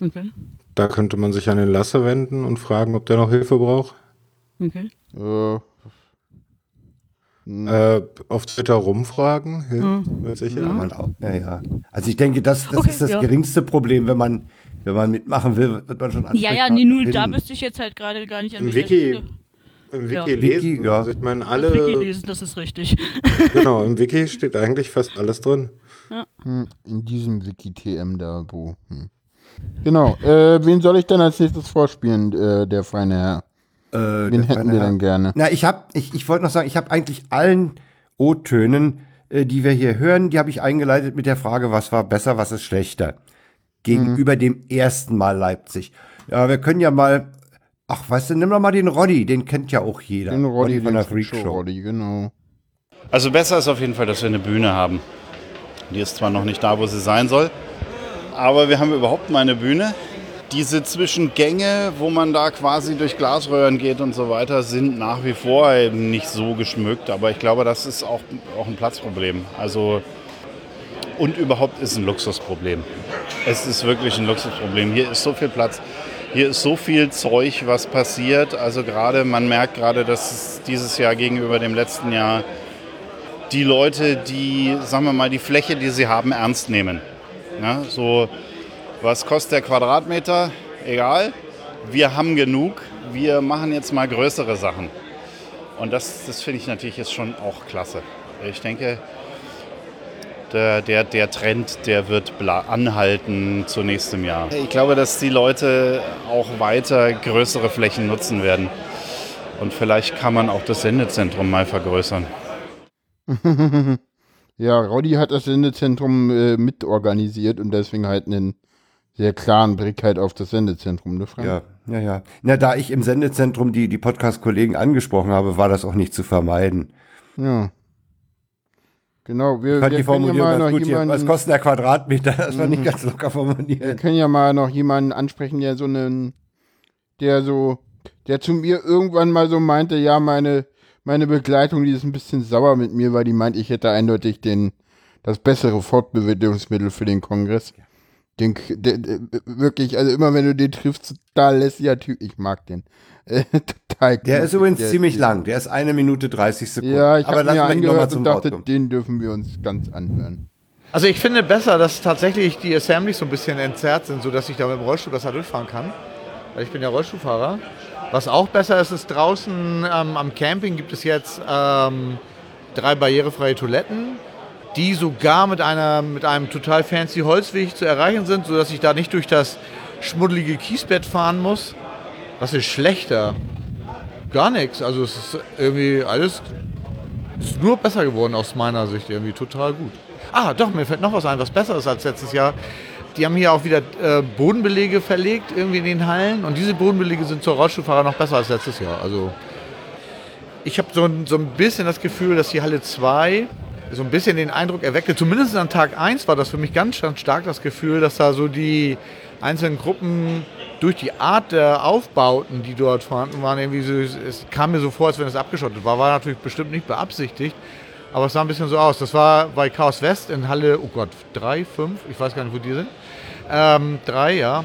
Okay. Da könnte man sich an den Lasse wenden und fragen, ob der noch Hilfe braucht. Okay. Äh, äh, auf Twitter rumfragen, mhm. sicher. Ja. ja, ja. Also ich denke, das, das okay, ist das ja. geringste Problem, wenn man, wenn man mitmachen will, wird man schon Ja, ja, nee, nur da müsste ich jetzt halt gerade gar nicht an Im Wiki, Im Wiki ja. lesen. ja. Also ich meine, alle. Im Wiki lesen, das ist richtig. genau, im Wiki steht eigentlich fast alles drin. Ja. Hm, in diesem Wiki-TM da, wo. Hm. Genau. Äh, wen soll ich denn als nächstes vorspielen, äh, der feine Herr? Äh, wen hätten wir denn gerne? Na, ich habe, ich, ich wollte noch sagen, ich habe eigentlich allen O-Tönen, äh, die wir hier hören, die habe ich eingeleitet mit der Frage, was war besser, was ist schlechter? Gegenüber mhm. dem ersten Mal Leipzig. Ja, wir können ja mal, ach, weißt du, nimm doch mal den Roddy, den kennt ja auch jeder. Den Roddy, von der Freak Show. Roddy, genau. Also besser ist auf jeden Fall, dass wir eine Bühne haben. Die ist zwar noch nicht da, wo sie sein soll, aber wir haben überhaupt mal eine Bühne. Diese Zwischengänge, wo man da quasi durch Glasröhren geht und so weiter, sind nach wie vor nicht so geschmückt. Aber ich glaube, das ist auch, auch ein Platzproblem. Also Und überhaupt ist ein Luxusproblem. Es ist wirklich ein Luxusproblem. Hier ist so viel Platz. Hier ist so viel Zeug, was passiert. Also gerade, man merkt gerade, dass dieses Jahr gegenüber dem letzten Jahr die Leute, die, sagen wir mal, die Fläche, die sie haben, ernst nehmen. Ja, so, was kostet der Quadratmeter? Egal. Wir haben genug. Wir machen jetzt mal größere Sachen. Und das, das finde ich natürlich jetzt schon auch klasse. Ich denke, der, der, der Trend, der wird anhalten zu nächstem Jahr. Ich glaube, dass die Leute auch weiter größere Flächen nutzen werden. Und vielleicht kann man auch das Sendezentrum mal vergrößern. ja, Roddy hat das Sendezentrum äh, mitorganisiert und deswegen halt einen sehr klaren Blick halt auf das Sendezentrum, ne Frank? Ja, ja, ja. Na, da ich im Sendezentrum die, die Podcast-Kollegen angesprochen habe, war das auch nicht zu vermeiden. Ja. Genau, wir, wir können ja mal noch jemanden, Was kostet der Quadratmeter? Das war nicht mhm. ganz locker formuliert. Wir können ja mal noch jemanden ansprechen, der so einen, der so, der zu mir irgendwann mal so meinte, ja, meine, meine Begleitung, die ist ein bisschen sauer mit mir, weil die meint, ich hätte eindeutig den, das bessere Fortbewegungsmittel für den Kongress. Den, den, den, wirklich, also immer wenn du den triffst, total lässiger Typ, ich mag den. total Der ist übrigens der ziemlich ist lang, der ist eine Minute 30 Sekunden. Ja, ich habe mir angehört und dachte, den dürfen wir uns ganz anhören. Also ich finde besser, dass tatsächlich die Assemblies so ein bisschen entzerrt sind, sodass ich da mit dem Rollstuhl besser durchfahren kann. Weil ich bin ja Rollstuhlfahrer. Was auch besser ist, ist draußen ähm, am Camping gibt es jetzt ähm, drei barrierefreie Toiletten die sogar mit, einer, mit einem total fancy Holzweg zu erreichen sind, sodass ich da nicht durch das schmuddelige Kiesbett fahren muss. Was ist schlechter? Gar nichts. Also es ist irgendwie alles ist nur besser geworden aus meiner Sicht. Irgendwie total gut. Ah, doch, mir fällt noch was ein, was besser ist als letztes Jahr. Die haben hier auch wieder äh, Bodenbelege verlegt, irgendwie in den Hallen. Und diese Bodenbelege sind zur Rollstuhlfahrer noch besser als letztes Jahr. Also ich habe so, so ein bisschen das Gefühl, dass die Halle 2 so ein bisschen den Eindruck erweckte, zumindest an Tag 1 war das für mich ganz, ganz stark das Gefühl, dass da so die einzelnen Gruppen durch die Art der Aufbauten, die dort vorhanden waren, irgendwie so, es kam mir so vor, als wenn es abgeschottet war. War natürlich bestimmt nicht beabsichtigt, aber es sah ein bisschen so aus. Das war bei Chaos West in Halle, oh Gott, drei, fünf, ich weiß gar nicht, wo die sind. Ähm, drei, ja.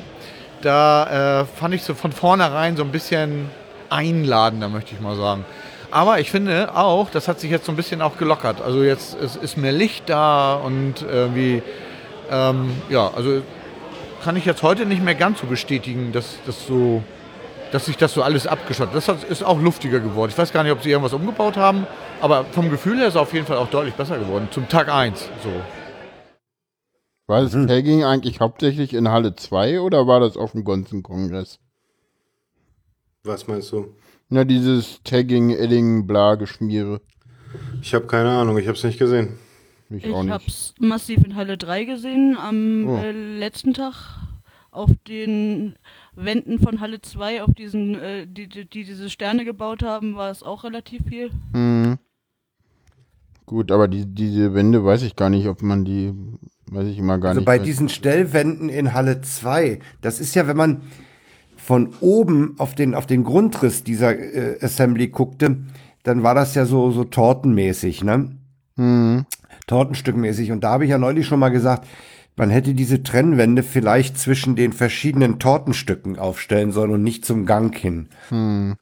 Da äh, fand ich so von vornherein so ein bisschen einladender, möchte ich mal sagen. Aber ich finde auch, das hat sich jetzt so ein bisschen auch gelockert. Also jetzt ist, ist mehr Licht da und irgendwie, ähm, ja, also kann ich jetzt heute nicht mehr ganz so bestätigen, dass das so, dass sich das so alles abgeschottet. Das ist auch luftiger geworden. Ich weiß gar nicht, ob sie irgendwas umgebaut haben, aber vom Gefühl her ist es auf jeden Fall auch deutlich besser geworden. Zum Tag 1 so. War das. Tagging eigentlich hauptsächlich in Halle 2 oder war das auf dem Gonzen-Kongress? Was meinst du? Na, dieses Tagging, Edding, bla, Geschmiere. Ich habe keine Ahnung, ich habe es nicht gesehen. Ich, ich habe es massiv in Halle 3 gesehen, am oh. äh, letzten Tag auf den Wänden von Halle 2, auf diesen, äh, die, die, die, diese Sterne gebaut haben, war es auch relativ viel. Mhm. Gut, aber die, diese Wände weiß ich gar nicht, ob man die, weiß ich immer gar also nicht. Also bei diesen Stellwänden in Halle 2, das ist ja, wenn man, von oben auf den, auf den Grundriss dieser äh, Assembly guckte, dann war das ja so, so tortenmäßig, ne? Mhm. Tortenstückmäßig. Und da habe ich ja neulich schon mal gesagt, man hätte diese Trennwände vielleicht zwischen den verschiedenen Tortenstücken aufstellen sollen und nicht zum Gang hin. Mhm.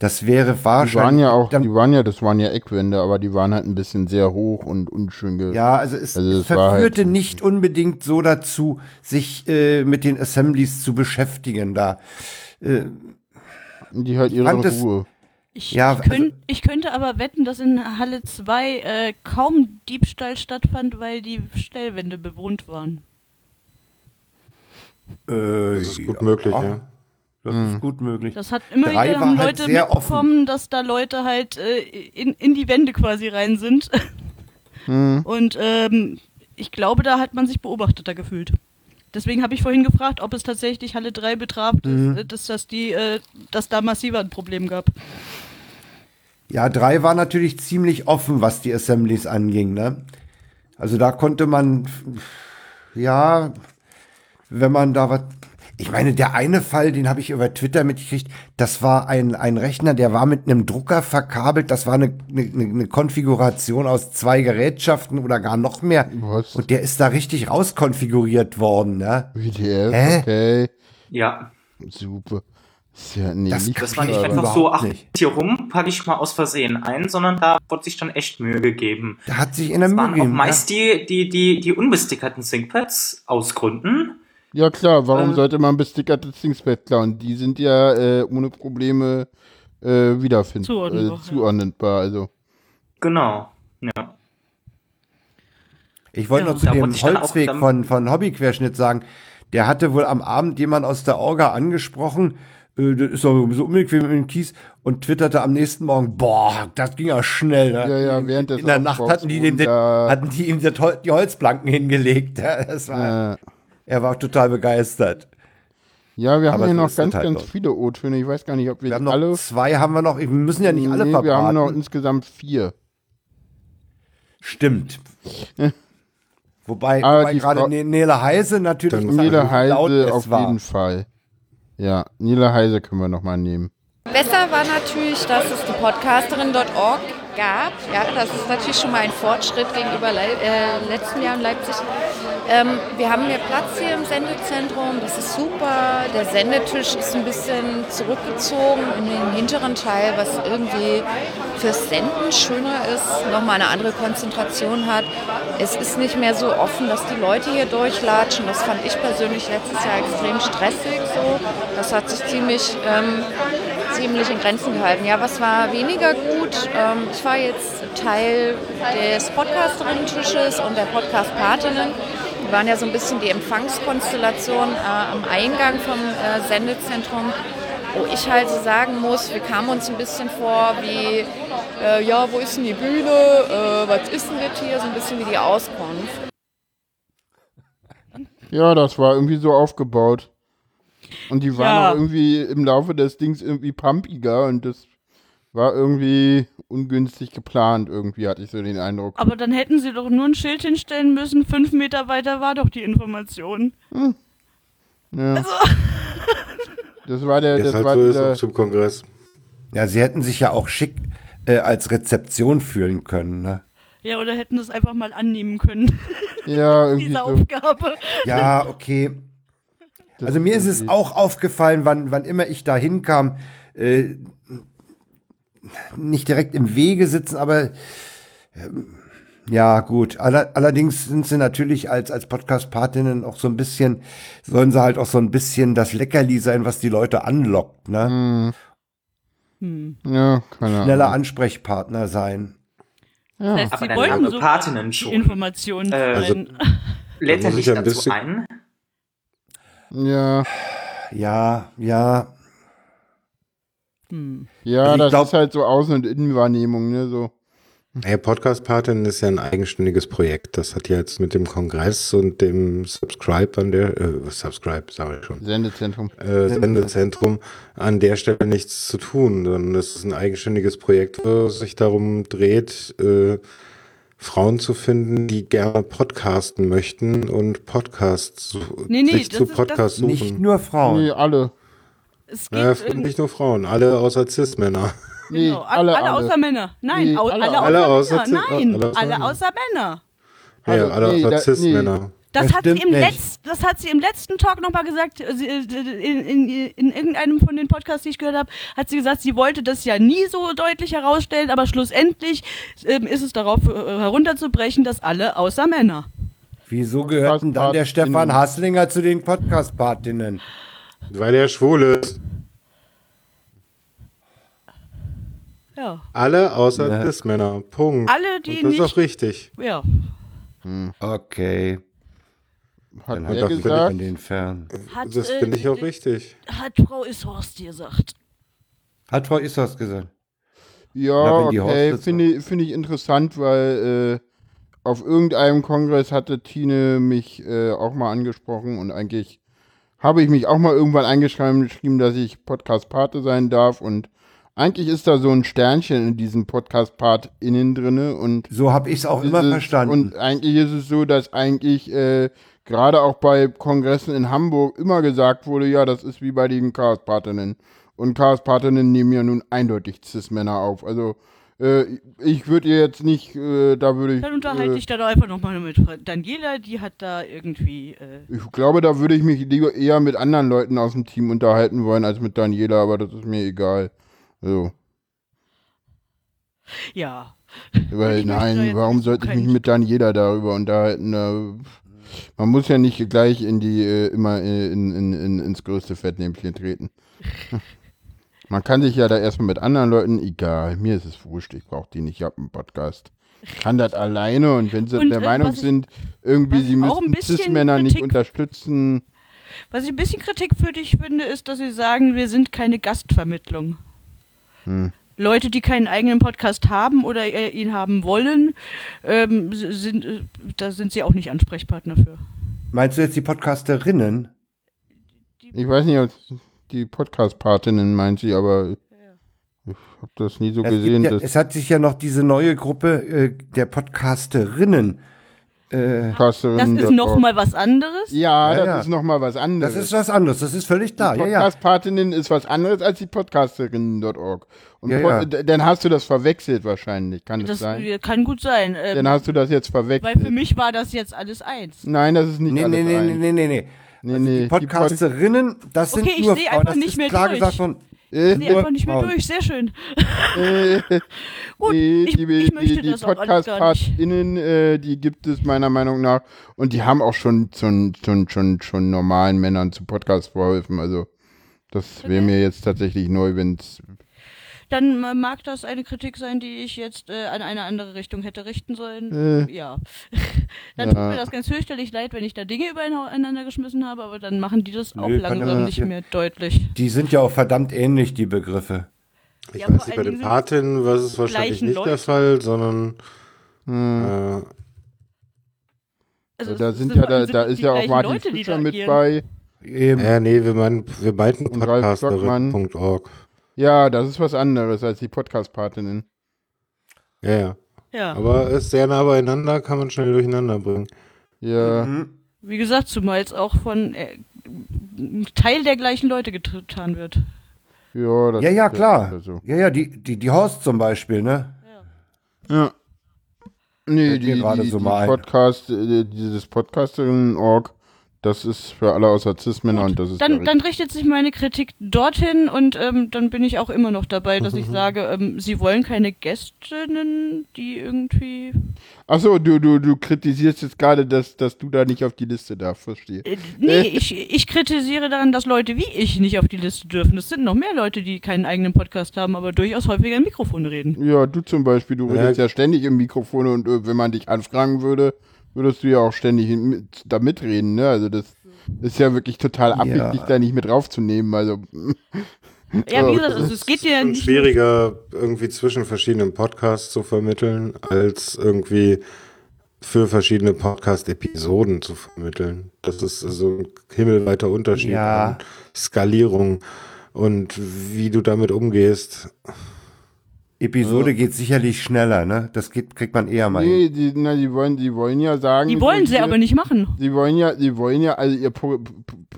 Das wäre wahrscheinlich. Die waren ja auch, die waren ja, das waren ja Eckwände, aber die waren halt ein bisschen sehr hoch und unschön. Ge ja, also es, also es verführte halt nicht unbedingt so dazu, sich äh, mit den Assemblies zu beschäftigen da. Äh, die halt ihre Ruhe. Ich, ja, ich, könnt, also, ich, könnte aber wetten, dass in Halle 2 äh, kaum Diebstahl stattfand, weil die Stellwände bewohnt waren. Äh, das ist gut ja, möglich, ja. Das mhm. ist gut möglich. Das hat immer Drei wieder halt Leute mitbekommen, offen. dass da Leute halt äh, in, in die Wände quasi rein sind. Mhm. Und ähm, ich glaube, da hat man sich beobachteter gefühlt. Deswegen habe ich vorhin gefragt, ob es tatsächlich Halle 3 betraf, mhm. dass, dass, dass, die, äh, dass da massiver ein Problem gab. Ja, 3 war natürlich ziemlich offen, was die Assemblies anging. Ne? Also da konnte man, ja, wenn man da was Ich meine, der eine Fall, den habe ich über Twitter mitgekriegt, das war ein, ein Rechner, der war mit einem Drucker verkabelt. Das war eine, eine, eine Konfiguration aus zwei Gerätschaften oder gar noch mehr. Was? Und der ist da richtig rauskonfiguriert worden. Ne? WTF, Hä? okay. Ja. Super. Ja, nee, das, das war nicht einfach so, ach, nicht. hier rum packe ich mal aus Versehen ein, sondern da wurde sich dann echt Mühe gegeben. Da hat sich in der Mühe gegeben. meist ja. die, die, die, die unbestickerten ThinkPads aus Gründen, ja klar, warum äh, sollte man bestickerte Thingspads klauen? Die sind ja äh, ohne Probleme äh, wiederfindbar, zuordnenbar, äh, zuordnenbar also. Genau, ja. Ich wollte ja, noch zu dem Holzweg von, von Hobbyquerschnitt sagen, der hatte wohl am Abend jemand aus der Orga angesprochen, das ist doch so unbequem mit dem Kies und twitterte am nächsten Morgen, boah, das ging ja schnell. Ne? Ja, ja, während des In der Nacht hatten die, den, hatten die ihm die Holzplanken hingelegt. Das war, er war total begeistert. Ja, wir haben hier noch ganz, halt ganz viele O-Töne. Ich weiß gar nicht, ob wir, wir haben alle. zwei haben wir noch. Wir müssen ja nicht nee, alle verbraten. Wir haben noch insgesamt vier. Stimmt. wobei, wobei gerade ne Nele Heise natürlich. Nele Heise auf war. jeden Fall. Ja, Nele Heise können wir nochmal nehmen. Besser war natürlich, dass es die Podcasterin.org gab. Ja, das ist natürlich schon mal ein Fortschritt gegenüber Le äh, letzten Jahr in Leipzig. Ähm, wir haben mehr Platz hier im Sendezentrum, das ist super. Der Sendetisch ist ein bisschen zurückgezogen in den hinteren Teil, was irgendwie fürs Senden schöner ist, nochmal eine andere Konzentration hat. Es ist nicht mehr so offen, dass die Leute hier durchlatschen. Das fand ich persönlich letztes Jahr extrem stressig. So. Das hat sich ziemlich, ähm, ziemlich in Grenzen gehalten. Ja, was war weniger gut? Ähm, ich war jetzt Teil des Podcasterinnen-Tisches und der Podcast-Patinnen. Wir waren ja so ein bisschen die Empfangskonstellation äh, am Eingang vom äh, Sendezentrum, wo ich halt so sagen muss, wir kamen uns ein bisschen vor wie, äh, ja, wo ist denn die Bühne, äh, was ist denn das hier, so ein bisschen wie die Auskunft. Ja, das war irgendwie so aufgebaut. Und die waren ja. auch irgendwie im Laufe des Dings irgendwie pumpiger und das war irgendwie ungünstig geplant, irgendwie hatte ich so den Eindruck. Aber dann hätten sie doch nur ein Schild hinstellen müssen, fünf Meter weiter war doch die Information. Hm. Ja. Also. das war der, das halt war so der, zum Kongress. Ja, sie hätten sich ja auch schick äh, als Rezeption fühlen können, ne? Ja, oder hätten das einfach mal annehmen können. Ja, irgendwie Diese so. Aufgabe. Ja, okay. Also mir ist es auch aufgefallen, wann, wann immer ich da hinkam, äh, nicht direkt im Wege sitzen, aber ähm, ja, gut. Aller, allerdings sind sie natürlich als, als Podcast-Partinnen auch so ein bisschen, sollen sie halt auch so ein bisschen das Leckerli sein, was die Leute anlockt, ne? Hm. Ja, keine Ahnung. Schneller Ansprechpartner sein. Ja. Das heißt, aber sie wollen so Patinnen schon. Informationen. Äh, also, lädt er nicht dazu ein? Ja. Ja, ja. Hm. Ja, also das glaub, ist halt so Außen- und Innenwahrnehmung, ne, so. Hey, Podcast-Patin ist ja ein eigenständiges Projekt. Das hat ja jetzt mit dem Kongress und dem Subscribe an der, äh, Subscribe, sage ich schon. Sendezentrum. Äh, Sendezentrum an der Stelle nichts zu tun, sondern es ist ein eigenständiges Projekt, was sich darum dreht, äh, Frauen zu finden, die gerne podcasten möchten und Podcasts nee, nee, sich zu Podcasts suchen. Nicht nur Frauen. Nee, alle. Es gibt ja, nicht nur Frauen, alle außer Cis-Männer. Nee, genau, alle, alle, alle, außer Männer. Nein, nee, alle, alle, alle, außer, Männer. Nein, alle, alle außer Männer. Ja, alle nee, außer Cis-Männer. Das, das, hat sie im Letz-, das hat sie im letzten Talk nochmal gesagt, in, in, in, irgendeinem von den Podcasts, die ich gehört habe, hat sie gesagt, sie wollte das ja nie so deutlich herausstellen, aber schlussendlich ähm, ist es darauf äh, herunterzubrechen, dass alle außer Männer. Wieso gehört denn dann der Stefan Hasslinger zu den Podcast-Partinnen? Weil er schwul ist. Ja. Alle außer ja. Cis-Männer. Punkt. Alle, die Und das nicht. ist auch richtig. Ja. Hm. Okay. Hat Dann er gesagt? den fern. Hat, das finde ich auch äh, richtig. Hat Frau Ishorst gesagt. Hat Frau Ishorst gesagt. Ja, okay, finde ich, find ich interessant, weil äh, auf irgendeinem Kongress hatte Tine mich äh, auch mal angesprochen und eigentlich habe ich mich auch mal irgendwann eingeschrieben, dass ich Podcast-Pate sein darf und eigentlich ist da so ein Sternchen in diesem Podcast-Part innen drinne und so habe ich es auch immer verstanden. Und eigentlich ist es so, dass eigentlich äh, gerade auch bei Kongressen in Hamburg immer gesagt wurde, ja, das ist wie bei den Chaos-Partinnen. Und Chaos-Partinnen nehmen ja nun eindeutig Cis-Männer auf. Also äh, ich würde ihr jetzt nicht, äh, da würde ich. Dann unterhalte äh, ich dann einfach nochmal mit Daniela, die hat da irgendwie. Äh ich glaube, da würde ich mich lieber eher mit anderen Leuten aus dem Team unterhalten wollen als mit Daniela, aber das ist mir egal. So. Ja. Weil, nein, warum sollte ich mich mit Daniela darüber unterhalten? Man muss ja nicht gleich in die, äh, immer in, in, in, ins größte Fettnäpfchen treten. Man kann sich ja da erstmal mit anderen Leuten, egal, mir ist es wurscht, ich brauche die nicht, ich habe einen Podcast. Ich kann das alleine und wenn sie und, der äh, Meinung sind, irgendwie sie müssen Cis-Männer nicht unterstützen. Was ich ein bisschen kritikwürdig finde, ist, dass sie sagen, wir sind keine Gastvermittlung. Hm. Leute, die keinen eigenen Podcast haben oder äh, ihn haben wollen, ähm, sind, äh, da sind sie auch nicht Ansprechpartner für. Meinst du jetzt die Podcasterinnen? Ich weiß nicht, ob die Podcast-Partinnen, meint sie, aber ich habe das nie so es gesehen. Ja, es hat sich ja noch diese neue Gruppe äh, der Podcasterinnen. Äh, das ist nochmal was anderes? Ja, ja das ja. ist nochmal was anderes. Das ist was anderes, das ist völlig klar. Die Podcast-Partinnen ist was anderes als die Podcasterinnen.org. Und ja, dann hast du das verwechselt wahrscheinlich, kann das, das sein? Kann gut sein. Ähm, dann hast du das jetzt verwechselt. Weil für mich war das jetzt alles eins. Nein, das ist nicht nee, alles nee, nee, eins. Nee, nee, nee, nee. Nee, also nee. Die Podcasterinnen, das sind okay, nur Frauen. Das ist klar durch. gesagt von. Ich sehe einfach nicht mehr durch, sehr schön. Gut, die, ich, ich möchte die, die Podcast-PartInnen, äh, die gibt es meiner Meinung nach. Und die haben auch schon, schon, schon, schon, schon normalen Männern zu Podcasts verholfen. Also, das wäre okay. mir jetzt tatsächlich neu, wenn es dann mag das eine Kritik sein, die ich jetzt äh, an eine andere Richtung hätte richten sollen. Äh. Ja. dann ja. tut mir das ganz fürchterlich leid, wenn ich da Dinge übereinander geschmissen habe, aber dann machen die das auch Nö, langsam nicht mehr deutlich. Die sind ja auch verdammt ähnlich, die Begriffe. Ich ja, weiß nicht, bei den Paten war es wahrscheinlich nicht Leute. der Fall, sondern hm. äh, also da sind ja da, da ist ja auch Martin Leute, Fischer mit bei. Eben. Ja, nee, wir, meinen, wir meinten podcasterin.org. Ja, das ist was anderes als die Podcast-Partinnen. Ja, ja. Ja. Aber ist sehr nah beieinander, kann man schnell durcheinander bringen. Ja. Mhm. Wie gesagt, zumal es auch von äh, Teil der gleichen Leute getan wird. Ja, das ja, ja, klar. So. Ja, ja, die, die, die Horst zum Beispiel, ne? Ja. ja. Nee, die, die, die, so die Podcast, äh, dieses Podcasterinnen-Org das ist für alle außer Cis-Männer und das ist. Dann, dann richtet sich meine Kritik dorthin und ähm, dann bin ich auch immer noch dabei, dass ich sage, ähm, sie wollen keine Gästinnen, die irgendwie. Achso, du, du, du kritisierst jetzt gerade, dass, dass du da nicht auf die Liste darfst, verstehe. Äh, nee, ich, ich kritisiere daran, dass Leute wie ich nicht auf die Liste dürfen. Es sind noch mehr Leute, die keinen eigenen Podcast haben, aber durchaus häufiger im Mikrofon reden. Ja, du zum Beispiel, du redest ja, ja ständig im Mikrofon und äh, wenn man dich anfragen würde, würdest du ja auch ständig mit, da mitreden, ne? Also das ist ja wirklich total abwegig, ja. dich da nicht mit draufzunehmen. Also. Ja, wie gesagt, also es geht ja nicht. schwieriger, irgendwie zwischen verschiedenen Podcasts zu vermitteln, als irgendwie für verschiedene Podcast-Episoden zu vermitteln. Das ist so ein himmelweiter Unterschied ja. an Skalierung und wie du damit umgehst. Episode geht sicherlich schneller, ne? Das geht, kriegt man eher mal. Nee, die, na, die wollen, die wollen ja sagen. Die wollen sie aber nicht machen. Die wollen ja, die wollen ja, also ihr,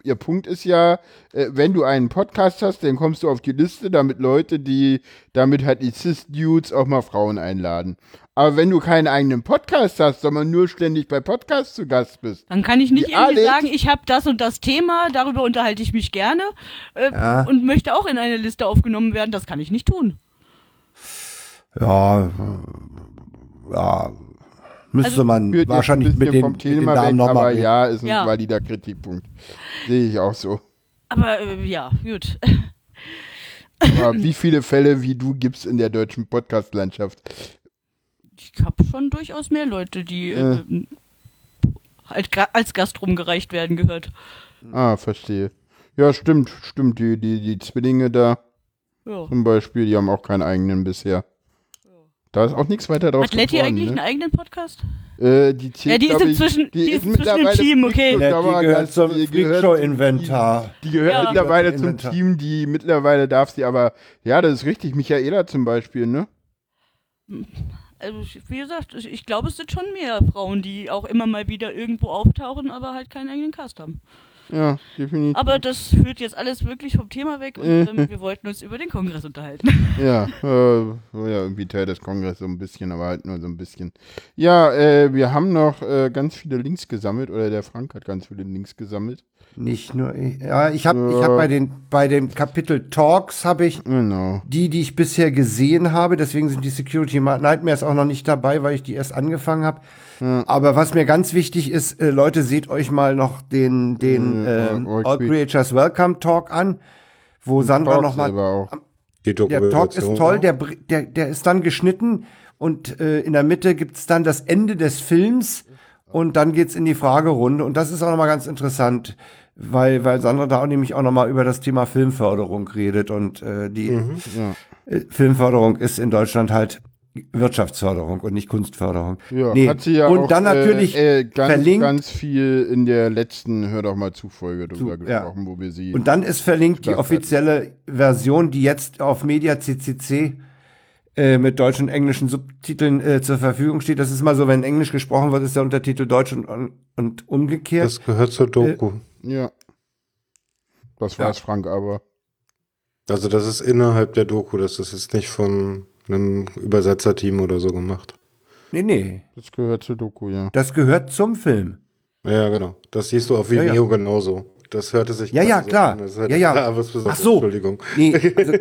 ihr Punkt ist ja, äh, wenn du einen Podcast hast, dann kommst du auf die Liste, damit Leute, die, damit halt die Cis-Dudes auch mal Frauen einladen. Aber wenn du keinen eigenen Podcast hast, sondern nur ständig bei Podcasts zu Gast bist. Dann kann ich nicht irgendwie Alex, sagen, ich habe das und das Thema, darüber unterhalte ich mich gerne äh, ja. und möchte auch in eine Liste aufgenommen werden. Das kann ich nicht tun. Ja, ja, müsste also, man wahrscheinlich mit den, vom Thema mit den weg, aber ja, ist ein ja. valider Kritikpunkt. Sehe ich auch so. Aber äh, ja, gut. Aber wie viele Fälle wie du gibt's in der deutschen Podcast-Landschaft? Ich habe schon durchaus mehr Leute, die äh. äh als, als Gast rumgereicht werden gehört. Ah, verstehe. Ja, stimmt, stimmt. Die, die, die Zwillinge da ja. zum Beispiel, die haben auch keinen eigenen bisher. Da ist auch nichts weiter drauf Hat Letty eigentlich ne? einen eigenen Podcast? Äh, die, zählt, ja, die ist inzwischen, die, die ist inzwischen im Team, okay. Ja, die gehört zum Freakshow-Inventar. Die, die, gehört ja. mittlerweile zum Team, die mittlerweile darf sie aber, ja, das ist richtig, Michaela zum Beispiel, ne? Also, wie gesagt, ich glaube, es sind schon mehr Frauen, die auch immer mal wieder irgendwo auftauchen, aber halt keinen eigenen Cast haben. Ja, definitiv. Aber das führt jetzt alles wirklich vom Thema weg und ähm, wir wollten uns über den Kongress unterhalten. Ja, äh, ja, irgendwie Teil des Kongresses so ein bisschen, aber halt nur so ein bisschen. Ja, äh, wir haben noch äh, ganz viele Links gesammelt oder der Frank hat ganz viele Links gesammelt. Nicht nur ich. Ja, ich habe ja. hab bei, den, bei dem Kapitel Talks habe ich genau. die, die ich bisher gesehen habe. Deswegen sind die Security Nightmares auch noch nicht dabei, weil ich die erst angefangen habe. Aber was mir ganz wichtig ist, äh, Leute, seht euch mal noch den, den äh, All, All Creatures Welcome Talk an, wo Und Sandra noch mal. Der Talk ist toll, der, der, der ist dann geschnitten und äh, in der Mitte gibt's dann das Ende des Films und dann geht's in die Fragerunde und das ist auch nochmal ganz interessant weil, weil Sandra da auch nämlich auch nochmal über das Thema Filmförderung redet und äh, die mhm, ja. Äh, Filmförderung ist in Deutschland halt Wirtschaftsförderung und nicht Kunstförderung. Ja, nee. hat sie ja und auch, dann natürlich äh, äh, ganz, verlinkt, ganz viel in der letzten Hör doch mal zu Folge drüber zu, gesprochen, ja. wo wir sie. Und dann ist verlinkt die offizielle Version, die jetzt auf Media CCC äh, mit deutschen und englischen Subtiteln äh, zur Verfügung steht. Das ist mal so, wenn Englisch gesprochen wird, ist der Untertitel Deutsch und, und umgekehrt. Das gehört zur Doku. Äh, ja. Das weiß ja. Frank aber. Also das ist innerhalb der Doku, das ist jetzt nicht von einem Übersetzerteam oder so gemacht. Nee, nee. Das gehört zur Doku, ja. Das gehört zum Film. Ja, genau. Das siehst du auf Vimeo ja, ja. genauso. Das hörte sich Ja, ja, klar. So ja, ja. Klar, Ach so. Entschuldigung. Nee, also,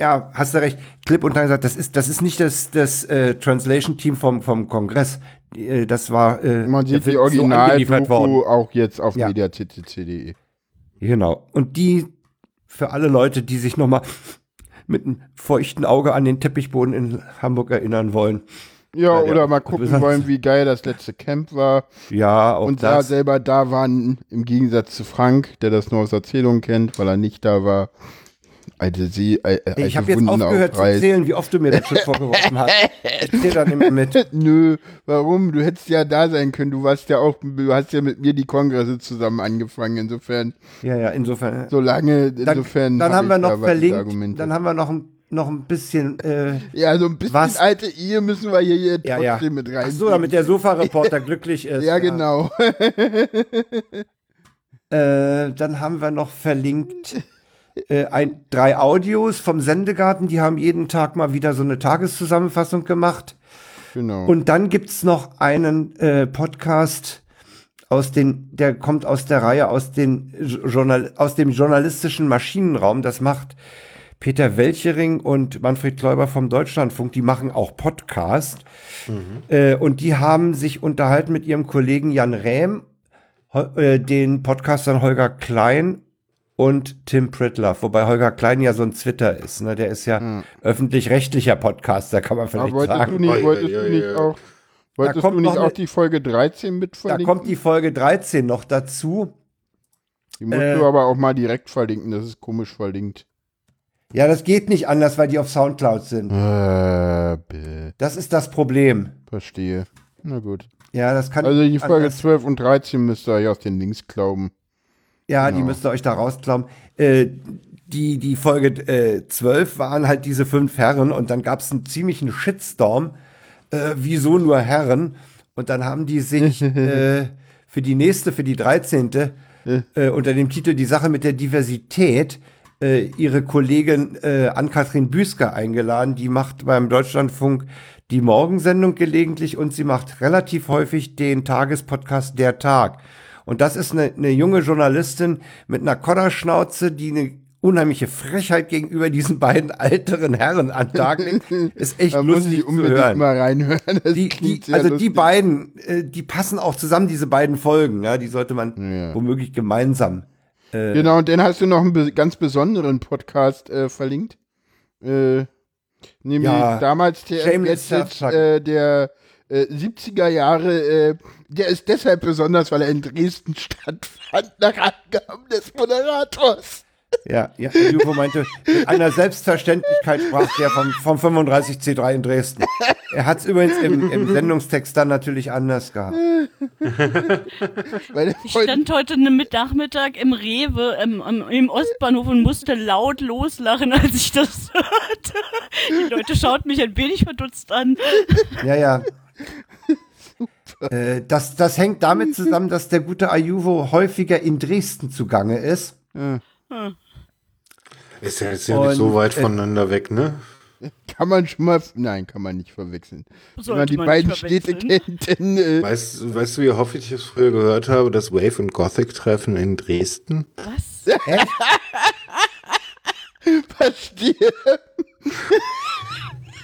ja, hast du recht. Clip und dann gesagt, das ist, das ist nicht das, das äh, Translation-Team vom, vom Kongress. Äh, das war. Äh, Man sieht die Original-Doku auch jetzt auf ja. mediaccc.de. Genau. Und die für alle Leute, die sich nochmal mit einem feuchten Auge an den Teppichboden in Hamburg erinnern wollen. Ja, ja oder mal gucken wollen, wie geil das letzte Camp war. Ja, auch Und da selber da waren, im Gegensatz zu Frank, der das nur aus Erzählungen kennt, weil er nicht da war alte See, äh, alte Ich habe jetzt aufgehört zu zählen, wie oft du mir das schon vorgeworfen hast. Erzähl dann immer mit. Nö, warum? Du hättest ja da sein können. Du warst ja auch, du hast ja mit mir die Kongresse zusammen angefangen. Insofern. Ja, ja, insofern. So lange, insofern. Dann, dann hab haben wir noch verlinkt. Dann haben wir noch ein noch ein bisschen. Äh, ja, so ein bisschen was? alte Ehe müssen wir hier, hier trotzdem ja, ja. mit rein. Ach so, damit der Sofa-Reporter glücklich ist. Ja, genau. äh, dann haben wir noch verlinkt äh, ein, drei Audios vom Sendegarten, die haben jeden Tag mal wieder so eine Tageszusammenfassung gemacht. Genau. Und dann gibt's noch einen äh, Podcast aus den, der kommt aus der Reihe aus, den Journal, aus dem journalistischen Maschinenraum. Das macht Peter Welchering und Manfred Kläuber vom Deutschlandfunk. Die machen auch Podcast. Mhm. Äh, und die haben sich unterhalten mit ihrem Kollegen Jan Rähm, äh, den Podcastern Holger Klein und Tim Prittler, wobei Holger Klein ja so ein Twitter ist. Ne? Der ist ja hm. öffentlich-rechtlicher Podcaster, kann man vielleicht wolltest sagen. Du nicht, wolltest ja, ja, du nicht auch, wolltest du nicht auch die Folge 13 mit verlinken? Da kommt die Folge 13 noch dazu. Die musst äh, du aber auch mal direkt verlinken, das ist komisch verlinkt. Ja, das geht nicht anders, weil die auf Soundcloud sind. Äh, das ist das Problem. Verstehe. Na gut. Ja, das kann Also die Folge 12 und 13 müsst ihr euch aus den Links glauben. Ja, genau. die müsst ihr euch da rausklauen. Äh, die, die Folge äh, 12 waren halt diese fünf Herren und dann gab es einen ziemlichen Shitstorm. Äh, wieso nur Herren? Und dann haben die sich äh, für die nächste, für die 13. Äh, unter dem Titel Die Sache mit der Diversität äh, ihre Kollegin äh, Ann-Kathrin Büsker eingeladen. Die macht beim Deutschlandfunk die Morgensendung gelegentlich und sie macht relativ häufig den Tagespodcast Der Tag. Und das ist eine, eine junge Journalistin mit einer Kodderschnauze, die eine unheimliche Frechheit gegenüber diesen beiden älteren Herren an Tag legt. Ist echt da lustig muss ich zu hören. mal reinhören. Die, die, also lustig. die beiden, äh, die passen auch zusammen, diese beiden Folgen. Ja, die sollte man ja. womöglich gemeinsam. Äh, genau, und dann hast du noch einen ganz besonderen Podcast äh, verlinkt. Äh, nämlich ja, damals der, jetzt, äh, der 70er äh, Jahre, äh, der ist deshalb besonders, weil er in Dresden stattfand, nach Angaben des Moderators. Ja, ja, Juvo meinte, mit einer Selbstverständlichkeit sprach der vom, vom 35C3 in Dresden. Er hat es übrigens im, im, Sendungstext dann natürlich anders gehabt. ich stand heute mit Nachmittag im Rewe im, im, Ostbahnhof und musste laut loslachen, als ich das hörte. Die Leute schauten mich ein wenig verdutzt an. Ja, ja. Äh, das, das hängt damit zusammen, dass der gute Ayuvo häufiger in Dresden zugange ist. Ja. Hm. Ist ja jetzt ja nicht so weit äh, voneinander weg, ne? Kann man schon mal, nein, kann man nicht verwechseln. Sollte Wenn man die man beiden Städte kennt, dann. Äh weißt, weißt du, wie häufig ich es früher gehört habe, das Wave und Gothic Treffen in Dresden? Was? Verstehe.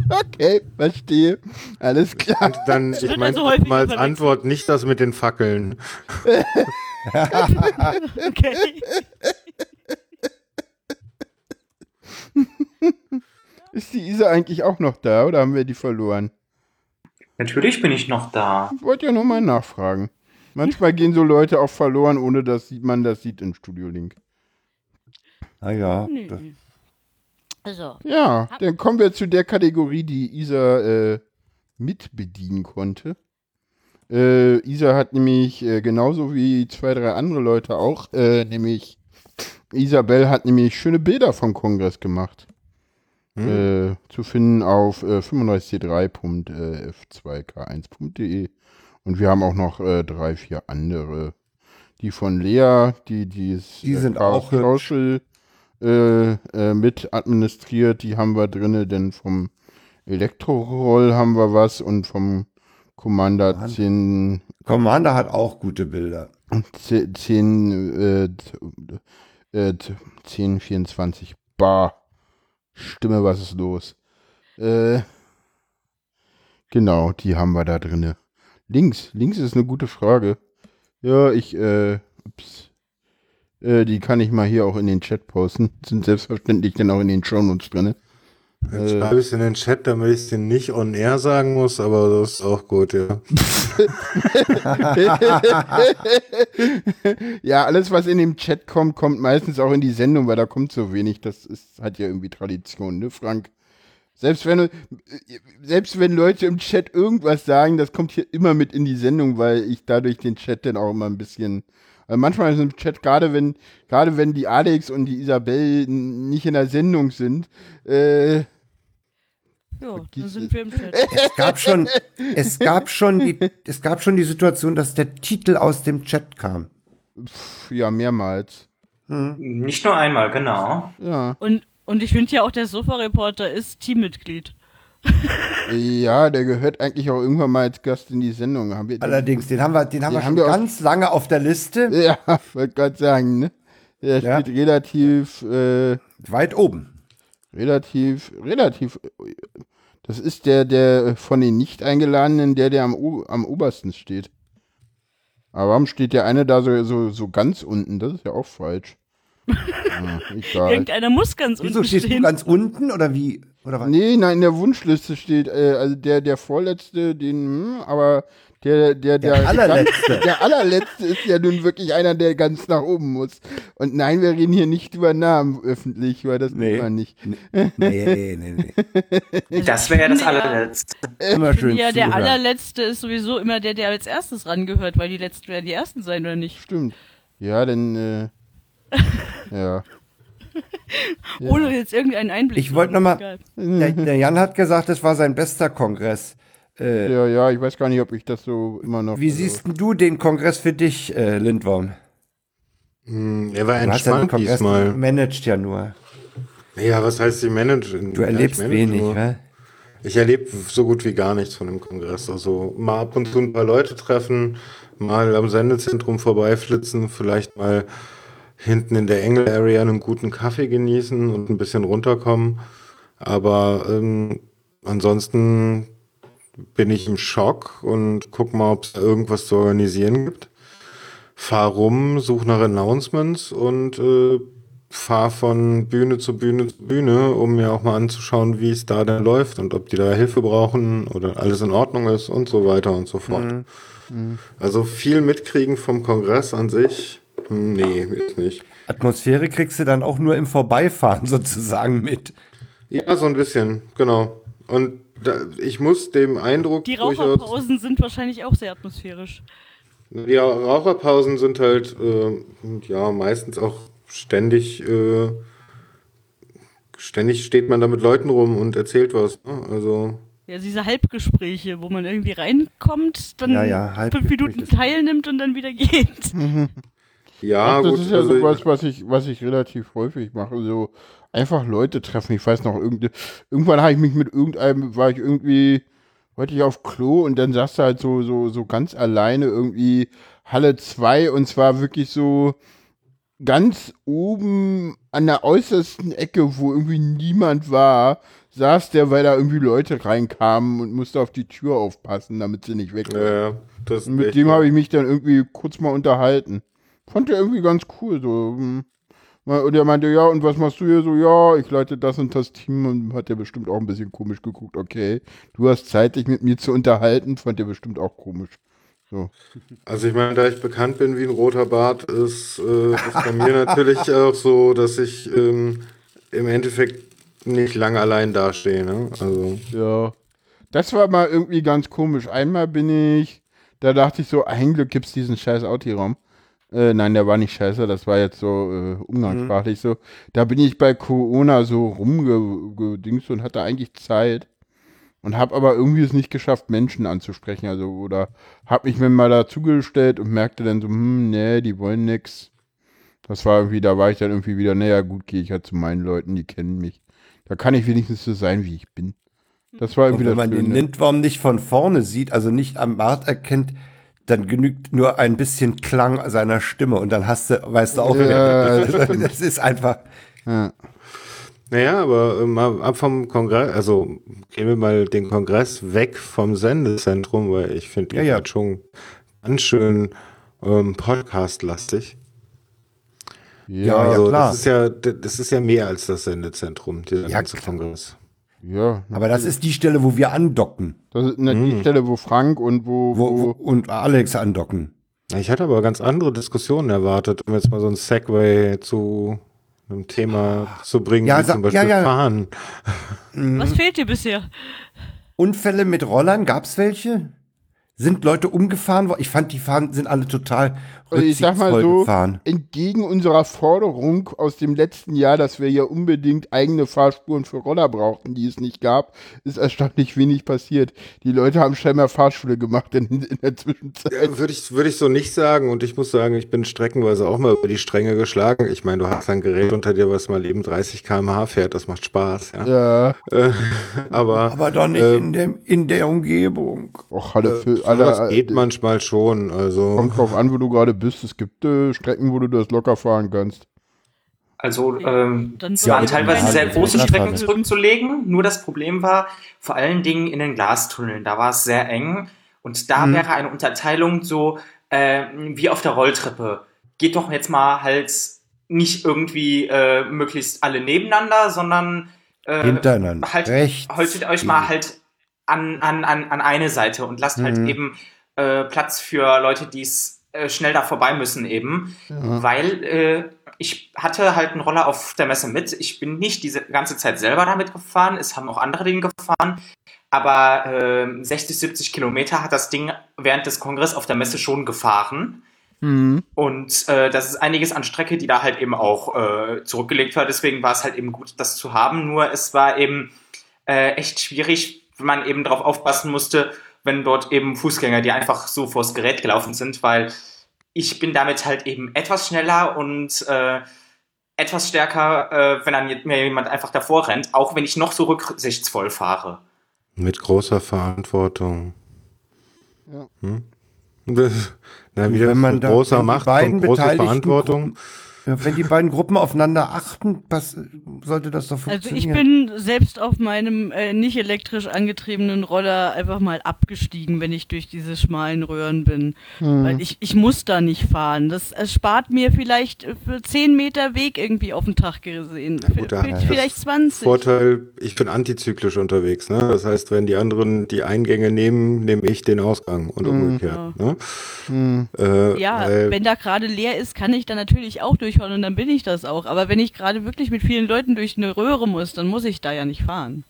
Okay, verstehe. Alles klar. Und dann, ich meine so mal als Antwort nicht das mit den Fackeln. okay. Ist die Isa eigentlich auch noch da oder haben wir die verloren? Natürlich bin ich noch da. Ich wollte ja nur mal nachfragen. Manchmal gehen so Leute auch verloren, ohne dass man das sieht im Studio Link. Ah ja. Nee. Also, ja, dann kommen wir zu der Kategorie, die Isa äh, mitbedienen konnte. Äh, Isa hat nämlich äh, genauso wie zwei, drei andere Leute auch, äh, nämlich Isabel hat nämlich schöne Bilder vom Kongress gemacht. Hm. Äh, zu finden auf äh, 35c3.f2k1.de. Und wir haben auch noch äh, drei, vier andere. Die von Lea, die, die ist die sind auch Social äh, äh, mit administriert, die haben wir drinne, denn vom Elektroroll haben wir was und vom Commander 10. Commander hat auch gute Bilder. 10, 10 äh, 1024 Bar. Stimme, was ist los? Äh, genau, die haben wir da drinne. Links, links ist eine gute Frage. Ja, ich, äh, ups. Äh, die kann ich mal hier auch in den Chat posten. Sind selbstverständlich dann auch in den Shownotes drinne. Jetzt äh, schreibe ich es in den Chat, damit ich es dir nicht on air sagen muss, aber das ist auch gut, ja. ja, alles, was in dem Chat kommt, kommt meistens auch in die Sendung, weil da kommt so wenig. Das ist, hat ja irgendwie Tradition, ne, Frank? Selbst wenn, selbst wenn Leute im Chat irgendwas sagen, das kommt hier immer mit in die Sendung, weil ich dadurch den Chat dann auch immer ein bisschen weil manchmal ist im Chat, gerade wenn, gerade wenn die Alex und die Isabel nicht in der Sendung sind, äh, ja, dann sind wir im Chat. Es gab schon, es gab schon die, es gab schon die Situation, dass der Titel aus dem Chat kam. Ja, mehrmals. Hm. Nicht nur einmal, genau. Ja. Und, und ich finde ja auch, der Sofa-Reporter ist Teammitglied. Ja, der gehört eigentlich auch irgendwann mal als Gast in die Sendung. Haben wir Allerdings, den haben wir, den haben wir schon wir ganz lange auf der Liste. Ja, wollte gerade sagen, ne? Der ja. steht relativ äh, weit oben. Relativ, relativ das ist der, der von den nicht eingeladenen, der, der am, am obersten steht. Aber warum steht der eine da so, so, so ganz unten? Das ist ja auch falsch. ja, Irgendeiner muss ganz Wieso unten stehen. Wieso stehst du ganz unten oder wie? Oder was? Nee, nein, in der Wunschliste steht, äh, also der, der vorletzte, den, hm, aber der, der, der, der allerletzte. der allerletzte ist ja nun wirklich einer, der ganz nach oben muss. Und nein, wir reden hier nicht über Namen öffentlich, weil das nee. man nicht. Nee, nee, nee, nee. Das wäre ja das allerletzte. Immer schön ja, der allerletzte ist sowieso immer der, der als erstes rangehört, weil die letzten werden die ersten sein, oder nicht? Stimmt. Ja, dann, äh, ja. Ohne jetzt irgendeinen Einblick. Ich wollte nochmal, der, der Jan hat gesagt, es war sein bester Kongress. Äh, ja, ja, ich weiß gar nicht, ob ich das so immer noch. Wie siehst du den Kongress für dich, äh, Lindworm? Hm, er war entspannt ja diesmal. Du managst ja nur. Ja, was heißt sie managen? Du erlebst ja, wenig, wa? Ich erlebe so gut wie gar nichts von dem Kongress. Also mal ab und zu ein paar Leute treffen, mal am Sendezentrum vorbeiflitzen, vielleicht mal hinten in der Engel Area einen guten Kaffee genießen und ein bisschen runterkommen. Aber ähm, ansonsten bin ich im Schock und guck mal, ob es irgendwas zu organisieren gibt. Fahr rum, such nach Announcements und äh, fahr von Bühne zu Bühne zu Bühne, um mir auch mal anzuschauen, wie es da denn läuft und ob die da Hilfe brauchen oder alles in Ordnung ist und so weiter und so fort. Mhm. Mhm. Also viel mitkriegen vom Kongress an sich Nee, ist nicht. Atmosphäre kriegst du dann auch nur im Vorbeifahren sozusagen mit. Ja, so ein bisschen, genau. Und da, ich muss dem Eindruck. Die Raucherpausen sind wahrscheinlich auch sehr atmosphärisch. Die Raucherpausen sind halt, äh, ja, meistens auch ständig, äh, ständig steht man da mit Leuten rum und erzählt was. Ne? Also. Ja, diese Halbgespräche, wo man irgendwie reinkommt, dann ja, ja, fünf Minuten teilnimmt und dann wieder geht. Ja, das gut. ist ja also sowas, was ich, was ich relativ häufig mache. So einfach Leute treffen. Ich weiß noch, irgend, irgendwann habe ich mich mit irgendeinem, war ich irgendwie, wollte ich auf Klo und dann saß da halt so, so, so ganz alleine irgendwie Halle 2 und zwar wirklich so ganz oben an der äußersten Ecke, wo irgendwie niemand war, saß der, weil da irgendwie Leute reinkamen und musste auf die Tür aufpassen, damit sie nicht weg Ja, mit dem habe ich mich dann irgendwie kurz mal unterhalten. Fand der irgendwie ganz cool. So. hm. Und er meinte, ja, und was machst du hier so? Ja, ich leite das und das Team und hat der bestimmt auch ein bisschen komisch geguckt. Okay, du hast Zeit, dich mit mir zu unterhalten, fand der bestimmt auch komisch. So. Also ich meine, da ich bekannt bin wie ein roter Bart, ist, äh, ist bei mir natürlich auch so, dass ich ähm, im Endeffekt nicht lang allein dastehe. Ne? Also Ja. Das war mal irgendwie ganz komisch. Einmal bin ich, da dachte ich so, ein Glück gibt's diesen scheiß Audi-Raum. Äh, nein, der war nicht scheiße, das war jetzt so äh, umgangssprachlich so. Da bin ich bei Corona so rumgedingst und hatte eigentlich Zeit und habe aber irgendwie es nicht geschafft, Menschen anzusprechen. Also, oder habe mich mir mal dazugestellt und merkte dann so, hm, nee, die wollen nix. Das war irgendwie, da war ich dann irgendwie wieder, naja, gut, gehe ich halt zu meinen Leuten, die kennen mich. Da kann ich wenigstens so sein, wie ich bin. Das war Und irgendwie wenn man das den Schöne. Lindwurm nicht von vorne sieht, also nicht am Bart erkennt, dann genügt nur ein bisschen Klang seiner Stimme und dann hast du, weißt du auch, Ja, das ist einfach. Ja. Naja, aber äh, mal ab vom Kongress, also gehen wir mal den Kongress weg vom Sendezentrum, weil ich finde, Ja, ja. hat schon ganz schön ähm, Podcast-lastig. Ja, also, klar. Das ist ja, das ist ja mehr als das Sendezentrum, dieser Ja, ganze. Kongress. Ja, Aber das ist die Stelle, wo wir andocken. das ist ne, die Stelle, wo Frank und wo, Wo, wo, und Alex andocken. Ich hatte aber ganz andere Diskussionen erwartet, um jetzt mal so ein Segway zu einem Thema zu bringen, Ja, wie zum Beispiel ja, ja. Fahren. Was fehlt dir bisher? Unfälle mit Rollern, gab's welche? Sind Leute umgefahren worden? Ich fand, die fahren, sind alle total ich sag mal so, gefahren. entgegen unserer Forderung aus dem letzten Jahr, dass wir ja unbedingt eigene Fahrspuren für Roller brauchten, die es nicht gab, ist erstaunlich wenig passiert. Die Leute haben scheinbar Fahrschule gemacht in, in der Zwischenzeit. Ja, Würde ich, würde ich so nicht sagen. Und ich muss sagen, ich bin streckenweise auch mal über die Stränge geschlagen. Ich meine, du hast ein Gerät unter dir, was mal eben 30 km/h fährt. Das macht Spaß. Ja. Ja, Äh, aber Aber doch nicht äh, in, dem, in der Umgebung. auch alle, für, das alle geht äh, manchmal schon. Also kommt drauf an, wo du gerade bist. Es gibt äh, Strecken, wo du das locker fahren kannst. Also ähm, es waren teilweise sehr große. Strecken zurückzulegen. Nur das Problem war vor allen Dingen in den Glastunneln. Da war es sehr eng. Und da wäre eine Unterteilung so äh, wie auf der Rolltreppe. Geht doch jetzt mal halt nicht irgendwie äh, möglichst alle nebeneinander, sondern äh, Hintereinander. halt, Rechts. haltet euch mal halt an, an, an, an eine Seite und lasst halt Mhm. eben äh, Platz für Leute, die es äh, schnell da vorbei müssen eben. Weil äh, ich hatte halt einen Roller auf der Messe mit. Ich bin nicht diese ganze Zeit selber damit gefahren. Es haben auch andere Dinge gefahren. Aber äh, 60, 70 Kilometer hat das Ding während des Kongresses auf der Messe schon gefahren. Und äh, das ist einiges an Strecke, die da halt eben auch äh, zurückgelegt war. Deswegen war es halt eben gut, das zu haben. Nur es war eben äh, echt schwierig, wenn man eben darauf aufpassen musste, wenn dort eben Fußgänger, die einfach so vors Gerät gelaufen sind, weil ich bin damit halt eben etwas schneller und äh, etwas stärker, äh, wenn dann mir jemand einfach davor rennt, auch wenn ich noch so rücksichtsvoll fahre. mit großer Verantwortung. Ja. Hm? Na, wie das wenn man großer Macht beiden und große beteiligten Verantwortung. Ja, wenn die beiden Gruppen aufeinander achten, was, sollte das doch funktionieren. Also ich bin selbst auf meinem äh, nicht elektrisch angetriebenen Roller einfach mal abgestiegen, wenn ich durch diese schmalen Röhren bin. Hm. Weil ich, ich muss da nicht fahren. Das spart mir vielleicht für 10 Meter Weg irgendwie auf den Tag gesehen. Ja, gut, für, vielleicht 20. Vorteil, ich bin antizyklisch unterwegs. Ne? Das heißt, wenn die anderen die Eingänge nehmen, nehme ich den Ausgang und hm. umgekehrt. Ja, ne? hm. äh, ja wenn da gerade leer ist, kann ich da natürlich auch durch durchhauen und dann bin ich das auch. Aber wenn ich gerade wirklich mit vielen Leuten durch eine Röhre muss, dann muss ich da ja nicht fahren.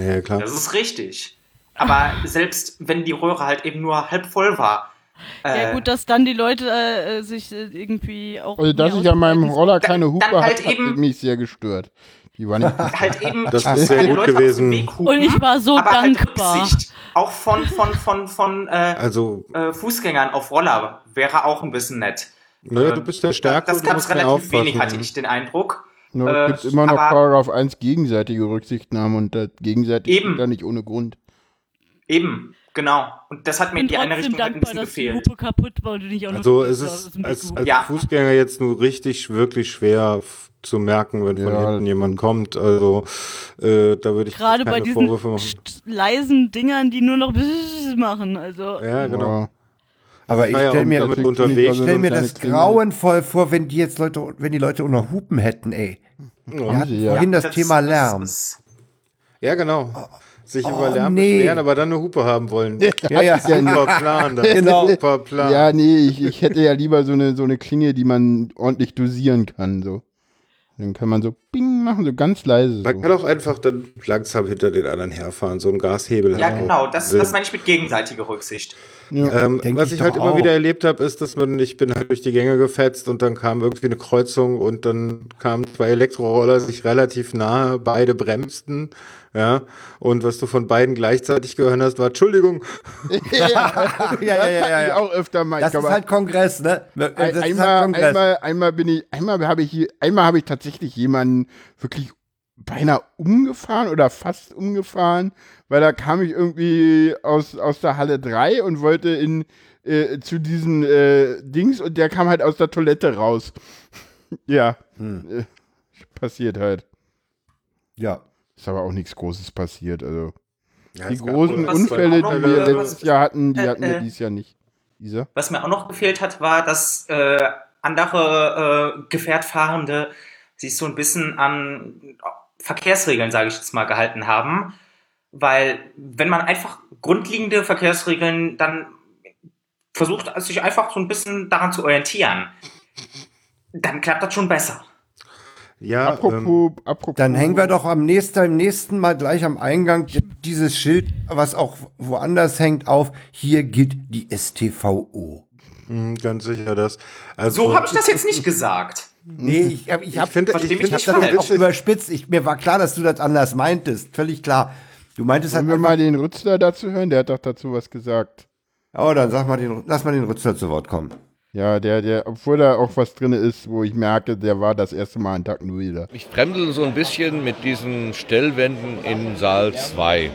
Ja, klar. Das ist richtig. Aber selbst wenn die Röhre halt eben nur halb voll war. Äh, ja gut, dass dann die Leute äh, sich äh, irgendwie auch. Also dass ich an meinem Roller keine Hupe halt habe, hat mich sehr gestört. Die war nicht halt eben, das ist sehr gut Leute gewesen. Und ich war so aber halt dankbar. Halt auch von von von von äh, also, äh, Fußgängern auf Roller wäre auch ein bisschen nett. Naja, du bist der Stärke. Das gab es relativ wenig, hatte ich den Eindruck. No, es äh, gibt immer noch Paragraph 1 gegenseitige Rücksichtnahme und das gegenseitig eben. da nicht ohne Grund. Eben, genau. Und das hat mir in die eine Richtung halt ein bisschen gefehlt. also es ist als, als ja. Fußgänger jetzt nur richtig, wirklich schwer zu merken, wenn von ja. hinten jemand kommt. Also äh, da würde ich gerade bei diesen Vorwürfe machen. leisen Dingern, die nur noch machen. Also ja, genau. Aber ich stelle mir, ich stell mir das grauenvoll vor, wenn die jetzt Leute, wenn die Leute noch Hupen hätten, ey. Ja, ja. Vorhin das, das, Thema Lärm. Das, ja, genau. Sich oh, über Lärm nee. beschweren, aber dann eine Hupe haben wollen. Ja, ja, ja. Super Plan. Das genau. super Plan. Ja, nee, ich, ich hätte ja lieber so eine, so eine Klinge, die man ordentlich dosieren kann, so. Dann kann man so Bing machen, so ganz leise. Man so. kann auch einfach dann langsam hinter den anderen herfahren, so einen Gashebel. Ja, genau, das, das meine ich mit gegenseitiger Rücksicht. Ja, ähm, was ich, ich halt immer wieder erlebt habe, ist, dass man, ich bin halt durch die Gänge gefetzt und dann kam irgendwie eine Kreuzung und dann kamen zwei Elektroroller sich relativ nahe, beide bremsten, ja, und was du von beiden gleichzeitig gehört hast, war Entschuldigung. ja, ja, ja, ja, ja, auch öfter mal. Das ist halt Kongress, ne? Das einmal, ist halt Kongress. einmal, einmal bin ich, einmal habe ich, einmal habe ich tatsächlich jemanden wirklich beinahe umgefahren oder fast umgefahren, weil da kam ich irgendwie aus, aus der Halle 3 und wollte in äh, zu diesen äh, Dings und der kam halt aus der Toilette raus. ja. Hm. Äh, passiert halt. Ja. Ist aber auch nichts Großes passiert. Also ja, die großen Unfälle, die wir letztes Jahr hatten, die äh, hatten wir äh, dieses Jahr nicht. Isa? Was mir auch noch gefehlt hat, war, dass äh, andere äh, Gefährtfahrende sich so ein bisschen an Verkehrsregeln, sage ich jetzt mal, gehalten haben. Weil wenn man einfach grundlegende Verkehrsregeln dann versucht, sich einfach so ein bisschen daran zu orientieren, dann klappt das schon besser. Ja, apropos, ähm, apropos. Dann hängen wir doch am nächsten, im nächsten Mal gleich am Eingang dieses Schild, was auch woanders hängt, auf. Hier gilt die STVO. Mhm, ganz sicher das. Also, so habe ich das jetzt nicht gesagt. Nee, ich, ich, ich, hab, finde, ich, ich, ich hab das auch überspitzt. Ich, mir war klar, dass du das anders meintest. Völlig klar. Du meintest Wollen halt. wir mal den Rützler dazu hören? Der hat doch dazu was gesagt. Oh, dann sag mal den, lass mal den Rützler zu Wort kommen. Ja, der, der, obwohl da auch was drin ist, wo ich merke, der war das erste Mal an Tag Null da. Ich fremdel so ein bisschen mit diesen Stellwänden in Saal 2.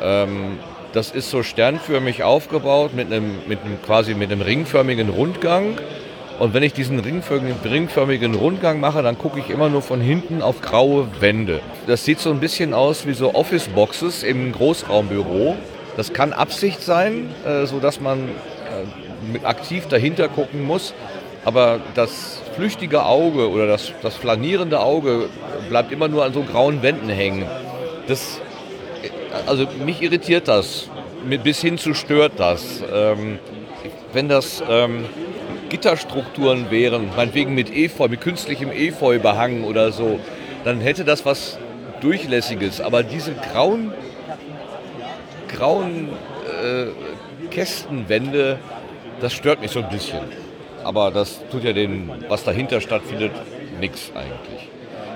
Ähm, das ist so sternförmig aufgebaut mit einem, mit einem quasi mit einem ringförmigen Rundgang. Und wenn ich diesen ringförmigen, Rundgang mache, dann gucke ich immer nur von hinten auf graue Wände. Das sieht so ein bisschen aus wie so Office-Boxes im Großraumbüro. Das kann Absicht sein, äh, sodass man äh, aktiv dahinter gucken muss. Aber das flüchtige Auge oder das, das flanierende Auge bleibt immer nur an so grauen Wänden hängen. Das, also mich irritiert das, bis hin zu stört das. Ähm, wenn das ähm, Gitterstrukturen wären, meinetwegen mit Efeu, mit künstlichem Efeu behangen oder so, dann hätte das was Durchlässiges. Aber diese grauen, grauen äh, Kästenwände, das stört mich so ein bisschen. Aber das tut ja dem, was dahinter stattfindet, nichts eigentlich.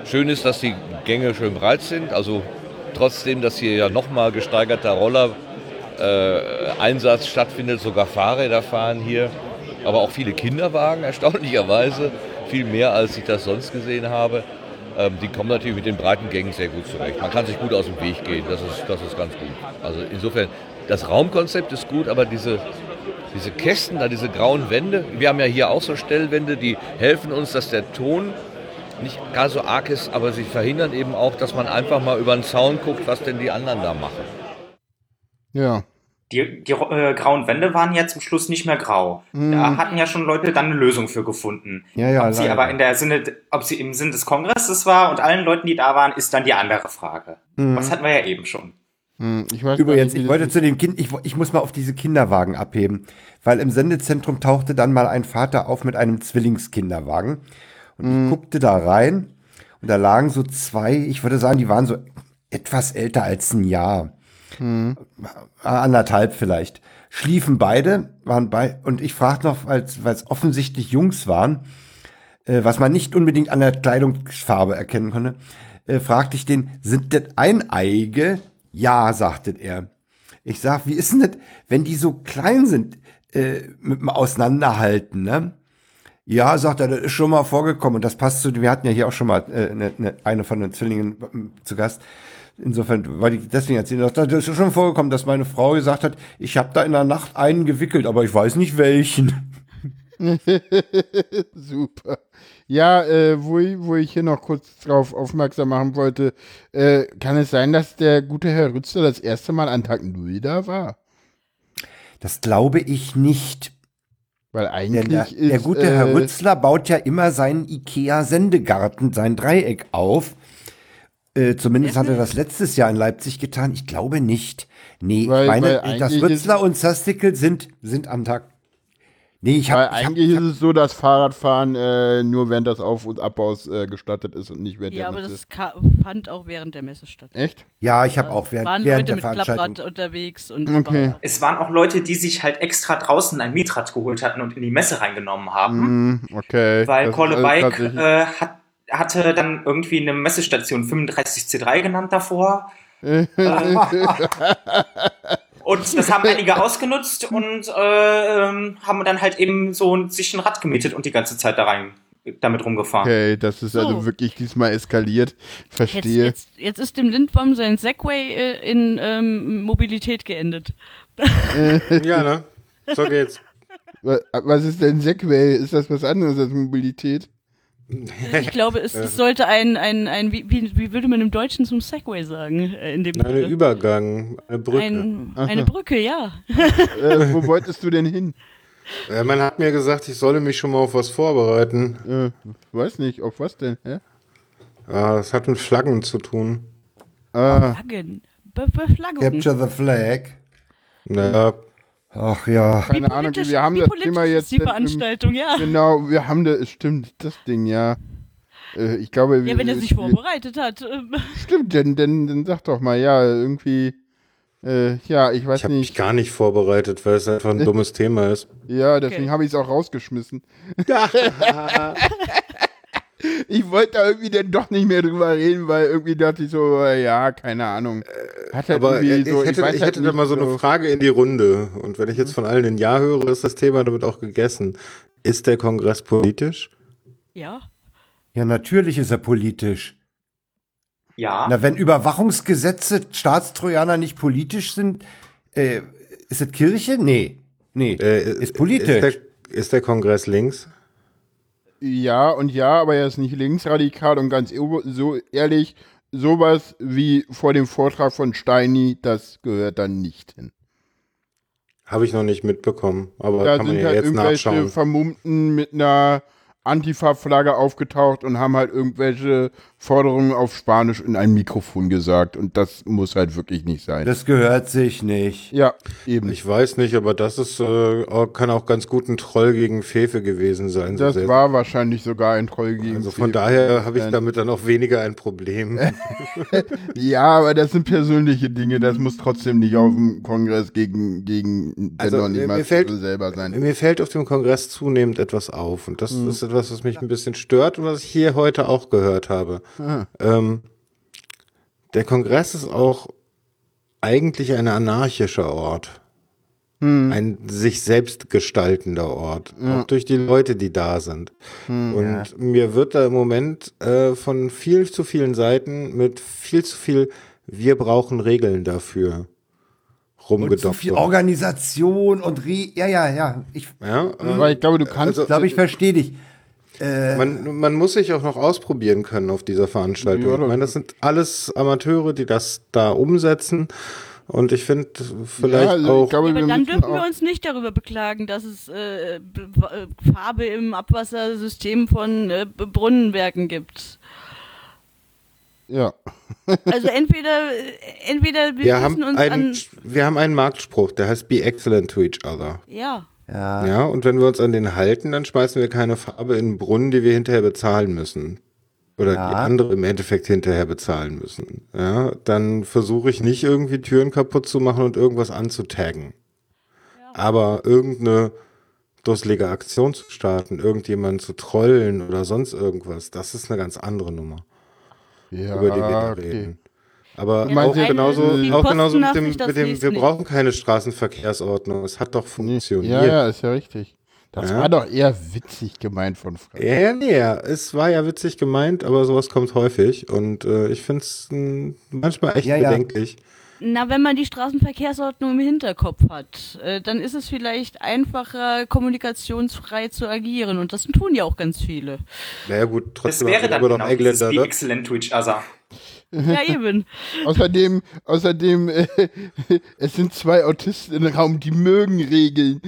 Schön ist, dass die Gänge schön breit sind. Also trotzdem, dass hier ja nochmal gesteigerter Roller äh, Einsatz stattfindet, sogar Fahrräder fahren hier aber auch viele Kinderwagen, erstaunlicherweise, viel mehr als ich das sonst gesehen habe. Ähm, die kommen natürlich mit den breiten Gängen sehr gut zurecht. Man kann sich gut aus dem Weg gehen, das ist, das ist ganz gut. Also insofern, das Raumkonzept ist gut, aber diese, diese Kästen, da diese grauen Wände. Wir haben ja hier auch so Stellwände, die helfen uns, dass der Ton nicht gar so arg ist, aber sie verhindern eben auch, dass man einfach mal über den Zaun guckt, was denn die anderen da machen. Ja. Die, die äh, grauen Wände waren ja zum Schluss nicht mehr grau. Mhm. Da hatten ja schon Leute dann eine Lösung für gefunden. Ja, ja, ob sie aber in der Sinne, ob sie im Sinn des Kongresses war und allen Leuten, die da waren, ist dann die andere Frage. Mhm. Was hatten wir ja eben schon. Mhm, ich Übrigens, ich wollte zu dem Kind, ich, ich muss mal auf diese Kinderwagen abheben, weil im Sendezentrum tauchte dann mal ein Vater auf mit einem Zwillingskinderwagen. Und ich mhm. guckte da rein und da lagen so zwei, ich würde sagen, die waren so etwas älter als ein Jahr. Hm. Anderthalb vielleicht. Schliefen beide, waren bei, und ich fragte noch, weil es offensichtlich Jungs waren, äh, was man nicht unbedingt an der Kleidungsfarbe erkennen konnte, äh, fragte ich den, sind das Eineige? Ja, sagte er. Ich sag, wie ist denn das, wenn die so klein sind, äh, mit dem Auseinanderhalten, ne? Ja, sagt er, das ist schon mal vorgekommen und das passt zu, wir hatten ja hier auch schon mal äh, ne, ne, eine von den Zwillingen äh, zu Gast. Insofern, weil ich deswegen erzähle, das ist schon vorgekommen, dass meine Frau gesagt hat, ich habe da in der Nacht einen gewickelt, aber ich weiß nicht welchen. Super. Ja, äh, wo, ich, wo ich hier noch kurz drauf aufmerksam machen wollte, äh, kann es sein, dass der gute Herr Rützler das erste Mal an Tag Null da war? Das glaube ich nicht. Weil eigentlich der, der, der gute Herr äh, Rützler baut ja immer seinen Ikea-Sendegarten, sein Dreieck auf äh, zumindest hat er das letztes Jahr in Leipzig getan. Ich glaube nicht. Nee, weil, meine, weil das Rützler und Sastickel sind, sind am Tag. Nee, ich habe. Eigentlich hab, ist es so, dass Fahrradfahren äh, nur während des Auf- und Abbaus äh, gestattet ist und nicht während ja, der Messe. Ja, aber das fand auch während der Messe statt. Echt? Ja, ich habe auch während, waren während Leute der mit Klapprad unterwegs und okay. es waren auch Leute, die sich halt extra draußen ein Mietrad geholt hatten und in die Messe reingenommen haben. Mm, okay. Weil Kolle Bike äh, hat hatte dann irgendwie eine Messestation 35C3 genannt davor. und das haben einige ausgenutzt und äh, ähm, haben dann halt eben so sich ein Rad gemietet und die ganze Zeit da rein damit rumgefahren. Okay, das ist also so. also wirklich diesmal eskaliert. Verstehe. Jetzt, jetzt, jetzt ist dem Lindbaum sein Segway äh, in ähm, Mobilität geendet. ja, ne? So geht's. Was ist denn Segway? Ist das was anderes als Mobilität? Ich glaube, es, es sollte ein, ein, ein wie, wie, würde man im Deutschen zum Segway sagen? Äh, in dem Ein Übergang, eine Brücke. Ein, eine Brücke, ja. Äh, wo wolltest du denn hin? Äh, man hat mir gesagt, ich solle mich schon mal auf was vorbereiten. Äh, weiß nicht, auf was denn? Hä? Ah, das hat mit Flaggen zu tun. Ah. Flaggen? Be Beflaggung. Capture the flag. Ja, Ach ja. Keine Ahnung, wir haben das Thema jetzt. Die Veranstaltung, ja. Genau, wir haben das, stimmt, das Ding, ja. Äh, ich glaube, Ja, wenn er sich vorbereitet hat. Ähm. Stimmt, denn, denn, dann sag doch mal, ja, irgendwie. Äh, ja, ich weiß ich hab nicht. Ich habe mich gar nicht vorbereitet, weil es einfach ein dummes Thema ist. Ja, deswegen okay. habe ich es auch rausgeschmissen. ich wollte da irgendwie dann doch nicht mehr drüber reden, weil irgendwie dachte ich so, ja, keine Ahnung. Hat halt Aber ich, so, hätte, ich, ich halt hätte da mal so eine Frage in die Runde. Und wenn ich jetzt von allen ein Ja höre, ist das Thema damit auch gegessen. Ist der Kongress politisch? Ja. Ja, natürlich ist er politisch. Ja. Na, wenn Überwachungsgesetze Staatstrojaner nicht politisch sind, äh, ist es Kirche? Nee. Nee. Äh, ist politisch. Ist der, ist der Kongress links? Ja und ja, aber er ist nicht linksradikal und ganz so ehrlich, sowas wie vor dem Vortrag von Steini, das gehört dann nicht hin. Habe ich noch nicht mitbekommen, aber da kann man ja halt jetzt irgendwelche nachschauen. Vermummten mit einer Antifa-Flagge aufgetaucht und haben halt irgendwelche Forderungen auf Spanisch in ein Mikrofon gesagt. Und das muss halt wirklich nicht sein. Das gehört sich nicht. Ja, eben. Ich weiß nicht, aber das ist, äh, kann auch ganz gut ein Troll gegen Fefe gewesen sein. Das so war wahrscheinlich sogar ein Troll gegen Also von Fefe. daher habe ich damit dann auch weniger ein Problem. ja, aber das sind persönliche Dinge. Das muss trotzdem nicht auf dem Kongress gegen, gegen also, mir fällt, selber sein. Mir fällt auf dem Kongress zunehmend etwas auf. Und das mhm. ist etwas, was mich ein bisschen stört und was ich hier heute auch gehört habe. Ähm, der Kongress ist auch eigentlich ein anarchischer Ort. Hm. Ein sich selbst gestaltender Ort. Ja. Auch durch die Leute, die da sind. Hm, und ja. mir wird da im Moment äh, von viel zu vielen Seiten mit viel zu viel, wir brauchen Regeln dafür rumgedopft. Und so viel Organisation und Re ja, ja, ja. Ich, ja, aber ich glaube, du kannst. Also, ich glaube, ich verstehe dich. Äh, man, man muss sich auch noch ausprobieren können auf dieser Veranstaltung. Ja, ich meine, das sind alles Amateure, die das da umsetzen. Und ich finde vielleicht ja, also auch. Glaube, ja, aber dann dürfen wir uns nicht darüber beklagen, dass es äh, Farbe im Abwassersystem von äh, Brunnenwerken gibt. Ja. also entweder, entweder wir, wir haben uns einen, an Wir haben einen Marktspruch, der heißt Be excellent to each other. Ja. Ja. ja, und wenn wir uns an den halten, dann schmeißen wir keine Farbe in den Brunnen, die wir hinterher bezahlen müssen. Oder ja. die andere im Endeffekt hinterher bezahlen müssen. Ja, dann versuche ich nicht irgendwie Türen kaputt zu machen und irgendwas anzutaggen. Ja. Aber irgendeine dusselige Aktion zu starten, irgendjemanden zu trollen oder sonst irgendwas, das ist eine ganz andere Nummer. Ja, über die wir da okay. reden. Aber ja, auch genauso, auch genauso mit dem, mit dem wir brauchen keine Straßenverkehrsordnung. Es hat doch funktioniert. Ja, ja, ist ja richtig. Das ja. war doch eher witzig gemeint von Frank. Ja, nee, es war ja witzig gemeint, aber sowas kommt häufig und äh, ich finde es manchmal echt ja, bedenklich. Na, wenn man die Straßenverkehrsordnung im Hinterkopf hat, äh, dann ist es vielleicht einfacher, kommunikationsfrei zu agieren und das tun ja auch ganz viele. Naja gut, trotzdem das wäre dann genau Engländer, be excellent to each other. Ja, eben. außerdem, außerdem, äh, es sind zwei Autisten im Raum, die mögen Regeln.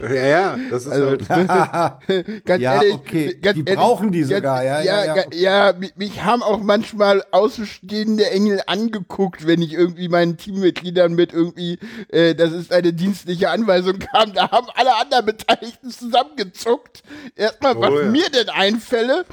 Ja, ja, das ist also, halt. ganz ja, ehrlich, okay. Ganz die ehrlich, brauchen die sogar, ganz, ja, ja, ja. Ja, ja, mich haben auch manchmal außenstehende Engel angeguckt, wenn ich irgendwie meinen Teammitgliedern mit irgendwie, äh, das ist eine dienstliche Anweisung kam. Da haben alle anderen Beteiligten zusammengezuckt. Erstmal, was oh, ja. mir denn einfälle.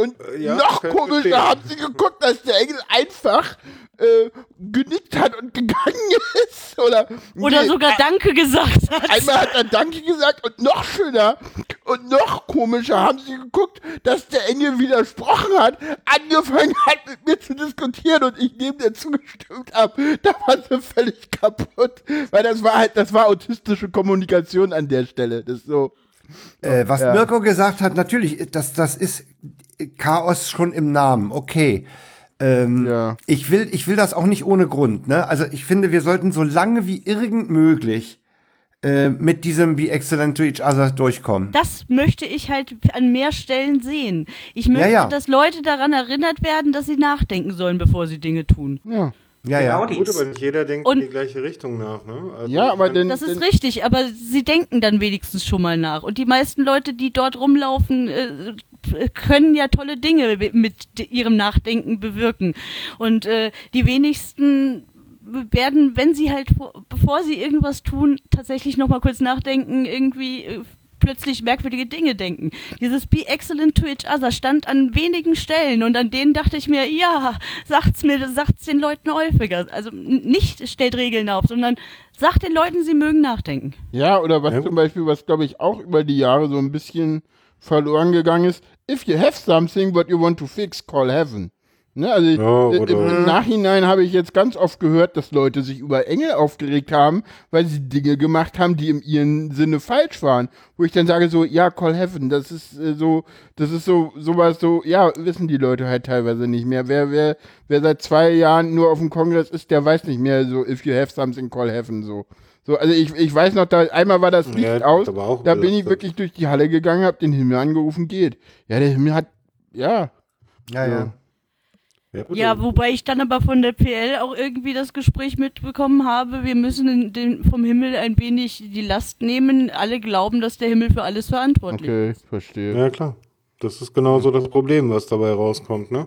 Und äh, ja, noch komischer haben sie geguckt, dass der Engel einfach äh, genickt hat und gegangen ist. Oder, oder nee, sogar Danke gesagt hat. Einmal hat er Danke gesagt und noch schöner und noch komischer haben sie geguckt, dass der Engel widersprochen hat, angefangen hat mit mir zu diskutieren und ich neben der zugestimmt habe. Da war sie völlig kaputt. Weil das war halt, das war autistische Kommunikation an der Stelle. Das ist so. Äh, was ja. Mirko gesagt hat, natürlich, das, das ist Chaos schon im Namen, okay. Ähm, ja. ich, will, ich will das auch nicht ohne Grund. Ne? Also ich finde, wir sollten so lange wie irgend möglich äh, mit diesem Be Excellent to Each Other durchkommen. Das möchte ich halt an mehr Stellen sehen. Ich möchte, ja, ja. dass Leute daran erinnert werden, dass sie nachdenken sollen, bevor sie Dinge tun. Ja. Ja, ja. Genau Gut, aber nicht jeder denkt und in die gleiche Richtung nach, ne? Also ja, aber denn, Das ist richtig, aber sie denken dann wenigstens schon mal nach. Und die meisten Leute, die dort rumlaufen, äh, können ja tolle Dinge mit ihrem Nachdenken bewirken. Und äh, die wenigsten werden, wenn sie halt, bevor sie irgendwas tun, tatsächlich nochmal kurz nachdenken, irgendwie äh, plötzlich merkwürdige Dinge denken. Dieses Be excellent to each other stand an wenigen Stellen und an denen dachte ich mir, ja, sagt's mir, sagt's den Leuten häufiger. Also nicht stellt Regeln auf, sondern sagt den Leuten, sie mögen nachdenken. Ja, oder was ja. zum Beispiel, was glaube ich auch über die Jahre so ein bisschen verloren gegangen ist, if you have something what you want to fix, call heaven. Ne, also ja, im, im Nachhinein habe ich jetzt ganz oft gehört, dass Leute sich über Engel aufgeregt haben, weil sie Dinge gemacht haben, die in ihrem Sinne falsch waren. Wo ich dann sage so, ja, call heaven, das ist äh, so, das ist so, sowas so, ja, wissen die Leute halt teilweise nicht mehr. Wer, wer, wer seit zwei Jahren nur auf dem Kongress ist, der weiß nicht mehr so, if you have something, call heaven, so. So, also ich, ich weiß noch, da einmal war das Licht ja, aus, da bin ich wirklich durch die Halle gegangen, hab den Himmel angerufen, geht. Ja, der Himmel hat, ja. Ja, ja. Ja, ja, wobei ich dann aber von der PL auch irgendwie das Gespräch mitbekommen habe, wir müssen den, vom Himmel ein wenig die Last nehmen. Alle glauben, dass der Himmel für alles verantwortlich okay, ist. Okay, verstehe. Ja, klar. Das ist genauso das Problem, was dabei rauskommt. Ne?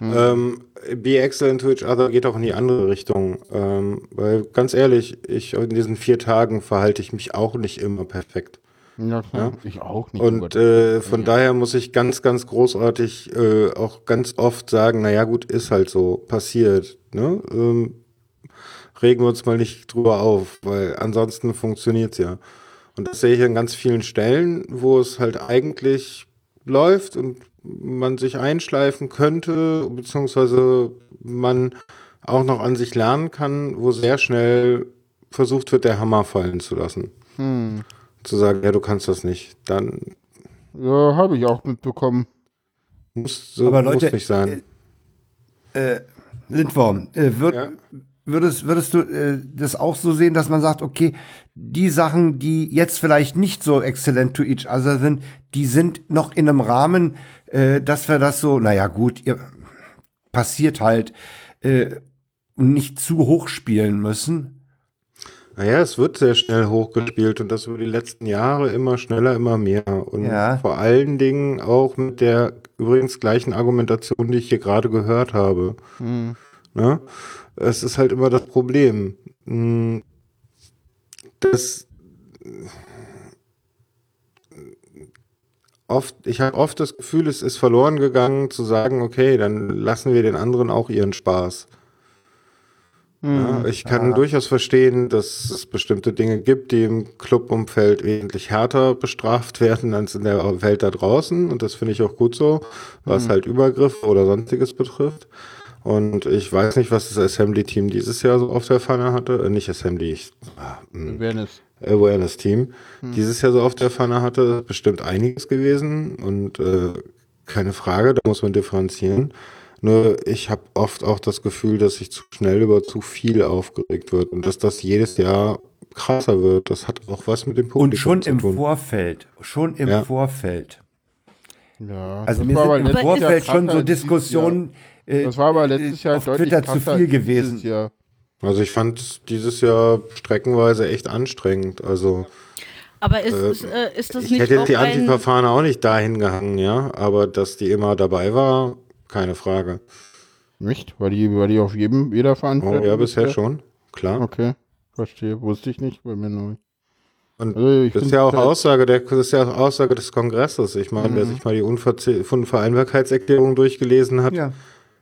Mhm. Ähm, Be excellent to each other geht auch in die andere Richtung. Ähm, weil ganz ehrlich, ich in diesen vier Tagen verhalte ich mich auch nicht immer perfekt. Ja. Ja? Ich auch nicht. Und äh, von ja. daher muss ich ganz, ganz großartig äh, auch ganz oft sagen, naja gut, ist halt so, passiert. Ne? Ähm, regen wir uns mal nicht drüber auf, weil ansonsten funktioniert's ja. Und das sehe ich an ganz vielen Stellen, wo es halt eigentlich läuft und man sich einschleifen könnte, beziehungsweise man auch noch an sich lernen kann, wo sehr schnell versucht wird, der Hammer fallen zu lassen. Hm zu sagen, ja, du kannst das nicht, dann. Ja, habe ich auch mitbekommen. Muss, so, Aber Leute, muss nicht sein. Äh, äh, Lindworm, äh, wird, ja? Würdest, würdest du äh, das auch so sehen, dass man sagt, okay, die Sachen, die jetzt vielleicht nicht so exzellent to each other sind, die sind noch in einem Rahmen, äh, dass wir das so, naja gut, ihr, passiert halt, äh, nicht zu hoch spielen müssen? Naja, es wird sehr schnell hochgespielt und das über die letzten Jahre immer schneller, immer mehr. Und ja. vor allen Dingen auch mit der übrigens gleichen Argumentation, die ich hier gerade gehört habe. Hm. Ne? Es ist halt immer das Problem. Hm, das oft, ich habe oft das Gefühl, es ist verloren gegangen, zu sagen, okay, dann lassen wir den anderen auch ihren Spaß. Ja, hm. ich kann ja. durchaus verstehen, dass es bestimmte Dinge gibt, die im Clubumfeld wesentlich härter bestraft werden als in der Welt da draußen. Und das finde ich auch gut so, was mhm. halt Übergriffe oder sonstiges betrifft. Und ich weiß nicht, was das Assembly-Team dieses Jahr so auf der Pfanne hatte. Äh, nicht Assembly, ich, äh, Awareness. Awareness-Team. Hm. Dieses Jahr so auf der Pfanne hatte. Bestimmt einiges gewesen. Und äh, keine Frage, da muss man differenzieren. Nur ich habe oft auch das Gefühl, dass sich zu schnell über zu viel aufgeregt wird und dass das jedes Jahr krasser wird. Das hat auch was mit dem Publikum Und schon im Vorfeld, schon im ja. Vorfeld. Ja, also mir sind im Vorfeld schon so Diskussionen, äh, das war aber letztes Jahr auf deutlich Twitter zu viel gewesen. Jahr. Also ich fand dieses Jahr streckenweise echt anstrengend. Also aber ist, äh, ist, äh, ist das ich nicht hätte jetzt die Antifa-Fahne auch nicht dahin gehangen, ja. Aber dass die immer dabei war, keine Frage. Nicht? War die, war die auf jedem, jeder Veranstaltung? Oh, ja, bisher schon. Klar. Okay. Verstehe. Wusste ich nicht, bei mir neu. Und also das ist ja auch Aussage der, das ist ja auch Aussage des Kongresses. Ich meine, mhm. wer sich mal die Unvereinbarkeitserklärung durchgelesen hat, ja.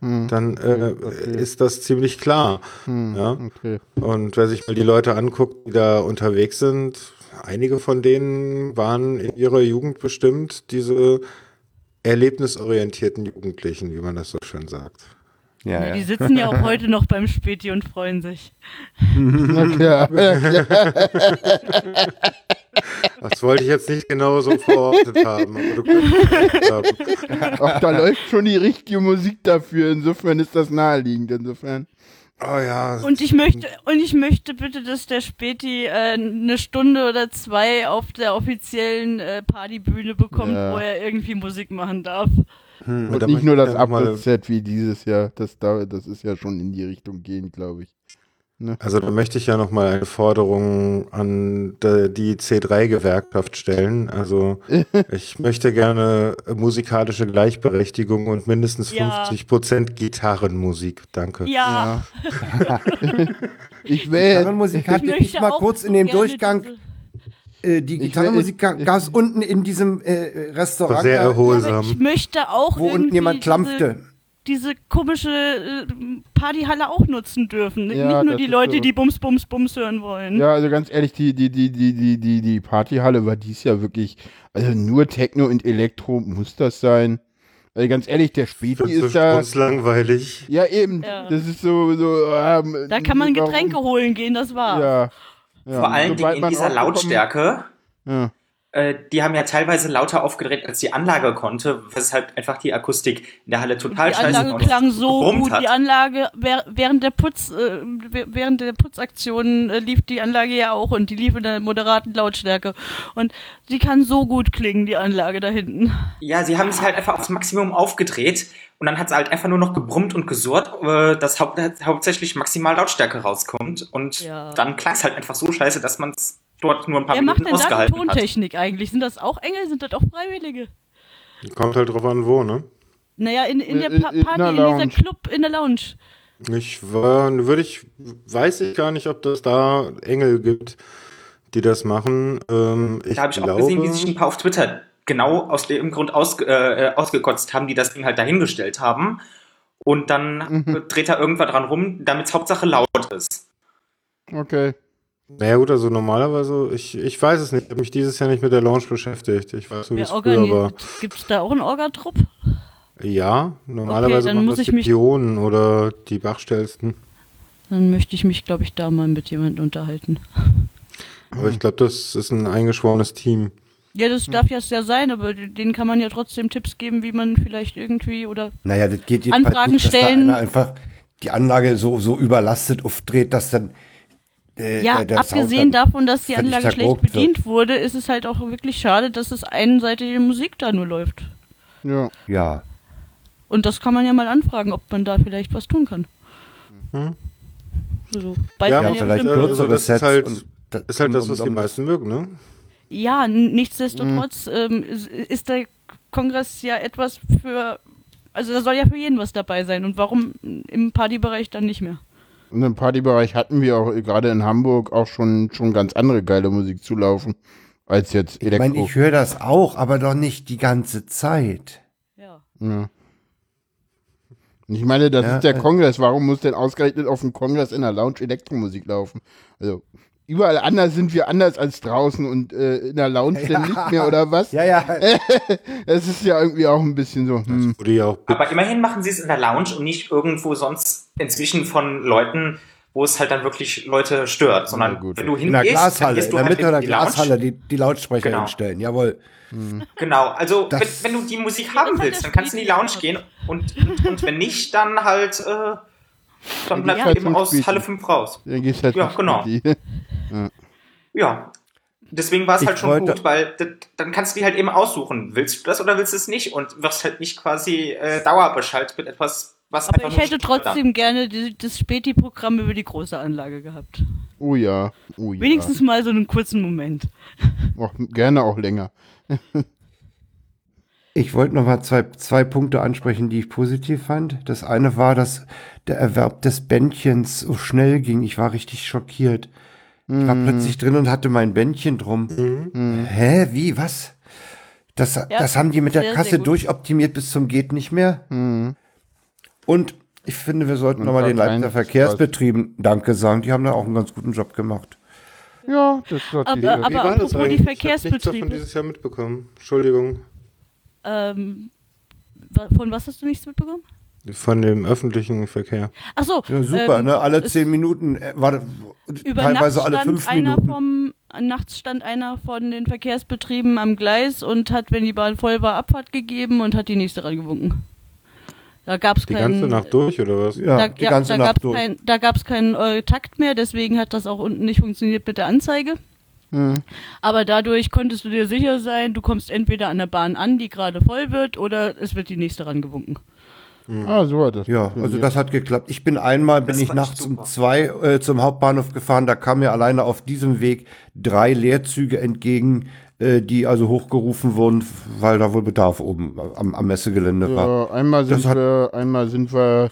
Hm. dann äh, okay. ist das ziemlich klar. Hm. Ja? Okay. Und wer sich mal die Leute anguckt, die da unterwegs sind, einige von denen waren in ihrer Jugend bestimmt diese erlebnisorientierten Jugendlichen, wie man das so schön sagt. Ja, ja. Die sitzen ja auch heute noch beim Späti und freuen sich. ja, Das wollte ich jetzt nicht genau so verortet haben, aber du haben. Ach, da läuft schon die richtige Musik dafür, insofern ist das naheliegend, insofern. Oh ja. Und ich möchte, und ich möchte bitte, dass der Späti äh, eine Stunde oder zwei auf der offiziellen äh, Partybühne bekommt, ja. wo er irgendwie Musik machen darf. Hm, und nicht nur das Abriss-Set wie dieses Jahr, das, das ist ja schon in die Richtung gehen, glaube ich. Ne? Also da möchte ich ja noch mal eine Forderung an die C3-Gewerkschaft stellen. Also ich möchte gerne musikalische Gleichberechtigung und mindestens ja. 50 Prozent Gitarrenmusik. Danke. Ja. ja. ich will Gitarrenmusik hatte ich, ich mal kurz in dem Durchgang. Äh, die Gitarrenmusik gab es unten in diesem äh, Restaurant. Sehr erholsam. Ich möchte auch wo unten jemand klampfte diese komische äh, Partyhalle auch nutzen dürfen. Ja, Nicht nur die Leute, so. die Bums, Bums, Bums hören wollen. Ja, also ganz ehrlich, die, die, die, die, die, die, die Partyhalle war dies ja wirklich, also nur Techno und Elektro muss das sein. Also ganz ehrlich, der Späti ist da. Ganz langweilig. Ja, eben. Ja. Das ist so. so ähm, da kann man Getränke warum? holen gehen, das war. Ja. ja. Vor allen Dingen in dieser Lautstärke. Ja. Äh, die haben ja teilweise lauter aufgedreht, als die Anlage konnte, weshalb einfach die Akustik in der Halle total scheiße Die Anlage klang so gut, hat. die Anlage während der Putz, äh, während der Putzaktion äh, lief die Anlage ja auch und die lief in der moderaten Lautstärke und sie kann so gut klingen, die Anlage da hinten. Ja, sie haben es halt einfach aufs Maximum aufgedreht und dann hat es halt einfach nur noch gebrummt und gesurrt, dass hau hauptsächlich maximal Lautstärke rauskommt und ja. dann klang es halt einfach so scheiße, dass man es dort nur ein paar Wer Minuten macht denn da Tontechnik hat. eigentlich? Sind das auch Engel? Sind das auch Freiwillige? Kommt halt drauf an, wo, ne? Naja, in, in der pa Party, in, in dieser Club, in der Lounge. Ich war, würde ich, weiß ich gar nicht, ob das da Engel gibt, die das machen. Ähm, da habe ich glaube, auch gesehen, wie sich ein paar auf Twitter genau aus dem Grund aus, äh, ausgekotzt haben, die das Ding halt dahingestellt haben. Und dann mhm. dreht er irgendwann dran rum, damit es Hauptsache laut ist. Okay. Naja gut, also normalerweise, ich, ich weiß es nicht, ich habe mich dieses Jahr nicht mit der Launch beschäftigt. Ich weiß, wie es war. Gibt es da auch einen Orgatrupp? Ja, normalerweise okay, machen das die Pionen oder die Bachstellsten. Dann möchte ich mich, glaube ich, da mal mit jemandem unterhalten. Aber ich glaube, das ist ein eingeschworenes Team. Ja, das darf ja sehr sein, aber denen kann man ja trotzdem Tipps geben, wie man vielleicht irgendwie oder naja, das geht Anfragen nicht, stellen. einfach die Anlage so, so überlastet aufdreht, dass dann äh, ja, abgesehen davon, dass die Anlage schlecht bedient wird. wurde, ist es halt auch wirklich schade, dass es einseitige Musik da nur läuft. Ja. Ja. Und das kann man ja mal anfragen, ob man da vielleicht was tun kann. Mhm. Also, ja, ja vielleicht also das ist halt, das ist halt das, was die meisten mögen, ne? Ja, nichtsdestotrotz mhm. ähm, ist der Kongress ja etwas für, also da soll ja für jeden was dabei sein. Und warum im Partybereich dann nicht mehr? Und im Partybereich hatten wir auch gerade in Hamburg auch schon, schon ganz andere geile Musik zu laufen, als jetzt Elektro. Ich meine, ich höre das auch, aber doch nicht die ganze Zeit. Ja. ja. Ich meine, das ja, ist der äh, Kongress. Warum muss denn ausgerechnet auf dem Kongress in der Lounge Elektromusik laufen? Also, überall anders sind wir anders als draußen und äh, in der Lounge ja. nicht mehr, oder was? Ja, ja. Es ist ja irgendwie auch ein bisschen so. Hm. Aber immerhin machen sie es in der Lounge und nicht irgendwo sonst inzwischen von Leuten, wo es halt dann wirklich Leute stört, sondern ja, wenn du hingehst, in der Glashalle, in der halt Mitte der Glashalle die, die Lautsprecher genau. hinstellen, jawohl. Mhm. Genau, also wenn, wenn, du die Musik haben willst, dann kannst du in die Lounge gehen und, und, wenn nicht, dann halt äh, dann bleibst du eben aus Halle 5 raus. Dann gehst halt ja, genau. Ja. ja. Deswegen war es halt schon gut, weil dann kannst du die halt eben aussuchen. Willst du das oder willst du es nicht? Und wirst halt nicht quasi äh, dauerbeschaltet mit etwas, was Aber ich hätte trotzdem gerne die, das Späti-Programm über die große Anlage gehabt. Oh ja, oh ja. Wenigstens mal so einen kurzen Moment. Och, gerne auch länger. ich wollte noch mal zwei, zwei Punkte ansprechen, die ich positiv fand. Das eine war, dass der Erwerb des Bändchens so schnell ging. Ich war richtig schockiert. Ich war mhm. plötzlich drin und hatte mein Bändchen drum. Mhm. Hä, wie, was? Das, ja, das haben die mit der sehr, Kasse sehr durchoptimiert bis zum geht nicht mehr. Mhm. Und ich finde, wir sollten nochmal den Leiter Verkehrsbetrieben Danke sagen. Die haben da auch einen ganz guten Job gemacht. Ja, das hat die, aber, aber apropos das die Verkehrsbetriebe. Ich habe davon dieses Jahr mitbekommen. Entschuldigung. Ähm, von was hast du nichts mitbekommen? Von dem öffentlichen Verkehr. Ach so. Ja, super, ähm, ne? Alle zehn Minuten, äh, war, teilweise alle fünf einer Minuten. Vom, nachts stand einer von den Verkehrsbetrieben am Gleis und hat, wenn die Bahn voll war, Abfahrt gegeben und hat die nächste rangewunken. Da gab's die ganze Nacht durch oder was? Ja, da, die ja, ganze da Nacht durch. Kein, da gab es keinen äh, Takt mehr, deswegen hat das auch unten nicht funktioniert mit der Anzeige. Mhm. Aber dadurch konntest du dir sicher sein, du kommst entweder an der Bahn an, die gerade voll wird, oder es wird die nächste rangewunken. Mhm. Ah, so hat das. Ja, also das hat geklappt. Ich bin einmal, bin ich nachts um zwei äh, zum Hauptbahnhof gefahren, da kam mir alleine auf diesem Weg drei Leerzüge entgegen, äh, die also hochgerufen wurden, weil da wohl Bedarf oben am, am Messegelände ja, war. Einmal sind wir, einmal sind wir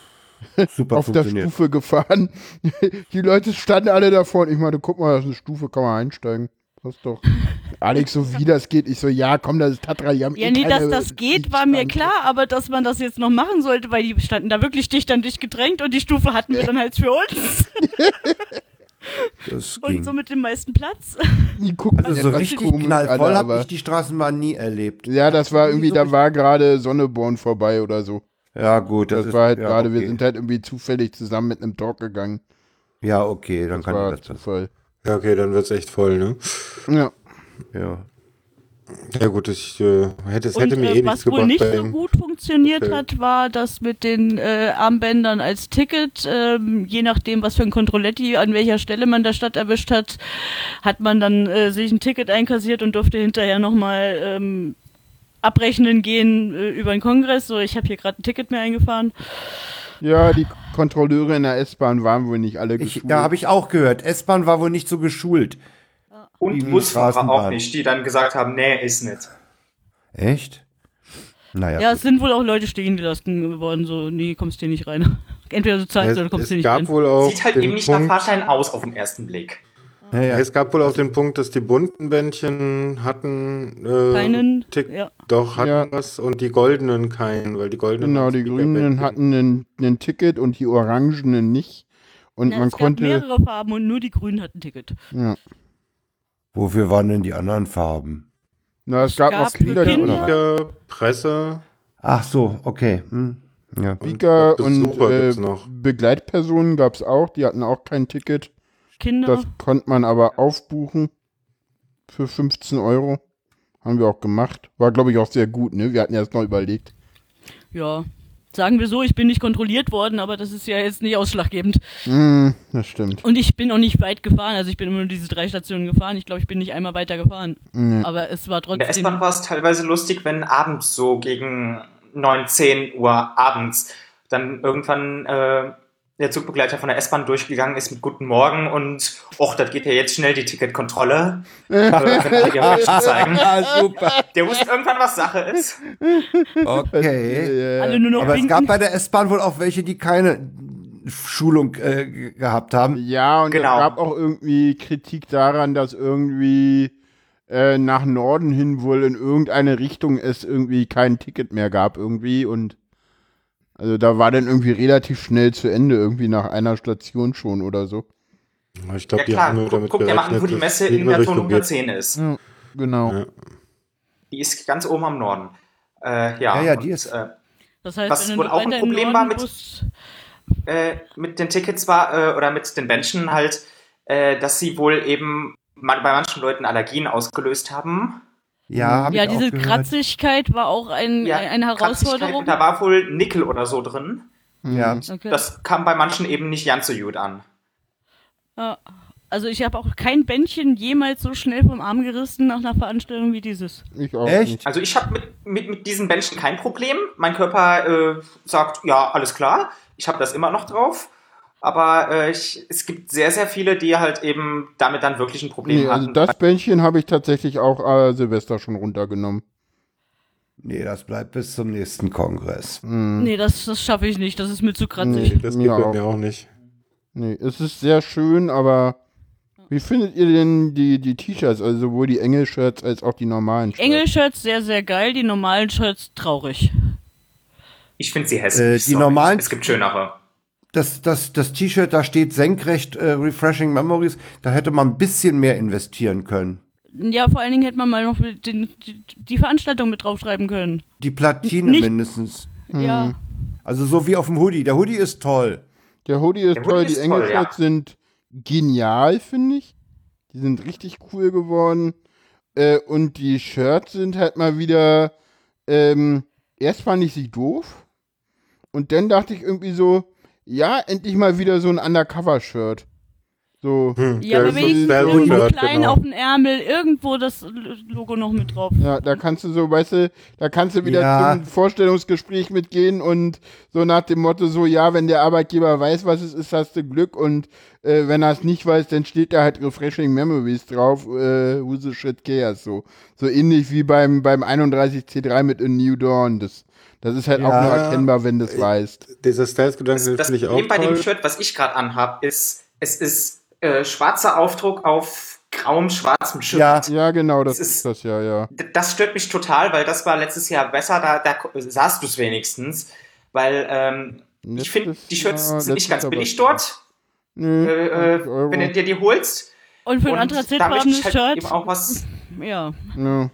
Super auf der Stufe gefahren. Die Leute standen alle davor und ich meine, guck mal, das ist eine Stufe, kann man einsteigen. Das doch. Alex, so wie das geht. Ich so, ja, komm, das ist Tatra. Ja, eh nee, dass das geht, war mir klar, aber dass man das jetzt noch machen sollte, weil die standen da wirklich dicht an dich gedrängt und die Stufe hatten wir dann halt für uns. Das und ging. so mit dem meisten Platz. also so richtig knallvoll habe ich die Straßenbahn nie erlebt. Ja, das war irgendwie, da war gerade Sonneborn vorbei oder so. Ja, gut. Das, das war halt ja, gerade, okay. wir sind halt irgendwie zufällig zusammen mit einem Talk gegangen. Ja, okay, dann das kann war ich das Zufall. Ja, okay, dann wird es echt voll, ne? Ja. Ja. Ja gut, ich äh, hätte es hätte mir äh, eh nichts gebracht. Was wohl nicht so gut funktioniert okay. hat, war das mit den äh, Armbändern als Ticket. Ähm, je nachdem, was für ein Kontrolletti an welcher Stelle man der Stadt erwischt hat, hat man dann äh, sich ein Ticket einkassiert und durfte hinterher nochmal ähm, abrechnen gehen äh, über den Kongress. So, ich habe hier gerade ein Ticket mehr eingefahren. Ja, die Kontrolleure in der S-Bahn waren wohl nicht alle geschult. Ich, ja, habe ich auch gehört. S-Bahn war wohl nicht so geschult. Und Busfahrer auch nicht, die dann gesagt haben, nee, ist nicht. Echt? Naja. Ja, es sind wohl auch Leute stehen gelassen worden, so, nee, kommst hier nicht rein. Entweder du zahlst es, oder kommst hier nicht rein. Wohl auch Sieht halt eben nicht nach Fahrschein aus auf den ersten Blick. Ja, ja. Es gab wohl auch den Punkt, dass die bunten Bändchen hatten äh, keinen, Tick, ja. doch hatten ja. was und die goldenen keinen, weil die goldenen genau die grünen hatten ein Ticket und die orangenen nicht und Na, man es konnte gab mehrere Farben und nur die grünen hatten ein Ticket. Ja. Wofür waren denn die anderen Farben? Na, es, es gab, gab noch Kinder, Kinder, Presse. Ach so, okay. Hm. Ja. Speaker und, und äh, Begleitpersonen gab es auch, die hatten auch kein Ticket. Kinder. Das konnte man aber aufbuchen für 15 Euro. Haben wir auch gemacht. War, glaube ich, auch sehr gut, ne? Wir hatten erst noch überlegt. Ja. Sagen wir so, ich bin nicht kontrolliert worden, aber das ist ja jetzt nicht ausschlaggebend. Mm, das stimmt. Und ich bin auch nicht weit gefahren, also ich bin immer nur diese drei Stationen gefahren. Ich glaube, ich bin nicht einmal weiter gefahren. Mm. Aber es war trotzdem. In der S-Bahn war es teilweise lustig, wenn abends so gegen 9, 10 Uhr abends dann irgendwann äh, der Zugbegleiter von der S-Bahn durchgegangen ist mit Guten Morgen und och, das geht ja jetzt schnell die Ticketkontrolle. zeigen. Ja, super. Der wusste irgendwann, was Sache ist. Okay. Alle nur noch Aber winken. es gab bei der S-Bahn wohl auch welche, die keine Schulung äh, gehabt haben. Ja, und genau. es gab auch irgendwie Kritik daran, dass irgendwie äh, nach Norden hin wohl in irgendeine Richtung es irgendwie kein Ticket mehr gab irgendwie und also da war dann irgendwie relativ schnell zu Ende, irgendwie nach einer Station schon oder so. Ich glaube, ja, die haben nur damit Guck dir mal an, wo die Messe in der Zone 110 ist. Ja, genau. Ja. Die ist ganz oben am Norden. Äh, ja, ja, ja, die und, ist. Äh, das heißt, was wohl auch ein Problem war mit, äh, mit den Tickets war, äh, oder mit den Menschen halt, äh, dass sie wohl eben bei manchen Leuten Allergien ausgelöst haben. Ja, ja diese Kratzigkeit war auch ein, ja, eine Herausforderung. Da war wohl Nickel oder so drin. Ja. Okay. Das kam bei manchen eben nicht ganz so gut an. Ja. Also ich habe auch kein Bändchen jemals so schnell vom Arm gerissen nach einer Veranstaltung wie dieses. Ich auch Echt? Nicht. Also ich habe mit, mit, mit diesen Bändchen kein Problem. Mein Körper äh, sagt, ja, alles klar. Ich habe das immer noch drauf. Aber äh, ich, es gibt sehr, sehr viele, die halt eben damit dann wirklich ein Problem nee, also hatten. Also das Bändchen habe ich tatsächlich auch äh, Silvester schon runtergenommen. Nee, das bleibt bis zum nächsten Kongress. Mhm. Nee, das, das schaffe ich nicht. Das ist mir zu kratzig. Nee, das geht ja, mir auch nicht. Nee, es ist sehr schön, aber wie findet ihr denn die, die T-Shirts, also sowohl die Engel-Shirts als auch die normalen Shirts? Engel-Shirts sehr, sehr geil, die normalen Shirts traurig. Ich finde sie hässlich. Äh, die normalen. Es gibt schönere das, das, das T-Shirt, da steht senkrecht äh, Refreshing Memories, da hätte man ein bisschen mehr investieren können. Ja, vor allen Dingen hätte man mal noch den, die, die, Veranstaltung mit draufschreiben können. Die Platine Nicht, mindestens. Ja. Also so wie auf dem Hoodie. Der Hoodie ist toll. Der Hoodie ist Der toll, Hoodie die Engelshirts ja. sind genial, finde ich. Die sind richtig cool geworden. Äh, und die Shirts sind halt mal wieder. Ähm, erst fand ich sie doof. Und dann dachte ich irgendwie so, ja, endlich mal wieder so ein Undercover-Shirt. So. Hm, ja, aber wenigstens irgendwo klein genau. auf dem Ärmel, irgendwo das Logo noch mit drauf. Ja, da kannst du so, weißt du, da kannst du wieder ja. zum Vorstellungsgespräch mitgehen und so nach dem Motto so, ja, wenn der Arbeitgeber weiß, was es ist, hast du Glück und äh, wenn er es nicht weiß, dann steht da halt Refreshing Memories drauf, äh, who the shit cares, so. So ähnlich wie beim, beim 31C3 mit A New Dawn, das das ist halt ja, auch nur erkennbar, wenn du es weißt. Dieser Styles-Gedanke finde ich auch Problem bei dem Shirt, was ich gerade anhabe, ist, es ist äh, schwarzer Aufdruck auf grauem, schwarzem Shirt. Ja, ja genau, das, das ist das, ja, ja. Das stört mich total, weil das war letztes Jahr besser, da, da sahst du es wenigstens. Weil ähm, ich finde, die Shirts ja, sind nicht ganz billig dort. Nee, äh, äh wenn du dir die holst. Und für ein anthrazitfarbenes halt Shirt. Eben auch was. Ja. ja.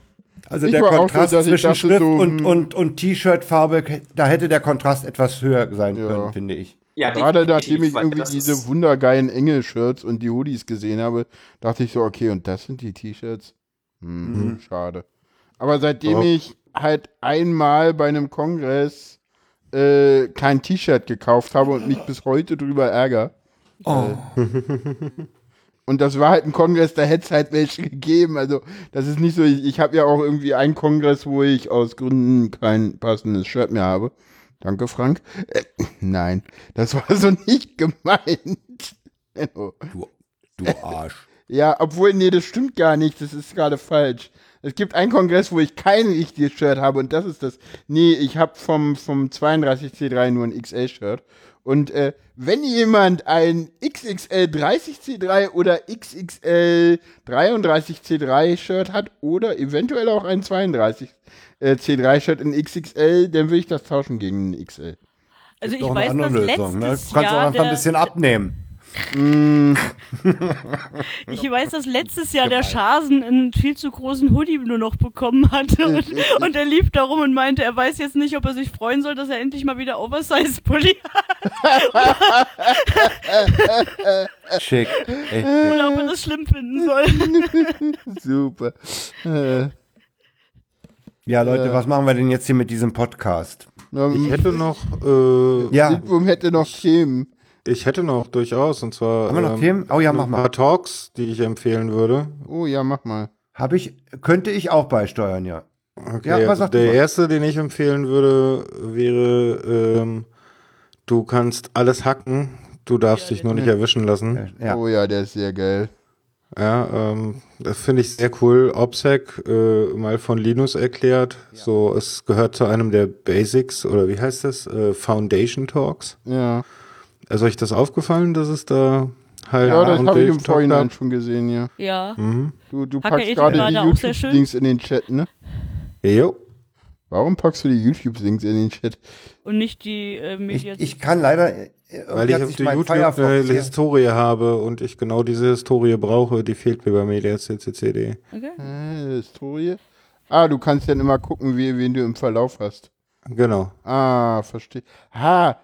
Also ich der Kontrast so, zwischen Schrift so, und, und, und T-Shirt-Farbe, da hätte der Kontrast etwas höher sein ja. können, finde ich. Ja, Gerade nachdem ich irgendwie diese wundergeilen Engel-Shirts und die Hoodies gesehen habe, dachte ich so, okay, und das sind die T-Shirts? Hm, mhm. Schade. Aber seitdem oh. ich halt einmal bei einem Kongress äh, kein T-Shirt gekauft habe und mich bis heute drüber ärgere, oh. äh, Und das war halt ein Kongress, da hätte es halt welche gegeben. Also, das ist nicht so, ich, ich habe ja auch irgendwie einen Kongress, wo ich aus Gründen kein passendes Shirt mehr habe. Danke, Frank. Äh, nein, das war so nicht gemeint. du, du Arsch. Ja, obwohl, nee, das stimmt gar nicht. Das ist gerade falsch. Es gibt einen Kongress, wo ich kein richtiges Shirt habe und das ist das. Nee, ich habe vom, vom 32C3 nur ein XL-Shirt. Und äh, wenn jemand ein XXL 30C3 oder XXL 33C3 Shirt hat oder eventuell auch ein 32 äh, C3 Shirt in XXL, dann will ich das tauschen gegen ein XL. Also ich weiß, dass Lösung, letztes ne? Du kannst Jahr auch einfach ein bisschen abnehmen. Mm. ich weiß, dass letztes Jahr der Schasen einen viel zu großen Hoodie nur noch bekommen hatte und, und er lief darum und meinte, er weiß jetzt nicht, ob er sich freuen soll, dass er endlich mal wieder Oversize-Pulli hat. Schick. Echt. Oder ob er das schlimm finden soll. Super. Ja, Leute, was machen wir denn jetzt hier mit diesem Podcast? ich hätte noch. Äh, ja. Lindwurm hätte noch Themen. Ich hätte noch durchaus, und zwar. Haben wir noch ähm, Themen? Oh ja, mach mal. Ein paar Talks, die ich empfehlen würde. Oh ja, mach mal. Habe ich, könnte ich auch beisteuern, ja. Okay, ja, also der erste, den ich empfehlen würde, wäre, ähm, du kannst alles hacken, du darfst ja, dich nur nicht erwischen lassen. Ja. Oh ja, der ist sehr geil. Ja, ähm, das finde ich sehr cool. OPSEC äh, mal von Linus erklärt. Ja. So, es gehört zu einem der Basics oder wie heißt das? Äh, Foundation Talks. Ja. Also euch das aufgefallen, dass es da halt. Ja, das habe ich im Vorhinein schon gesehen, ja. Ja. Mhm. Du, du packst gerade die YouTube-Links in den Chat, ne? Jo. Warum packst du die YouTube-Links in den Chat? Und nicht die äh, Medien? Ich, ich kann leider. Äh, Weil ich auf der YouTube eine Historie habe und ich genau diese Historie brauche, die fehlt mir bei mediaccc.de. Okay. Äh, Historie? Ah, du kannst dann immer gucken, wie, wen du im Verlauf hast. Genau. Ah, verstehe. Ha,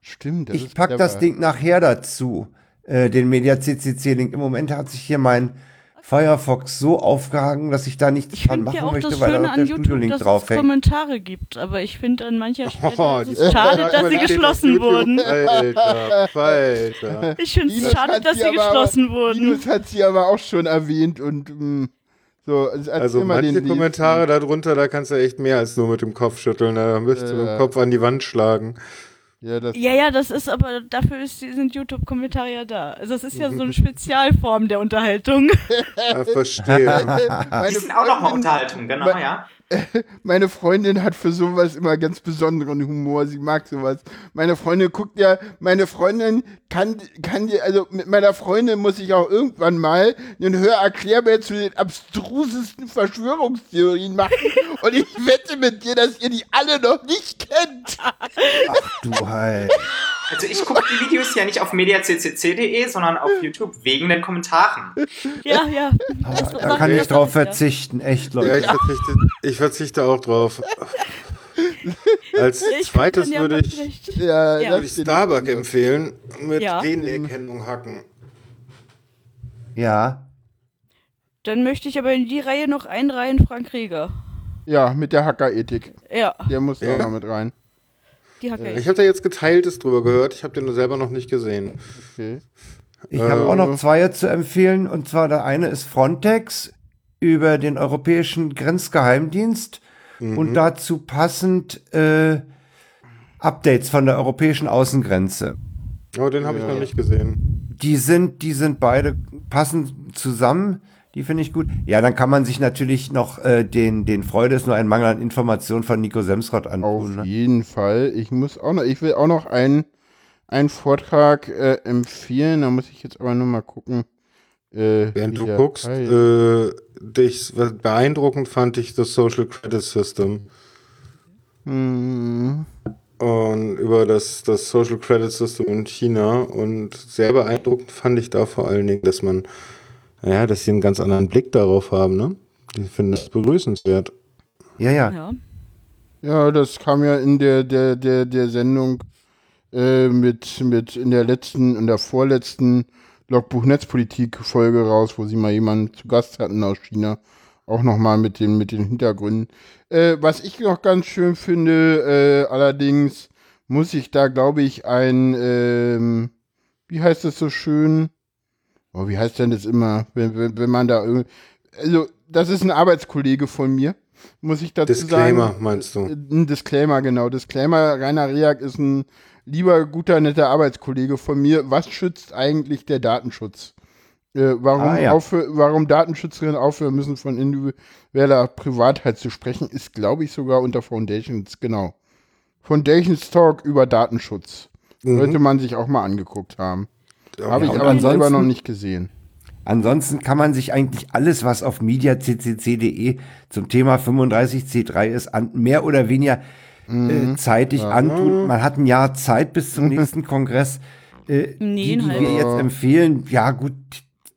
stimmt. ich pack das Ding nachher dazu, äh, den Media CCC-Link. Im Moment hat sich hier mein Firefox so aufgehangen, dass ich da nichts ich dran machen ja auch möchte, das weil da der Studio-Link draufhängt. Es Kommentare gibt, aber ich finde an mancher Stelle oh, ist es schade, dass sie geschlossen wurden. Alter, Alter. Ich finde es schade, dass sie geschlossen wurden. Linus hat sie aber auch schon erwähnt und mh, mm, so, also, also manche den, Kommentare darunter, da kannst du echt mehr als nur mit dem Kopf schütteln. Da müsst du äh, mit dem Kopf an die Wand schlagen. Ja, das ja, ja, das ist aber, dafür ist, sind YouTube-Kommentare ja da. Also das ist ja so eine Spezialform der Unterhaltung. Ja, verstehe. Die sind auch nochmal Unterhaltung, genau, ja. meine Freundin hat für sowas immer ganz besonderen Humor. Sie mag sowas. Meine Freundin guckt ja, meine Freundin kann, kann die, also mit meiner Freundin muss ich auch irgendwann mal einen Hörerklärbär zu den abstrusesten Verschwörungstheorien machen. Und ich wette mit dir, dass ihr die alle noch nicht kennt. Ach du halt. Also ich gucke die Videos ja nicht auf mediaccc.de, sondern auf YouTube wegen den Kommentaren. Ja, ja. Das, da kann ich drauf verzichten, echt, Leute. Ja, ich verzichte, ich verzichte auch drauf. Als ich zweites ja würde ich, ja, ja. Würde ich Starbuck empfehlen, mit ja. Genenerkennung hacken. Ja. Dann möchte ich aber in die Reihe noch einreihen Frank Rieger. Ja, mit der Hackerethik. Ja. Der muss ja. auch noch mit rein. Die Hacke. Ich habe da jetzt Geteiltes drüber gehört. Ich habe den nur selber noch nicht gesehen. Okay. Ich habe auch noch zwei zu empfehlen. Und zwar der eine ist Frontex über den Europäischen Grenzgeheimdienst mhm. und dazu passend äh, Updates von der europäischen Außengrenze. Oh, den habe ja. ich noch nicht gesehen. Die sind, die sind beide passend zusammen. Die finde ich gut. Ja, dann kann man sich natürlich noch äh, den, den Freude ist nur ein Mangel an Informationen von Nico Semsrott antun. Auf ne? jeden Fall. Ich muss auch noch, ich will auch noch einen, einen Vortrag äh, empfehlen. Da muss ich jetzt aber nur mal gucken. Äh, Während du guckst, äh, dich, beeindruckend fand ich das Social Credit System. Hm. Und über das, das Social Credit System in China. Und sehr beeindruckend fand ich da vor allen Dingen, dass man ja, dass sie einen ganz anderen Blick darauf haben, ne? Die finden das begrüßenswert. Ja, ja. Ja, ja das kam ja in der, der, der, der Sendung äh, mit, mit in der letzten, in der vorletzten Logbuch Netzpolitik-Folge raus, wo sie mal jemanden zu Gast hatten aus China. Auch nochmal mit den, mit den Hintergründen. Äh, was ich noch ganz schön finde, äh, allerdings muss ich da, glaube ich, ein, ähm, wie heißt das so schön? Oh, wie heißt denn das immer, wenn, wenn, wenn man da irgendwie, also das ist ein Arbeitskollege von mir, muss ich dazu Disclaimer, sagen. meinst du? Ein Disclaimer, genau. Disclaimer, Rainer Reak ist ein lieber, guter, netter Arbeitskollege von mir. Was schützt eigentlich der Datenschutz? Äh, warum, ah, ja. warum Datenschützerinnen aufhören müssen, von individueller Privatheit zu sprechen, ist, glaube ich, sogar unter Foundations, genau. Foundations Talk über Datenschutz. Mhm. Sollte man sich auch mal angeguckt haben. Habe ich aber selber noch nicht gesehen. Ansonsten kann man sich eigentlich alles, was auf mediaccc.de zum Thema 35C3 ist, an, mehr oder weniger äh, mhm. zeitig ja. antun. Man hat ein Jahr Zeit bis zum nächsten Kongress. Äh, nee, die, die wir jetzt empfehlen, ja gut,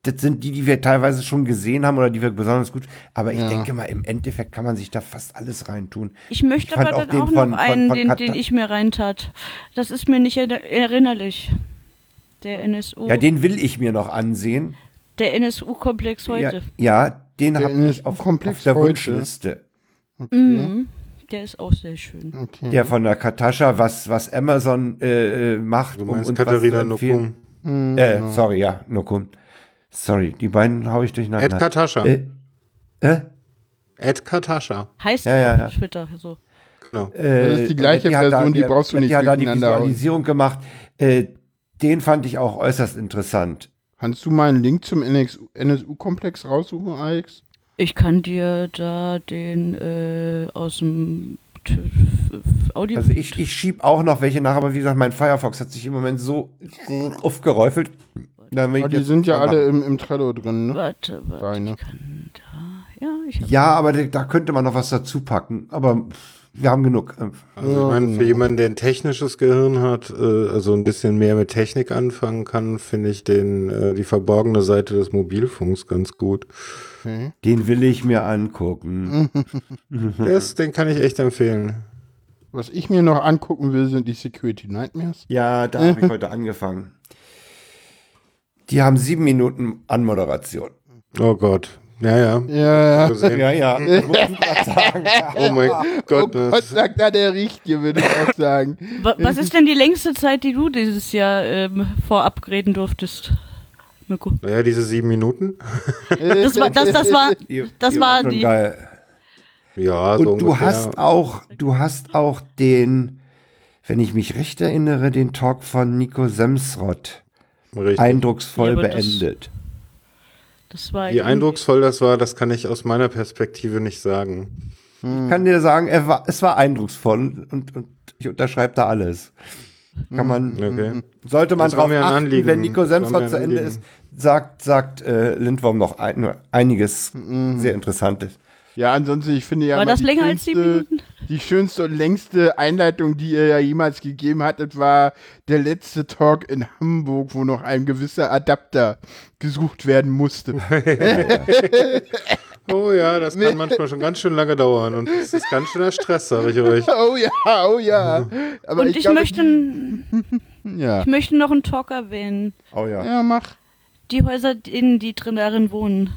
das sind die, die wir teilweise schon gesehen haben oder die wir besonders gut. Aber ich ja. denke mal, im Endeffekt kann man sich da fast alles reintun. Ich möchte ich aber dann auch, auch noch einen, von, von den, den ich mir reintat. Das ist mir nicht erinnerlich. Der NSU. Ja, den will ich mir noch ansehen. Der NSU-Komplex heute. Ja, ja den habe ich auf, auf, der heute. Wunschliste. Okay. Mhm. der ist auch sehr schön. Okay. Der von der Katascha, was, was Amazon äh, äh macht. Du meinst um Katharina Nukum. Hm, äh, genau. sorry, ja, Nukum. Sorry, die beiden haue ich durcheinander. Ed Katascha. Äh, äh? Ed Katascha. Heißt ja, ja, ja. Twitter so. Genau. Äh, das ist die gleiche die Person, da, die brauchst du nicht Die hat da die Visualisierung gemacht. Äh, den fand ich auch äußerst interessant. Kannst du mal einen Link zum NSU-Komplex raussuchen, Alex? Ich kann dir da den äh, aus dem Audio. Also ich, ich schieb auch noch welche nach, aber wie gesagt, mein Firefox hat sich im Moment so aufgeräufelt. Aber die sind ja alle im, im Trello drin, ne? Warte, warte. Ich kann da, ja, ich ja, aber da könnte man noch was dazu packen. Aber wir haben genug. Also ich meine, für jemanden, der ein technisches Gehirn hat, äh, also ein bisschen mehr mit Technik anfangen kann, finde ich den, äh, die verborgene Seite des Mobilfunks ganz gut. Okay. Den will ich mir angucken. das, den kann ich echt empfehlen. Was ich mir noch angucken will, sind die Security Nightmares. Ja, da habe ich heute angefangen. Die haben sieben Minuten Anmoderation. Oh Gott. Ja, ja. Ja, ja. ja, ja. oh mein Gott. Oh Gott, sagt da der Richtige, würde ich auch sagen. Was ist denn die längste Zeit, die du dieses Jahr ähm, vorab reden durftest? Mirko? Naja, diese sieben Minuten. das war, das, das war, das war die. Geil. Ja, so Und du ungefähr. hast auch, du hast auch den, wenn ich mich recht erinnere, den Talk von Nico Semsrott Richtig. eindrucksvoll ja, beendet. Das, das war Wie eindrucksvoll das war, das kann ich aus meiner Perspektive nicht sagen. Ich kann dir sagen, er war, es war eindrucksvoll und, und ich unterschreibe da alles. Kann man, okay. sollte man drauf achten, wenn Nico Semsrott zu Ende ist, sagt, sagt äh, Lindworm noch ein, einiges mhm. sehr Interessantes. Ja, ansonsten, ich finde ja. War das länger als sieben Minuten? Die schönste und längste Einleitung, die ihr ja jemals gegeben hattet, war der letzte Talk in Hamburg, wo noch ein gewisser Adapter gesucht werden musste. oh ja, das kann manchmal schon ganz schön lange dauern und das ist ganz schöner Stress, sage ich euch. Oh ja, oh ja. Aber und ich, ich glaub, möchte, ja. ich möchte noch einen Talk erwähnen. Oh ja. Ja, mach. Die Häuser, in die drin darin wohnen.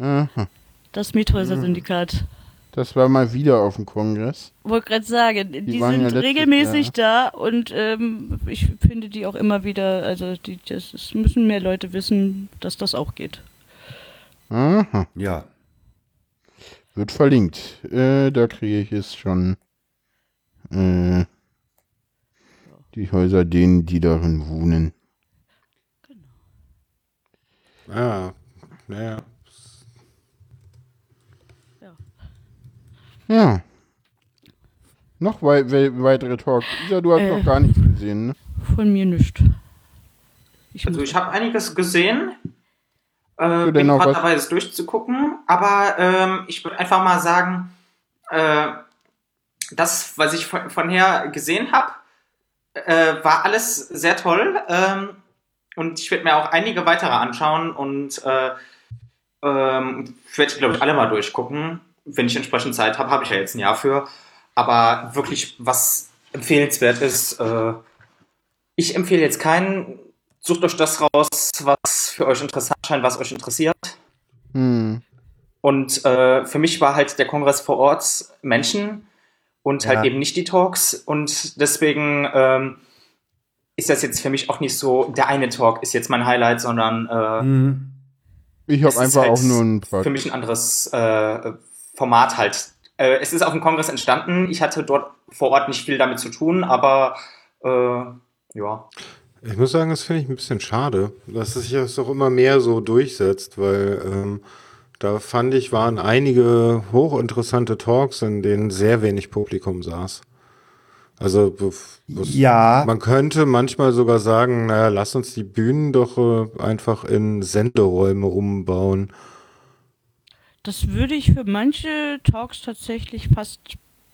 Aha. Das Miethäuser-Syndikat. Das war mal wieder auf dem Kongress. Wollte gerade sagen, die, die sind ja regelmäßig Jahr. da und ähm, ich finde die auch immer wieder, also die, das, das müssen mehr Leute wissen, dass das auch geht. Aha. Ja. Wird verlinkt. Äh, da kriege ich es schon. Äh, die Häuser denen, die darin wohnen. Genau. Ah, naja. Ja. Noch wei we weitere Talks. Isa, du hast äh, noch gar nichts gesehen, ne? Von mir nicht. Ich also ich habe einiges gesehen. Äh, bin gerade dabei, es durchzugucken. Aber ähm, ich würde einfach mal sagen, äh, das, was ich von, von her gesehen habe, äh, war alles sehr toll. Ähm, und ich werde mir auch einige weitere anschauen und äh, ähm, werde, glaube ich, alle mal durchgucken wenn ich entsprechend Zeit habe, habe ich ja jetzt ein Jahr für. Aber wirklich, was empfehlenswert ist, äh, ich empfehle jetzt keinen, sucht euch das raus, was für euch interessant scheint, was euch interessiert. Hm. Und äh, für mich war halt der Kongress vor Ort Menschen und halt ja. eben nicht die Talks. Und deswegen ähm, ist das jetzt für mich auch nicht so, der eine Talk ist jetzt mein Highlight, sondern äh, hm. ich habe einfach halt auch nur ein Für mich ein anderes äh, Format halt. Äh, es ist auf dem Kongress entstanden. Ich hatte dort vor Ort nicht viel damit zu tun, aber äh, ja. Ich muss sagen, das finde ich ein bisschen schade, dass es sich das auch immer mehr so durchsetzt, weil ähm, da fand ich, waren einige hochinteressante Talks, in denen sehr wenig Publikum saß. Also ja. man könnte manchmal sogar sagen, naja, lass uns die Bühnen doch äh, einfach in Senderäume umbauen das würde ich für manche Talks tatsächlich fast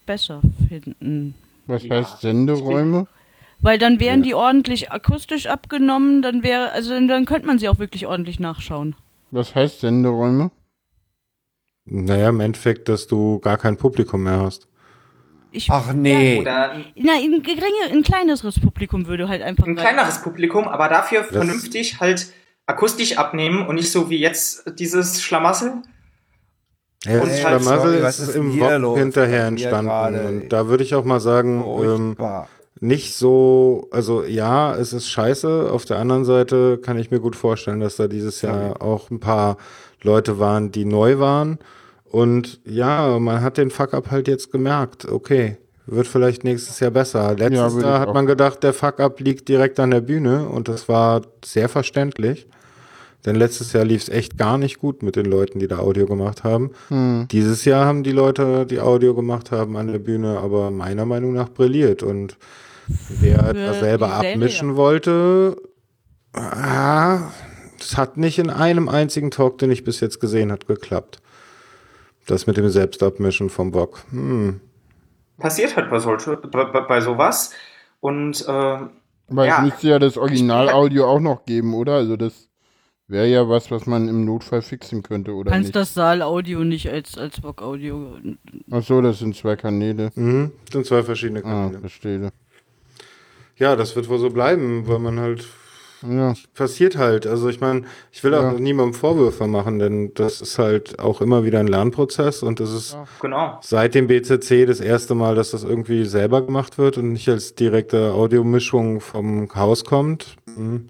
besser finden. Was ja. heißt Senderäume? Weil dann wären ja. die ordentlich akustisch abgenommen, dann wäre, also dann könnte man sie auch wirklich ordentlich nachschauen. Was heißt Senderäume? Naja, im Endeffekt, dass du gar kein Publikum mehr hast. Ich, Ach nee. Ja, na, ein, geringe, ein kleineres Publikum würde halt einfach. Ein kleineres Publikum, aber dafür das vernünftig halt akustisch abnehmen und nicht so wie jetzt dieses Schlamassel. Ja, und halt Schlamassel ist, ist im Wok hinterher entstanden. Und da würde ich auch mal sagen, ähm, nicht so, also ja, es ist scheiße. Auf der anderen Seite kann ich mir gut vorstellen, dass da dieses Jahr auch ein paar Leute waren, die neu waren. Und ja, man hat den Fuck-up halt jetzt gemerkt. Okay, wird vielleicht nächstes Jahr besser. Letztes ja, Jahr hat man gedacht, der Fuck-up liegt direkt an der Bühne und das war sehr verständlich. Denn letztes Jahr lief es echt gar nicht gut mit den Leuten, die da Audio gemacht haben. Hm. Dieses Jahr haben die Leute, die Audio gemacht haben, an der Bühne aber meiner Meinung nach brilliert. Und wer da selber abmischen wollte, ah, das hat nicht in einem einzigen Talk, den ich bis jetzt gesehen habe, geklappt. Das mit dem Selbstabmischen vom Bock. Hm. Passiert halt bei, solche, bei, bei sowas. Und äh, Weil ja, es müsste ja das Originalaudio auch noch geben, oder? Also das wäre ja was, was man im Notfall fixen könnte, oder? Kannst nicht? das Saalaudio nicht als, als Bock-Audio. Ach so, das sind zwei Kanäle. Mhm, das sind zwei verschiedene ah, Kanäle. Ah, verstehe. Ja, das wird wohl so bleiben, weil man halt ja. passiert halt. Also ich meine, ich will auch niemandem Vorwürfe machen, denn das ist halt auch immer wieder ein Lernprozess und das ist ja, genau. seit dem BCC das erste Mal, dass das irgendwie selber gemacht wird und nicht als direkte Audiomischung vom Haus kommt. Hm.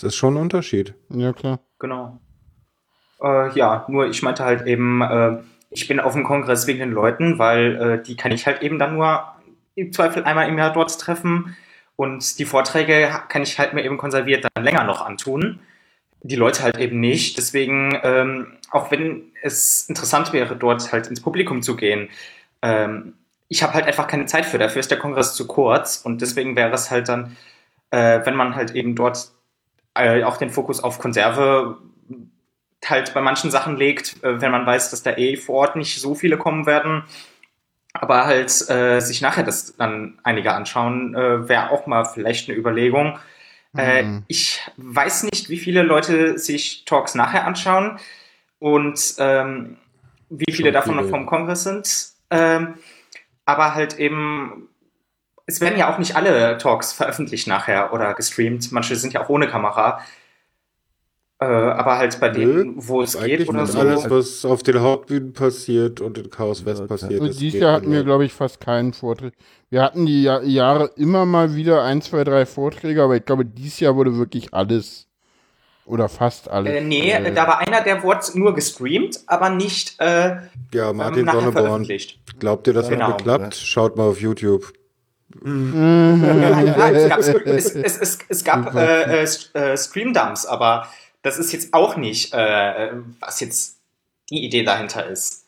Es ist schon ein Unterschied. Ja, klar. Genau. Äh, ja, nur ich meinte halt eben, äh, ich bin auf dem Kongress wegen den Leuten, weil äh, die kann ich halt eben dann nur im Zweifel einmal im Jahr dort treffen und die Vorträge kann ich halt mir eben konserviert dann länger noch antun. Die Leute halt eben nicht. Deswegen, ähm, auch wenn es interessant wäre, dort halt ins Publikum zu gehen, ähm, ich habe halt einfach keine Zeit für. Dafür ist der Kongress zu kurz. Und deswegen wäre es halt dann, äh, wenn man halt eben dort äh, auch den Fokus auf Konserve halt bei manchen Sachen legt, äh, wenn man weiß, dass da eh vor Ort nicht so viele kommen werden, aber halt äh, sich nachher das dann einige anschauen, äh, wäre auch mal vielleicht eine Überlegung. Äh, mhm. ich weiß nicht, wie viele Leute sich Talks nachher anschauen und ähm, wie viele Schon davon viele. noch vom Kongress sind. Ähm, aber halt eben, es werden ja auch nicht alle Talks veröffentlicht nachher oder gestreamt. Manche sind ja auch ohne Kamera. Äh, aber halt bei denen, wo es geht oder so. Alles, was auf den Hauptbühnen passiert und in Chaos West passiert. Und dieses Jahr hatten wir, glaube ich, fast keinen Vortrag. Wir hatten die Jahr Jahre immer mal wieder ein, zwei, drei Vorträge, aber ich glaube, dieses Jahr wurde wirklich alles oder fast alles. Äh, nee, äh, da war einer, der wurde nur gestreamt, aber nicht äh, Ja, Martin ähm, Sonneborn. Glaubt ihr, das genau. hat geklappt? Schaut mal auf YouTube. Mhm. es gab, es, es, es, gab äh, äh, Stream-Dumps, aber das ist jetzt auch nicht, äh, was jetzt die Idee dahinter ist.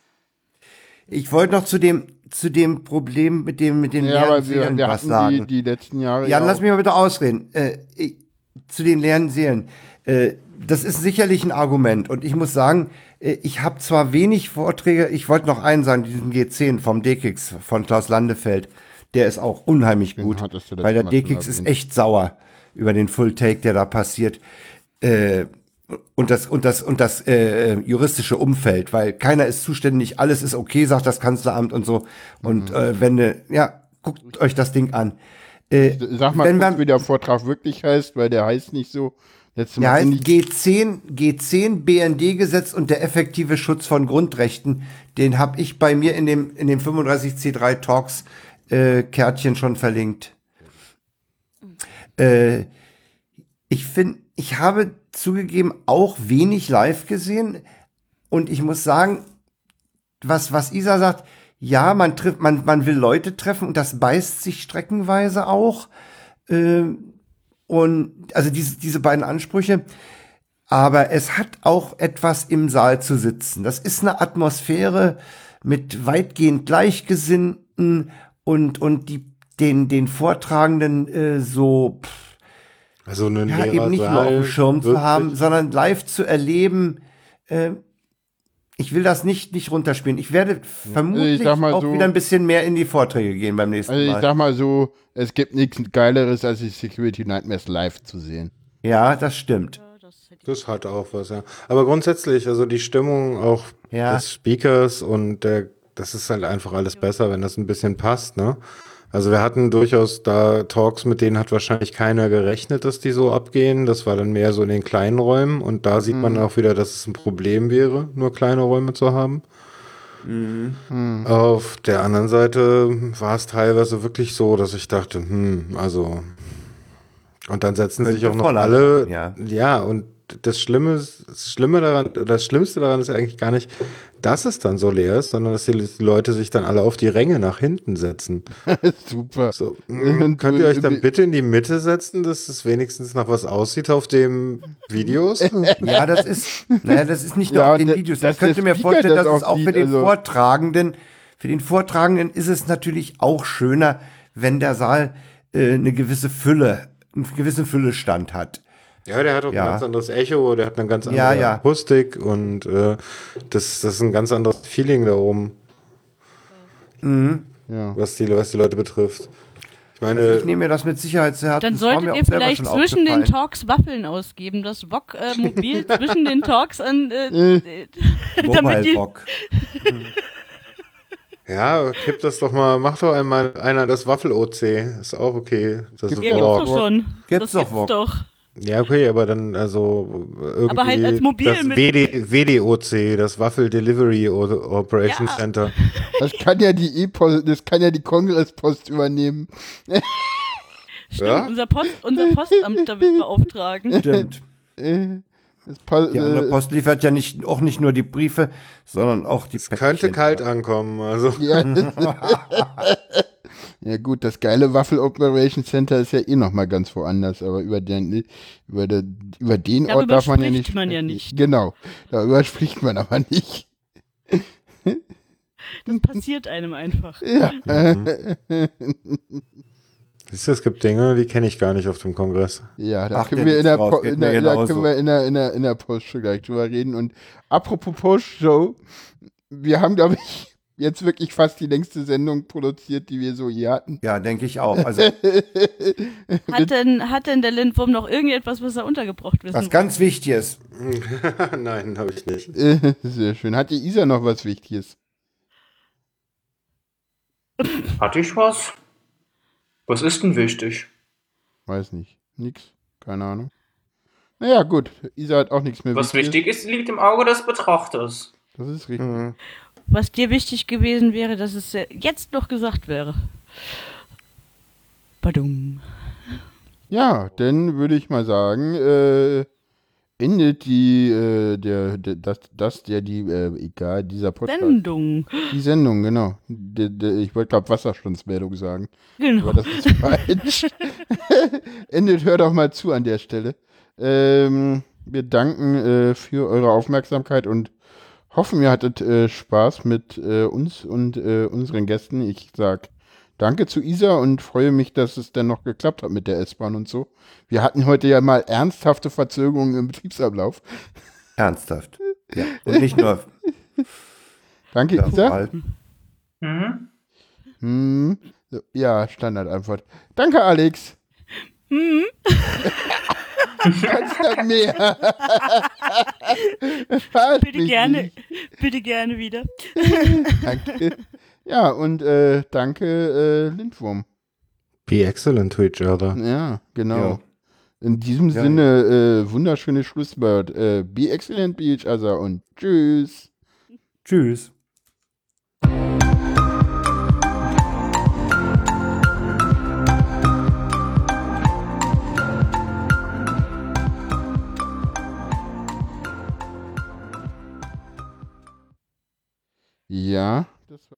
Ich wollte noch zu dem zu dem Problem mit dem mit den ja, leeren Seelen wir, was sagen. Die, die letzten Jahre. Jan, lass mich mal bitte ausreden. Äh, ich, zu den leeren Seelen. Äh, das ist sicherlich ein Argument und ich muss sagen, äh, ich habe zwar wenig Vorträge, ich wollte noch einen sagen, diesen G10 vom DKIX von Klaus Landefeld, der ist auch unheimlich gut, weil der DKIX ist echt sauer über den Full Take, der da passiert. Äh, und das und das und das äh, juristische Umfeld, weil keiner ist zuständig, alles ist okay, sagt das Kanzleramt und so. Und mhm. äh, wenn ne, ja, guckt euch das Ding an. Äh, Sag mal, wenn man, wie der Vortrag wirklich heißt, weil der heißt nicht so. Letzte der heißt G10, G10 BND-Gesetz und der effektive Schutz von Grundrechten. Den habe ich bei mir in dem in dem 35C3 Talks äh, Kärtchen schon verlinkt. Äh, ich finde, ich habe zugegeben auch wenig live gesehen. Und ich muss sagen, was, was Isa sagt, ja, man trifft, man, man will Leute treffen und das beißt sich streckenweise auch. Äh, und also diese, diese beiden Ansprüche. Aber es hat auch etwas im Saal zu sitzen. Das ist eine Atmosphäre mit weitgehend Gleichgesinnten und, und die, den, den Vortragenden äh, so pff, also einen ja, eben nicht nur auf dem Schirm zu haben, sondern live zu erleben. Äh, ich will das nicht, nicht runterspielen. Ich werde vermutlich also ich auch so, wieder ein bisschen mehr in die Vorträge gehen beim nächsten also Mal. Ich sag mal so, es gibt nichts Geileres, als die Security Nightmares live zu sehen. Ja, das stimmt. Das hat auch was, ja. Aber grundsätzlich, also die Stimmung auch ja. des Speakers und der, das ist halt einfach alles besser, wenn das ein bisschen passt, ne? Also wir hatten durchaus da Talks, mit denen hat wahrscheinlich keiner gerechnet, dass die so abgehen. Das war dann mehr so in den kleinen Räumen und da sieht mhm. man auch wieder, dass es ein Problem wäre, nur kleine Räume zu haben. Mhm. Auf der anderen Seite war es teilweise wirklich so, dass ich dachte, hm, also. Und dann setzen sich auch noch alle. Ja. ja, und das Schlimme, das Schlimme daran, das Schlimmste daran ist eigentlich gar nicht, dass es dann so leer ist, sondern dass die Leute sich dann alle auf die Ränge nach hinten setzen. Super. So, könnt ihr euch dann bitte in die Mitte setzen, dass es wenigstens nach was aussieht auf dem Videos? ja, das ist, naja, das ist nicht nur ja, auf den Videos. Das, das könnte mir vorstellen, dass es auch für den also Vortragenden, für den Vortragenden ist es natürlich auch schöner, wenn der Saal äh, eine gewisse Fülle, eine gewisse Fülle stand hat. Ja, der hat auch ja. ein ganz anderes Echo, der hat eine ganz andere ja, ja. Akustik und äh, das, das ist ein ganz anderes Feeling da oben. Mhm. Ja. Was, die, was die Leute betrifft. Ich meine. Also ich nehme mir das mit Sicherheit sehr Dann solltet ihr vielleicht zwischen den Talks Waffeln ausgeben, das Wok äh, mobil zwischen den Talks an. Äh, äh, damit die, Ja, kipp das doch mal, mach doch einmal einer das Waffel-OC. Ist auch okay. Das ist ja, gibt's doch schon. Gibt's das doch, gibt's doch. Ja, okay, aber dann also irgendwie aber halt als mobil das WD, WDOC, das Waffel Delivery Operation ja. Center. Das kann ja die E-Post, das kann ja die Kongresspost übernehmen. Stimmt, ja? unser, Post, unser Postamt damit beauftragen. Stimmt. Das die andere Post liefert ja nicht, auch nicht nur die Briefe, sondern auch die Es könnte kalt ankommen, also. Ja. Ja gut, das geile Waffel Operation Center ist ja eh nochmal ganz woanders, aber über den, über, der, über den Ort darf man ja nicht. man ja nicht. Genau, darüber spricht man aber nicht. Das passiert einem einfach. Ja. Siehst du, es gibt Dinge, die kenne ich gar nicht auf dem Kongress. Ja, da Ach, können wir in der, raus, in der, da können wir in der, in der, in der Post gleich drüber reden. Und apropos Post-Show, wir haben, glaube ich, jetzt wirklich fast die längste Sendung produziert, die wir so je hatten. Ja, denke ich auch. Also hat, denn, hat denn der Lindwurm noch irgendetwas, was er untergebracht wissen Was ganz Wichtiges. Nein, habe ich nicht. Sehr schön. Hat die Isa noch was Wichtiges? Hatte ich was? Was ist denn wichtig? Weiß nicht. Nix. Keine Ahnung. Naja, gut. Isa hat auch nichts mehr Was wichtig ist, liegt im Auge des Betrachters. Das ist richtig. Mhm was dir wichtig gewesen wäre, dass es jetzt noch gesagt wäre. Badum. Ja, dann würde ich mal sagen, äh, endet die, äh, der, der, das, das, der, die, äh, egal, dieser Podcast. Sendung. Die Sendung, genau. De, de, ich wollte gerade Wasserstandsmeldung sagen. Genau. Aber das ist falsch. endet, hört doch mal zu an der Stelle. Ähm, wir danken äh, für eure Aufmerksamkeit und hoffen, ihr hattet äh, Spaß mit äh, uns und äh, unseren Gästen. Ich sag danke zu Isa und freue mich, dass es dann noch geklappt hat mit der S-Bahn und so. Wir hatten heute ja mal ernsthafte Verzögerungen im Betriebsablauf. Ernsthaft. Ja. Und nicht nur. danke, ja, Isa. Mhm. Hm. Ja, Standardantwort. Danke, Alex. Mhm. Kannst ja mehr. bitte gerne, nicht. bitte gerne wieder. danke. Ja, und äh, danke, äh, Lindwurm. Be excellent to each other. Ja, genau. Ja. In diesem ja. Sinne, äh, wunderschönes Schlusswort. Äh, be excellent, be each other und tschüss. Tschüss. Ja.